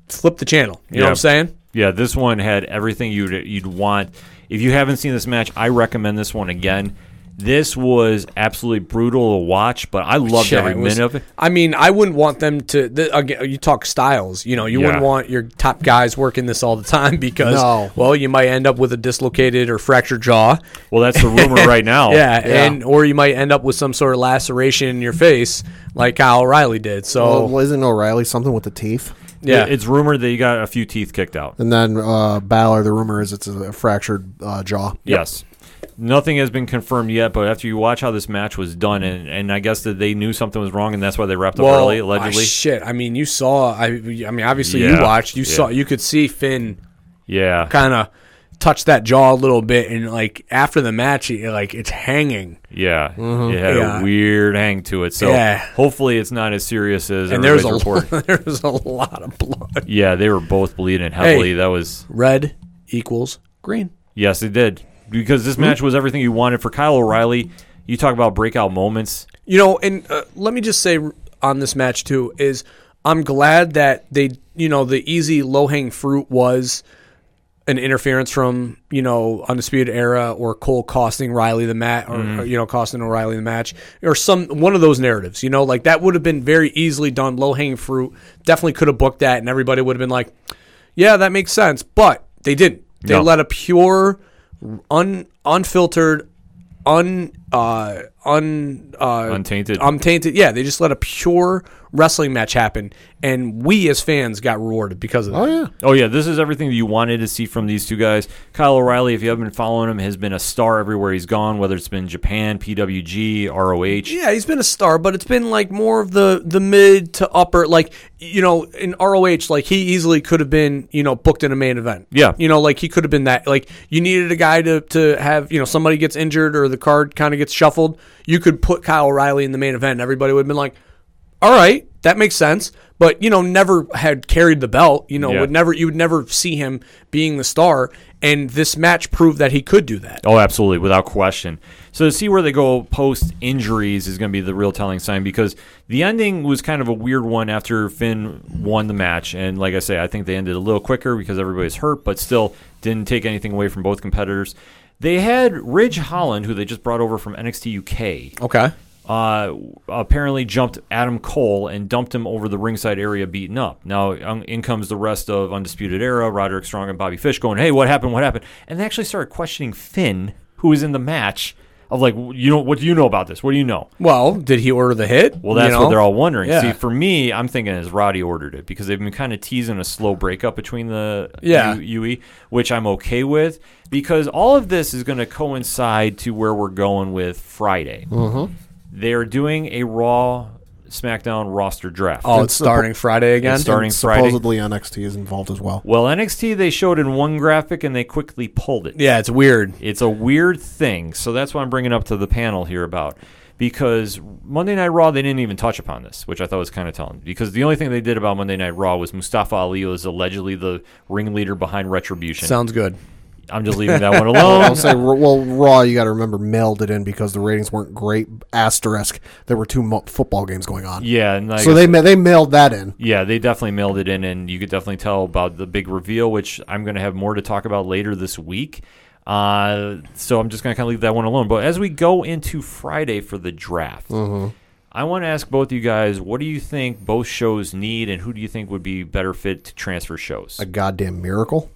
flip the channel. You know what I'm saying? Yeah, this one had everything you'd you'd want. If you haven't seen this match, I recommend this one again. This was absolutely brutal to watch, but I loved Yeah, every was- minute of it. I mean, I wouldn't want them to. The, again, you talk styles. You know, you wouldn't want your top guys working this all the time because, No. well, you might end up with a dislocated or fractured jaw. Well, that's the rumor right now. Yeah, Yeah. and or you might end up with some sort of laceration in your face, like Kyle O'Reilly did. So Well, isn't O'Reilly something with the teeth? yeah, it's rumored that he got a few teeth kicked out. And then uh, Balor, the rumor is it's a fractured uh, jaw. Yes. Nothing has been confirmed yet, but after you watch how this match was done, and, and I guess that they knew something was wrong, and that's why they wrapped up well, early, ah, allegedly. shit. I mean, you saw. I, I mean, obviously you watched. You yeah. saw. You could see Finn yeah. kind of touch that jaw a little bit, and like after the match, he, like it's hanging. Yeah. It had Yeah. a weird hang to it. So Yeah. hopefully it's not as serious as And there's a there's a lot of blood. Yeah, they were both bleeding heavily. Hey. That was Red equals green. yes, it did because this match was everything you wanted for Kyle O'Reilly. You talk about breakout moments. You know, and uh, let me just say on this match too is I'm glad that they, you know, the easy low hanging fruit was an interference from you know undisputed era or Cole costing Riley the match or, or, you know costing O'Reilly the match or some one of those narratives. You know, like that would have been very easily done. Low hanging fruit definitely could have booked that, and everybody would have been like, "Yeah, that makes sense." But they didn't. They No. let a pure, un unfiltered, un uh un uh Untainted. untainted. Yeah, they just let a pure wrestling match happened, and we as fans got rewarded because of that. Oh yeah. Oh yeah, this is everything that you wanted to see from these two guys. Kyle O'Reilly, if you haven't been following him, has been a star everywhere he's gone, whether it's been Japan, PWG, ROH. Yeah, he's been a star, but it's been like more of the the mid to upper. Like you know, in ROH, like he easily could have been you know booked in a main event. Yeah. you know, like he could have been that. Like you needed a guy to to have you know somebody gets injured or the card kind of gets shuffled. You could put Kyle O'Reilly in the main event. and Everybody would have been like, all right, that makes sense. But you know, never had carried the belt. You know, Yeah. would never you would never see him being the star. And this match proved that he could do that. Oh, absolutely, without question. So to see where they go post injuries is going to be the real telling sign because the ending was kind of a weird one after Finn won the match, and like I say, I think they ended a little quicker because everybody's hurt, but still didn't take anything away from both competitors. They had Ridge Holland, who they just brought over from NXT UK, Okay. Uh, apparently jumped Adam Cole and dumped him over the ringside area, beaten up. Now, um, in comes the rest of Undisputed Era, Roderick Strong and Bobby Fish, going, "Hey, what happened? What happened?" And they actually started questioning Finn, who was in the match, of like, you know, what do you know about this? What do you know? Well, did he order the hit? Well, that's You what they're all wondering. Yeah. See, for me, I'm thinking as Roddy ordered it because they've been kind of teasing a slow breakup between the Yeah. U- UE, which I'm okay with because all of this is going to coincide to where we're going with Friday. Mm-hmm. They're doing a Raw, SmackDown roster draft. Oh, And it's suppo- starting Friday again. It's starting And Friday. Supposedly NXT is involved as well. Well, NXT they showed in one graphic and they quickly pulled it. Yeah, it's weird. It's a weird thing. So that's why I'm bringing up to the panel here about because Monday Night Raw they didn't even touch upon this, which I thought was kind of telling. Because the only thing they did about Monday Night Raw was Mustafa Ali was allegedly the ringleader behind Retribution. Sounds good. I'm just leaving that one alone. I'll say, well, Raw, you got to remember, mailed it in because the ratings weren't great. Asterisk, there were two mo- football games going on. yeah, and So they ma- they mailed that in. Yeah, they definitely mailed it in, and you could definitely tell about the big reveal, which I'm going to have more to talk about later this week. Uh, so I'm just going to kind of leave that one alone. But as we go into Friday for the draft, I want to ask both you guys, what do you think both shows need, and who do you think would be better fit to transfer shows? A goddamn miracle.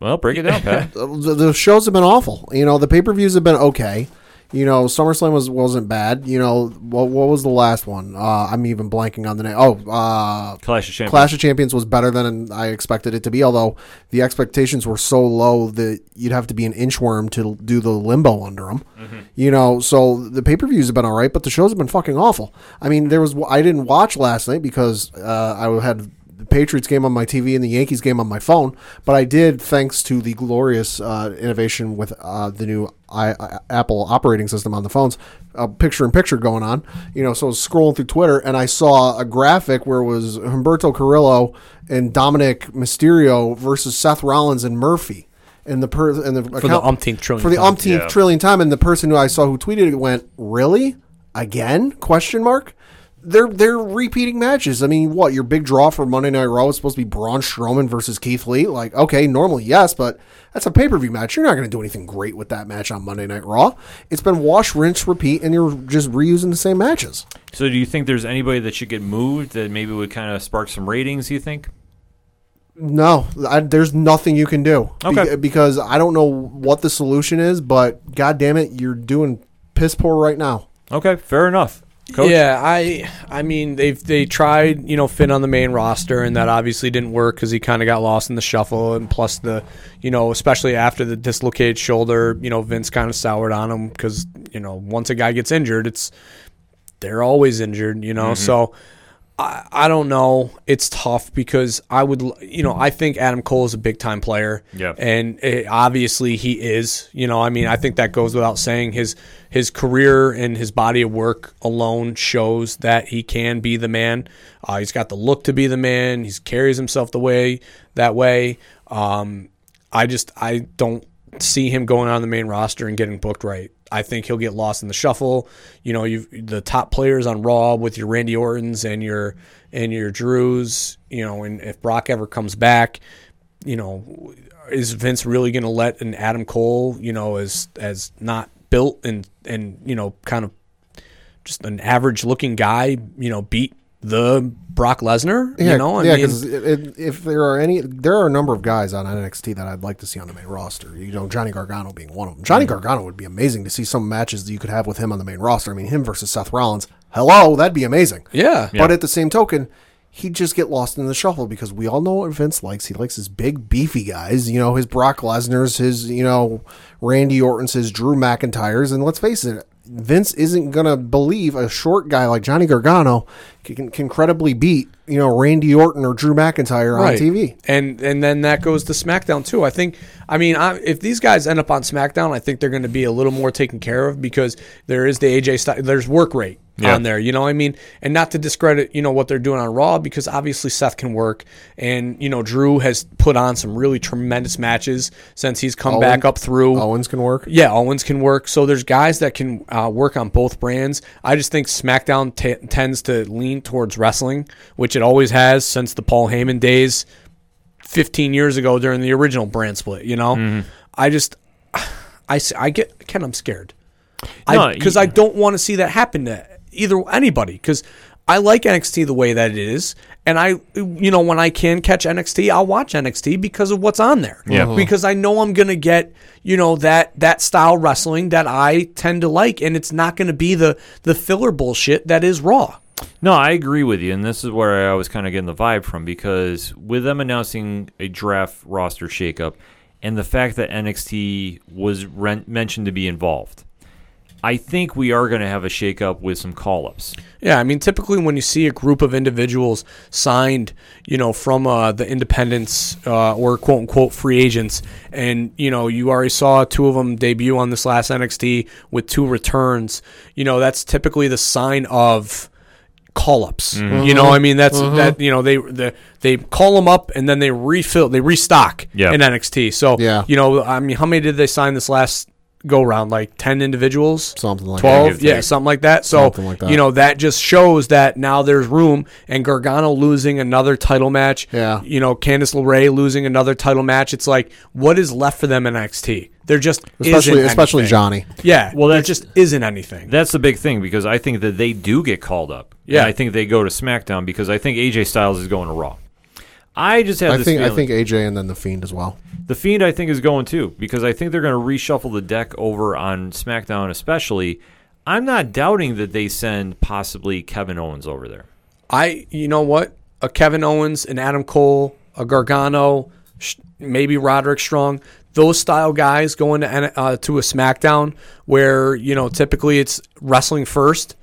Well, break it down, Pat. The, the shows have been awful. You know, the pay per views have been okay. You know, SummerSlam was wasn't bad. You know, what what was the last one? Uh, I'm even blanking on the name. Oh, uh, Clash of Champions. Clash of Champions was better than I expected it to be. Although the expectations were so low that you'd have to be an inchworm to do the limbo under them. You know, so the pay per views have been all right, but the shows have been fucking awful. I mean, there was I didn't watch last night because uh, I had the Patriots game on my TV and the Yankees game on my phone, but I did thanks to the glorious uh, innovation with uh, the new I, I, Apple operating system on the phones, a picture in picture going on. You know, so I was scrolling through Twitter and I saw a graphic where it was Humberto Carrillo and Dominic Mysterio versus Seth Rollins and Murphy. And the per and the For the umpteenth trillion for the umpteenth Yeah. trillion time, and the person who I saw who tweeted it went, "Really? Again?" Question mark. They're they're repeating matches. I mean, what your big draw for Monday Night Raw was supposed to be Braun Strowman versus Keith Lee? Like, okay, normally yes, but that's a pay per view match. You're not going to do anything great with that match on Monday Night Raw. It's been wash, rinse, repeat, and you're just reusing the same matches. So do you think there's anybody that should get moved that maybe would kind of spark some ratings? You think? No, I, there's nothing you can do. Be- Okay. because I don't know what the solution is, but god damn it, you're doing piss poor right now. Okay, fair enough. Coach? Yeah, I I mean they've they tried you know Finn on the main roster and that obviously didn't work because he kind of got lost in the shuffle and plus the you know especially after the dislocated shoulder you know Vince kind of soured on him because you know once a guy gets injured it's they're always injured you know mm-hmm. so I, I don't know. It's tough because I would you know I think Adam Cole is a big time player. Yeah. and eh, obviously he is. You know I mean I think that goes without saying his his career and his body of work alone shows that he can be the man. Uh, he's got the look to be the man. He carries himself the way that way. Um, I just I don't see him going on the main roster and getting booked right. I think he'll get lost in the shuffle. You know, you the top players on Raw with your Randy Ortons and your and your Drews. You know, and if Brock ever comes back, you know, is Vince really going to let an Adam Cole, you know, as as not built and and you know, kind of just an average looking guy, you know, beat the Brock Lesnar? Yeah, you know, I yeah. Because if there are any, there are a number of guys on NXT that I'd like to see on the main roster. You know, Johnny Gargano being one of them. Johnny mm-hmm. Gargano would be amazing to see some matches that you could have with him on the main roster. I mean, him versus Seth Rollins. Hello, that'd be amazing. yeah. But at the same token, he'd just get lost in the shuffle because we all know what Vince likes. He likes his big, beefy guys. You know, his Brock Lesnar's, his you know Randy Orton's, his Drew McIntyre's, and let's face it. Vince isn't gonna believe a short guy like Johnny Gargano can, can credibly beat you know Randy Orton or Drew McIntyre on TV. And and then that goes to SmackDown too. I think. I mean, I, if these guys end up on SmackDown, I think they're going to be a little more taken care of because there is the AJ style. There's work rate Yeah. on there. You know what I mean? And not to discredit you know what they're doing on Raw because obviously Seth can work, and you know Drew has put on some really tremendous matches since he's come back up through. Owens can work. Yeah, Owens can work. So there's guys that can uh, work on both brands. I just think SmackDown t- tends to lean towards wrestling, which it always has since the Paul Heyman days, 15 years ago during the original brand split. You know, I just, I I get, Ken, I'm scared. No, Because I don't want to see that happen to either anybody. Because I like NXT the way that it is, and I, you know, when I can catch NXT, I'll watch NXT because of what's on there. Yeah. Mhm. Because I know I'm gonna get, you know, that that style wrestling that I tend to like, and it's not gonna be the the filler bullshit that is Raw. No, I agree with you, and this is where I was kind of getting the vibe from because with them announcing a draft roster shakeup and the fact that NXT was ren- mentioned to be involved, I think we are going to have a shakeup with some call-ups. Yeah, I mean, typically when you see a group of individuals signed, you know, from uh, the independents uh, or quote unquote free agents, and you know, you already saw two of them debut on this last NXT with two returns. You know, that's typically the sign of call ups. You know, I mean, that's that. You know, they they they call them up and then they refill, they restock Yeah. in NXT. So Yeah. you know, I mean, how many did they sign this last go around Like ten individuals, Something like twelve, Give or yeah, something like that. So Something like that. you know, that just shows that now there's room. And Gargano losing another title match. Yeah. You know, Candice LeRae losing another title match. It's like, what is left for them in NXT? There just especially isn't especially anything. Johnny. Yeah. Well, Well, there just isn't anything. That's the big thing because I think that they do get called up. Yeah. And I think they go to SmackDown because I think AJ Styles is going to Raw. I just have I this think I think AJ and then the Fiend as well. The Fiend, I think, is going too because I think they're going to reshuffle the deck over on SmackDown, especially. I'm not doubting that they send possibly Kevin Owens over there. I, you know what? A Kevin Owens, an Adam Cole, a Gargano, sh- maybe Roderick Strong. Those style guys going to uh, to a SmackDown where you know typically it's wrestling first.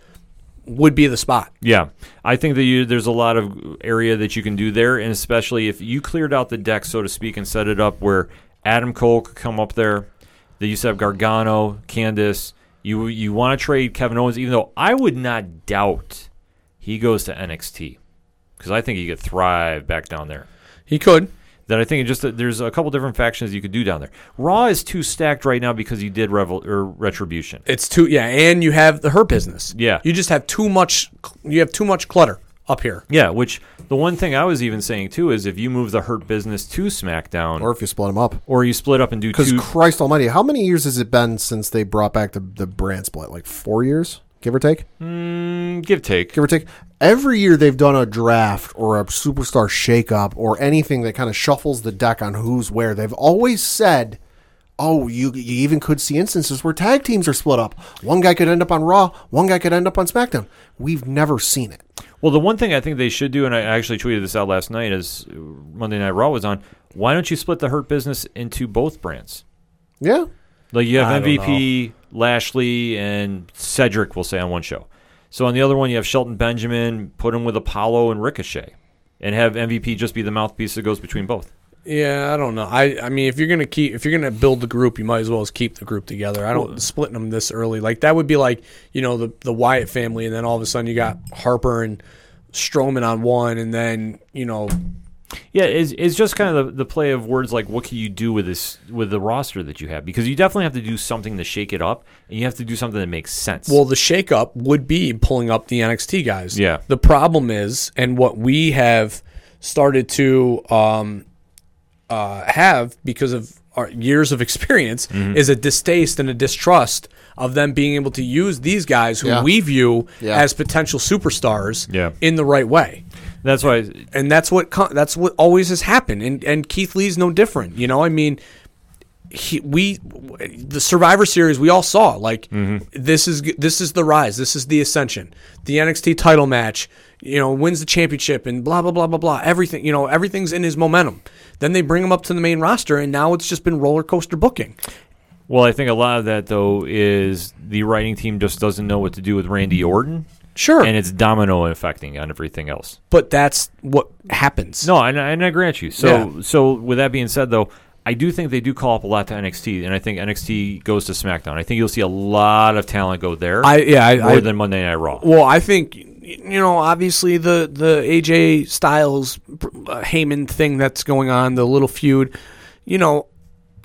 Would be the spot. Yeah, I think that you, there's a lot of area that you can do there, and especially if you cleared out the deck, so to speak, and set it up where Adam Cole could come up there. They used to have Gargano, Candice. You you want to trade Kevin Owens, even though I would not doubt he goes to NXT because I think he could thrive back down there. He could. That I think it just that there's a couple different factions you could do down there. Raw is too stacked right now because you did Revol- or Retribution. It's too yeah, and you have the hurt business. Yeah. you just have too much. You have too much clutter up here. Yeah, which the one thing I was even saying too is if you move the Hurt Business to SmackDown, Or if you split them up. or you split up and do Because two. Christ Almighty, how many years has it been since they brought back the the brand split? Like four years, give or take. Mm, give take. Give or take. Every year they've done a draft or a superstar shakeup or anything that kind of shuffles the deck on who's where. They've always said, "Oh, you you even could see instances where tag teams are split up. One guy could end up on Raw, one guy could end up on SmackDown." We've never seen it. Well, the one thing I think they should do, and I actually tweeted this out last night as Monday Night Raw was on. Why don't you split the Hurt Business into both brands? Yeah, Like you have I MVP, Lashley, and Cedric. We'll say on one show. So on the other one, you have Shelton Benjamin. Put him with Apollo and Ricochet, and have MVP just be the mouthpiece that goes between both. Yeah, I don't know. I I mean, if you're gonna keep, if you're gonna build the group, you might as well as keep the group together. I don't splitting them this early. Like that would be like you know the the Wyatt family, and then all of a sudden you got Harper and Strowman on one, and then you know Yeah, it's, it's just kind of the, the play of words like what can you do with this with the roster that you have because you definitely have to do something to shake it up and you have to do something that makes sense. Well, the shakeup would be pulling up the NXT guys. Yeah. The problem is, and what we have started to um, uh, have because of our years of experience Mm-hmm. is a distaste and a distrust of them being able to use these guys who Yeah. we view Yeah. as potential superstars Yeah. in the right way. That's why And that's what that's what always has happened. And and Keith Lee's no different. You know, I mean, he, we the Survivor Series we all saw like mm-hmm. this is this is the rise, this is the ascension, the NXT title match. You know, wins the championship and blah blah blah blah blah. Everything you know, everything's in his momentum. Then they bring him up to the main roster, and now it's just been roller coaster booking. well, I think a lot of that though is the writing team just doesn't know what to do with Randy Orton, Sure, and it's domino affecting on everything else. but that's what happens. No, and, and I grant you. So, Yeah. so with that being said, though, I do think they do call up a lot to NXT, and I think NXT goes to SmackDown. I think you'll see a lot of talent go there. I yeah, I, more I, than Monday Night Raw. Well, I think you know, obviously the the AJ Styles uh, Heyman thing that's going on, the little feud. You know,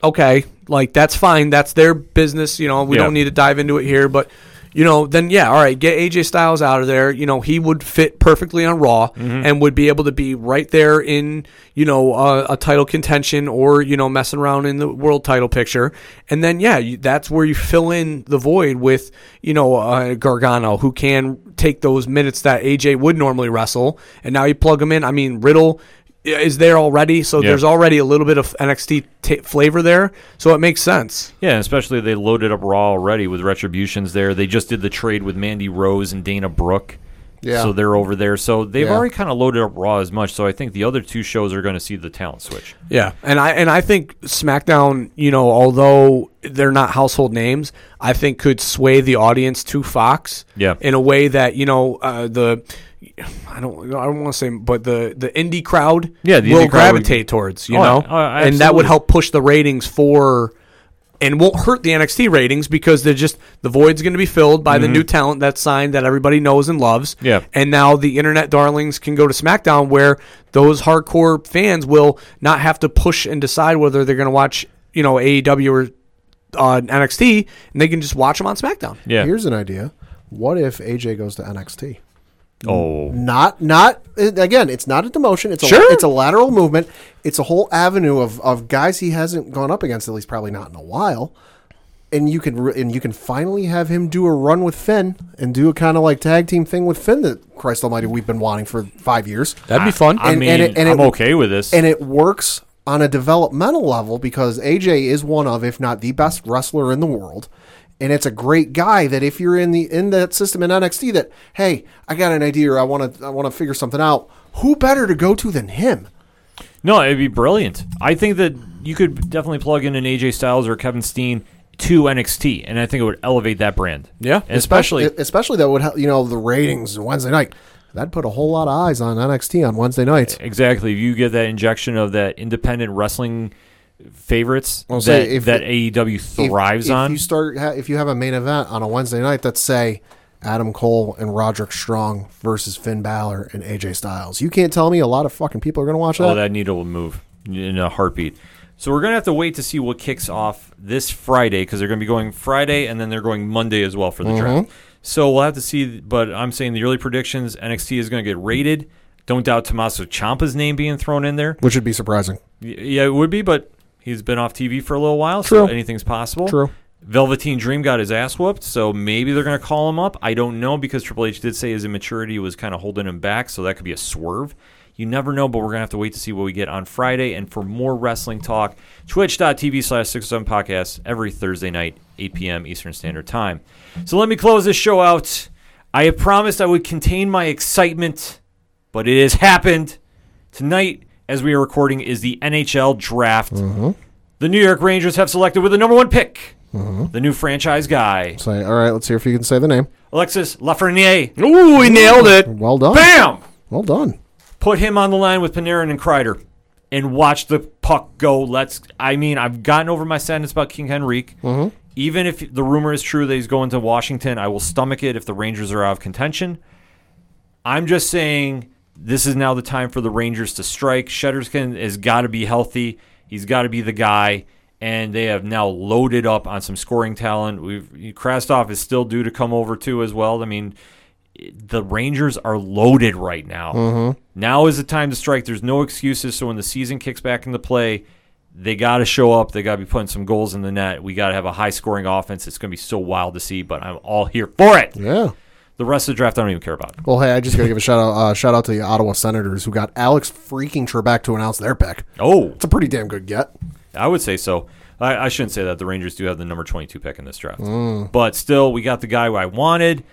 okay, like that's fine. That's their business. You know, we Yeah. don't need to dive into it here, but. You know, then yeah, all right, get AJ Styles out of there. You know, he would fit perfectly on Raw and would be able to be right there in, you know, uh, a title contention or, you know, messing around in the world title picture. And then, yeah, you, that's where you fill in the void with, you know, uh, Gargano, who can take those minutes that AJ would normally wrestle. And now you plug him in. I mean, Riddle is there already, so Yeah. there's already a little bit of NXT ta flavor there. So it makes sense. Yeah, especially they loaded up Raw already with retributions there. They just did the trade with Mandy Rose and Dana Brooke. Yeah. So they're over there. So they've Yeah. already kind of loaded up Raw as much. So I think the other two shows are going to see the talent switch. Yeah, and I and I think SmackDown, you know, although they're not household names, I think could sway the audience to Fox. Yeah. in a way that you know uh, the. I don't. I don't want to say, but the the indie crowd, Yeah, the will indie crowd would- gravitate towards you Oh, know, uh, and that would help push the ratings for, and won't hurt the NXT ratings because they're just the void's going to be filled by the new talent that's signed that everybody knows and loves. Mm-hmm. Yeah. and now the internet darlings can go to SmackDown where those hardcore fans will not have to push and decide whether they're going to watch, you know, AEW or uh, NXT, and they can just watch them on SmackDown. Yeah. Here's an idea. What if AJ goes to NXT? Oh. Not, not uh, again. It's not a demotion. It's a, Sure. it's a lateral movement. It's a whole avenue of, of guys he hasn't gone up against at least probably not in a while. And you can re- and you can finally have him do a run with Finn and do a kind of like tag team thing with Finn that Christ Almighty we've been wanting for five years. That'd be fun. I And- mean, and it- and I'm it- okay with this. and it works on a developmental level because AJ is one of, if not the best wrestler in the world. And it's a great guy that if you're in the in that system in NXT that, hey, I got an idea or I want to I want to figure something out, who better to go to than him? No, it'd be brilliant. I think that you could definitely plug in an AJ Styles or Kevin Steen to NXT, and I think it would elevate that brand. Yeah. And especially especially that would help. You know, the ratings Wednesday night. That'd put a whole lot of eyes on NXT on Wednesday nights. exactly if you get that injection of that independent wrestling favorites Well, that, if- that AEW thrives if, on. you start, if you have a main event on a Wednesday night, that's say Adam Cole and Roderick Strong versus Finn Balor and AJ Styles. You can't tell me a lot of fucking people are going to watch oh, that. Oh, that needle will move in a heartbeat. So we're gonna have to wait to see what kicks off this Friday because they're gonna be going Friday and then they're going Monday as well for the draft. Mm-hmm. So we'll have to see. But I'm saying the early predictions: NXT is gonna get rated. Don't doubt Tommaso Ciampa's name being thrown in there. which would be surprising. Yeah, it would be, but he's been off TV for a little while, True. so anything's possible. True. Velveteen Dream got his ass whooped, so maybe they're going to call him up. I don't know because Triple H did say his immaturity was kind of holding him back, so that could be a swerve. You never know, but we're going to have to wait to see what we get on Friday. And for more wrestling talk, twitch.tv slash 607 podcast every Thursday night, 8 p.m. Eastern Standard Time. So let me close this show out. I have promised I would contain my excitement, but it has happened. Tonight, as we are recording, is the NHL draft. Mm-hmm. The New York Rangers have selected with the number one pick mm-hmm. the new franchise guy, Say, all right, let's hear if you can say the name. Alexis Lafreniere. Ooh, he nailed it. Well done. Bam! Well done. Put him on the line with Panarin and Kreider and watch the puck go. Let's. I mean, I've gotten over my sadness about King Henrik. Mm-hmm. Even if the rumor is true that he's going to Washington, I will stomach it if the Rangers are out of contention. I'm just saying this is now the time for the Rangers to strike. Shesterkin has got to be healthy. He's got to be the guy. And they have now loaded up on some scoring talent. We've Kravtsov is still due to come over too as well. I mean, the Rangers are loaded right now. Mm-hmm. Now is the time to strike. There's no excuses. So when the season kicks back into play, they got to show up. They got to be putting some goals in the net. We got to have a high scoring offense. It's going to be so wild to see, but I'm all here for it. Yeah. The rest of the draft, I don't even care about. Well, hey, I just got to give a shout out, uh, shout out to the Ottawa Senators who got Alex freaking Trebek to announce their pick. Oh, It's a pretty damn good get. I would say so. I, I shouldn't say that. The Rangers do have the number 22 pick in this draft. But still, we got the guy who I wanted,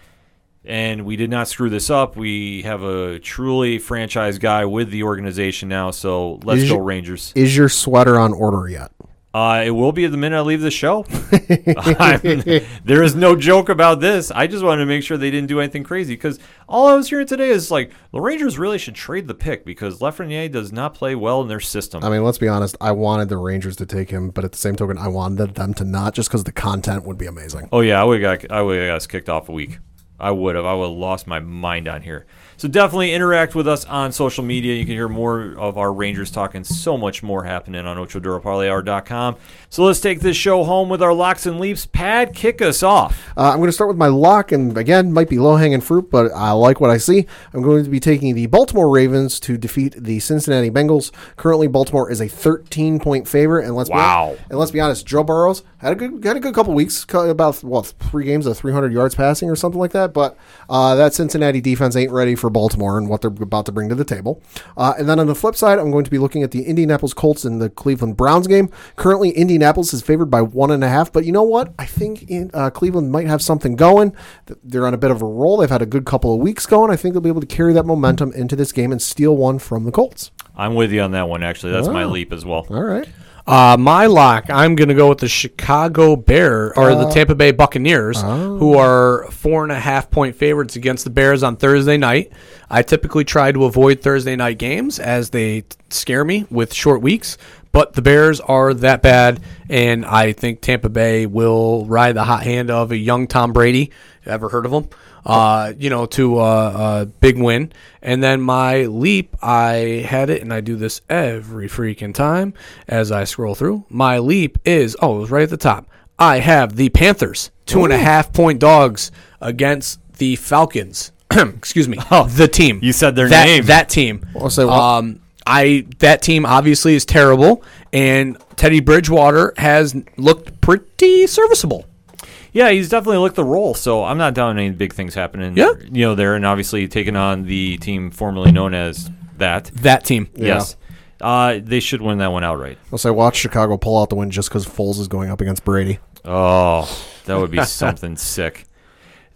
and we did not screw this up. We have a truly franchise guy with the organization now, so let's Is go your- Rangers. Is your sweater on order yet? Uh, it will be the minute I leave the show. There is no joke about this. I just wanted to make sure they didn't do anything crazy because all I was hearing today is like the Rangers really should trade the pick because Lafreniere does not play well in their system. I mean, let's be honest. I wanted the Rangers to take him, but at the same token, I wanted them to not just because the content would be amazing. Oh yeah, I would got I would have got us kicked off a week. I would have. I would have lost my mind on here. So definitely interact with us on social media. You can hear more of our Rangers talking. So much more happening on OchoDuraParlayHour.com. So let's take this show home with our locks and leaps. Pad, kick us off. Uh, I'm going to start with my lock, and again, might be low hanging fruit, but I like what I see. I'm going to be taking the Baltimore Ravens to defeat the Cincinnati Bengals. Currently, Baltimore is a 13 point favorite, and let's Wow. be, and let's be honest, Joe Burrows had a good had a good couple weeks, about what three games of 300 yards passing or something like that. But uh, that Cincinnati defense ain't ready for Baltimore and what they're about to bring to the table. Uh, and then on the flip side, I'm going to be looking at the Indianapolis Colts and the Cleveland Browns game. Currently, Indianapolis is favored by one and a half, but you know what? I think in, uh, Cleveland might have something going. They're on a bit of a roll. They've had a good couple of weeks going. I think they'll be able to carry that momentum into this game and steal one from the Colts. I'm with you on that one. Actually, that's my Oh. leap as well. All right. Uh, my lock, I'm going to go with the Chicago Bear or the Tampa Bay Buccaneers, who are four and a half point favorites against the Bears on Thursday night. I typically try to avoid Thursday night games as they scare me with short weeks, but the Bears are that bad, and I think Tampa Bay will ride the hot hand of a young Tom Brady. Ever heard of him? Uh, you know, to a, a big win. And then my leap, I had it, and I do this every freaking time as I scroll through. My leap is, oh, it was right at the top. I have the Panthers, two and a half point dogs against the Falcons. Excuse me, oh, the team. You said their that, name. That team. I'll say what? Um, I that team obviously is terrible, and Teddy Bridgewater has looked pretty serviceable. Yeah, he's definitely looked the role, so I'm not down any big things happening. Yeah. you know there, and obviously taking on the team formerly known as that. That team. Yes, uh, they should win that one outright. I'll say watch Chicago pull out the win just because Foles is going up against Brady. Oh, that would be something sick.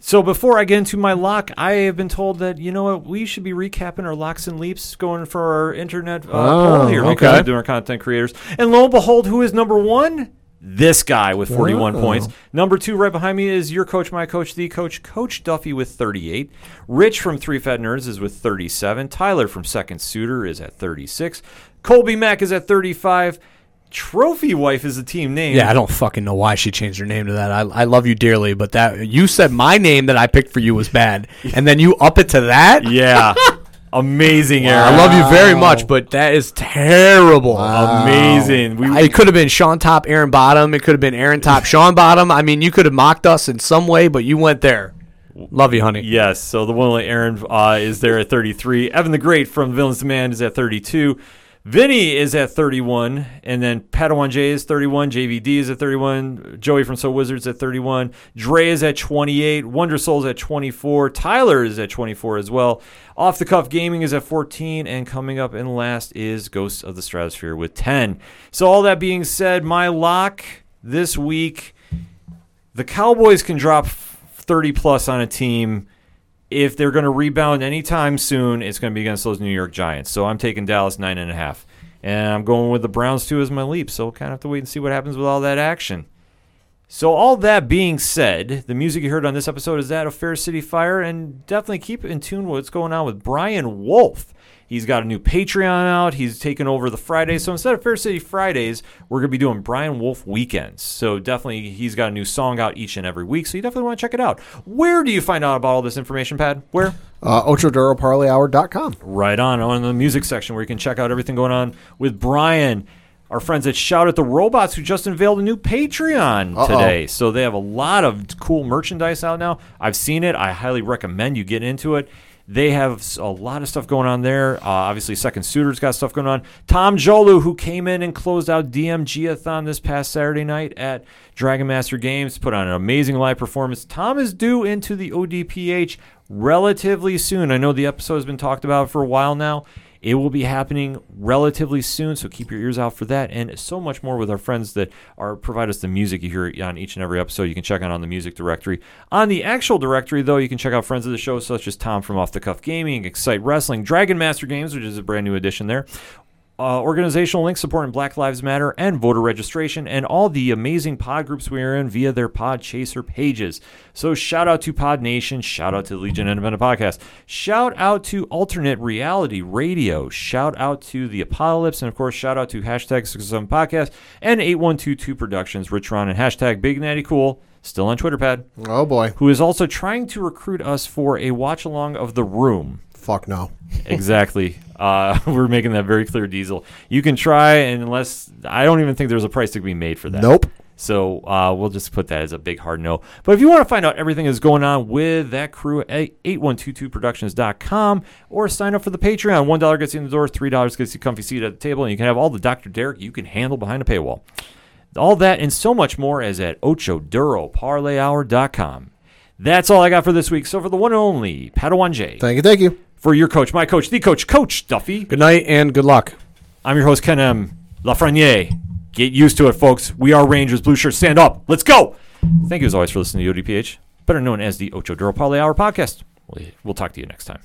So before I get into my lock, I have been told that you know what we should be recapping our locks and leaps, going for our internet uh, Oh, poll here because okay. we're doing our content creators. And lo and behold, who is number one? This guy with 41 Wow. points. Number two, right behind me, is your coach, my coach, the coach, Coach Duffy with 38. Rich from Three Fat Nerds is with 37. Tyler from Second Suitor is at 36. Colby Mack is at 35. Trophy Wife is the team name. Yeah, I don't fucking know why she changed her name to that. I, I love you dearly, but that you said my name that I picked for you was bad, and then you up it to that. Yeah. Amazing, Aaron. I love you very much, but that is terrible. Amazing. We, It could have been Sean Top, Aaron Bottom. It could have been Aaron Top, Sean Bottom. I mean, you could have mocked us in some way, but you went there. Love you, honey. Yes, so the one only Aaron uh, is there at 33. Evan the Great from Villains Demand is at 32. Vinny is at 31, and then Padawan J is 31. JVD is at 31. Joey from So Wizards at 31. Dre is at 28. Wonder Soul's at 24. Tyler is at 24 as well. Off the Cuff Gaming is at 14, and coming up in last is Ghosts of the Stratosphere with 10. So all that being said, my lock this week, the Cowboys can drop 30 plus on a team if they're going to rebound anytime soon, it's going to be against those New York Giants. So I'm taking Dallas nine and a half, and I'm going with the Browns too as my leap. So we'll kind of have to wait and see what happens with all that action. So all that being said, the music you heard on this episode is that of Fair City Fire, and definitely keep in tune with what's going on with Brian Wolf. He's got a new Patreon out. He's taken over the Fridays. So instead of Fair City Fridays, we're going to be doing Brian Wolf weekends. So definitely, he's got a new song out each and every week. So you definitely want to check it out. Where do you find out about all this information, Pad? Where? Uh, OchoDuroParlayHour.com. Right on, on the music section where you can check out everything going on with Brian. Our friends at Shout at the Robots who just unveiled a new Patreon Uh-oh. today. So they have a lot of cool merchandise out now. I've seen it. I highly recommend you get into it. They have a lot of stuff going on there. Uh, obviously, Second Suitor's got stuff going on. Tom Jolu, who came in and closed out DMG-a-thon this past Saturday night at Dragon Master Games, put on an amazing live performance. Tom is due into the ODPH relatively soon. I know the episode has been talked about for a while now. It will be happening relatively soon, so keep your ears out for that, and so much more with our friends that are provide us the music you hear on each and every episode. You can check out on the music directory. On the actual directory, though, you can check out friends of the show such as Tom from Off the Cuff Gaming, Excite Wrestling, Dragon Master Games, which is a brand new addition there. Uh, organizational support in Black Lives Matter and voter registration, and all the amazing pod groups we are in via their Podchaser pages. So, shout out to Pod Nation, shout out to Legion Independent Podcast, shout out to Alternate Reality Radio, shout out to The Apocalypse, and of course, shout out to hashtag 67 Podcast and 8122 Productions, Rich Ron, and hashtag Big Natty Cool, still on Twitter pad, Oh boy. who is also trying to recruit us for a watch along of The Room. Fuck no. Exactly. Uh, we're making that very clear, Diesel. You can try, and unless I don't even think there's a price to be made for that. Nope. So uh, we'll just put that as a big hard no. But if you want to find out everything that's going on with that crew at 8122productions.com or sign up for the Patreon. $1 gets you in the door, $3 gets you a comfy seat at the table, and you can have all the Dr. Derek you can handle behind a paywall. All that and so much more is at OchoDuroParlayHour.com. That's all I got for this week. So for the one and only Padawan J, Thank you. Thank you. For your coach, my coach, the coach, Coach Duffy, Good night and good luck. I'm your host, Ken M. Lafreniere. Get used to it, folks. We are Rangers. Blue shirts, stand up. Let's go. Thank you as always for listening to the ODPH, better known as the Ocho Duro Parlay Hour podcast. We'll, we'll talk to you next time.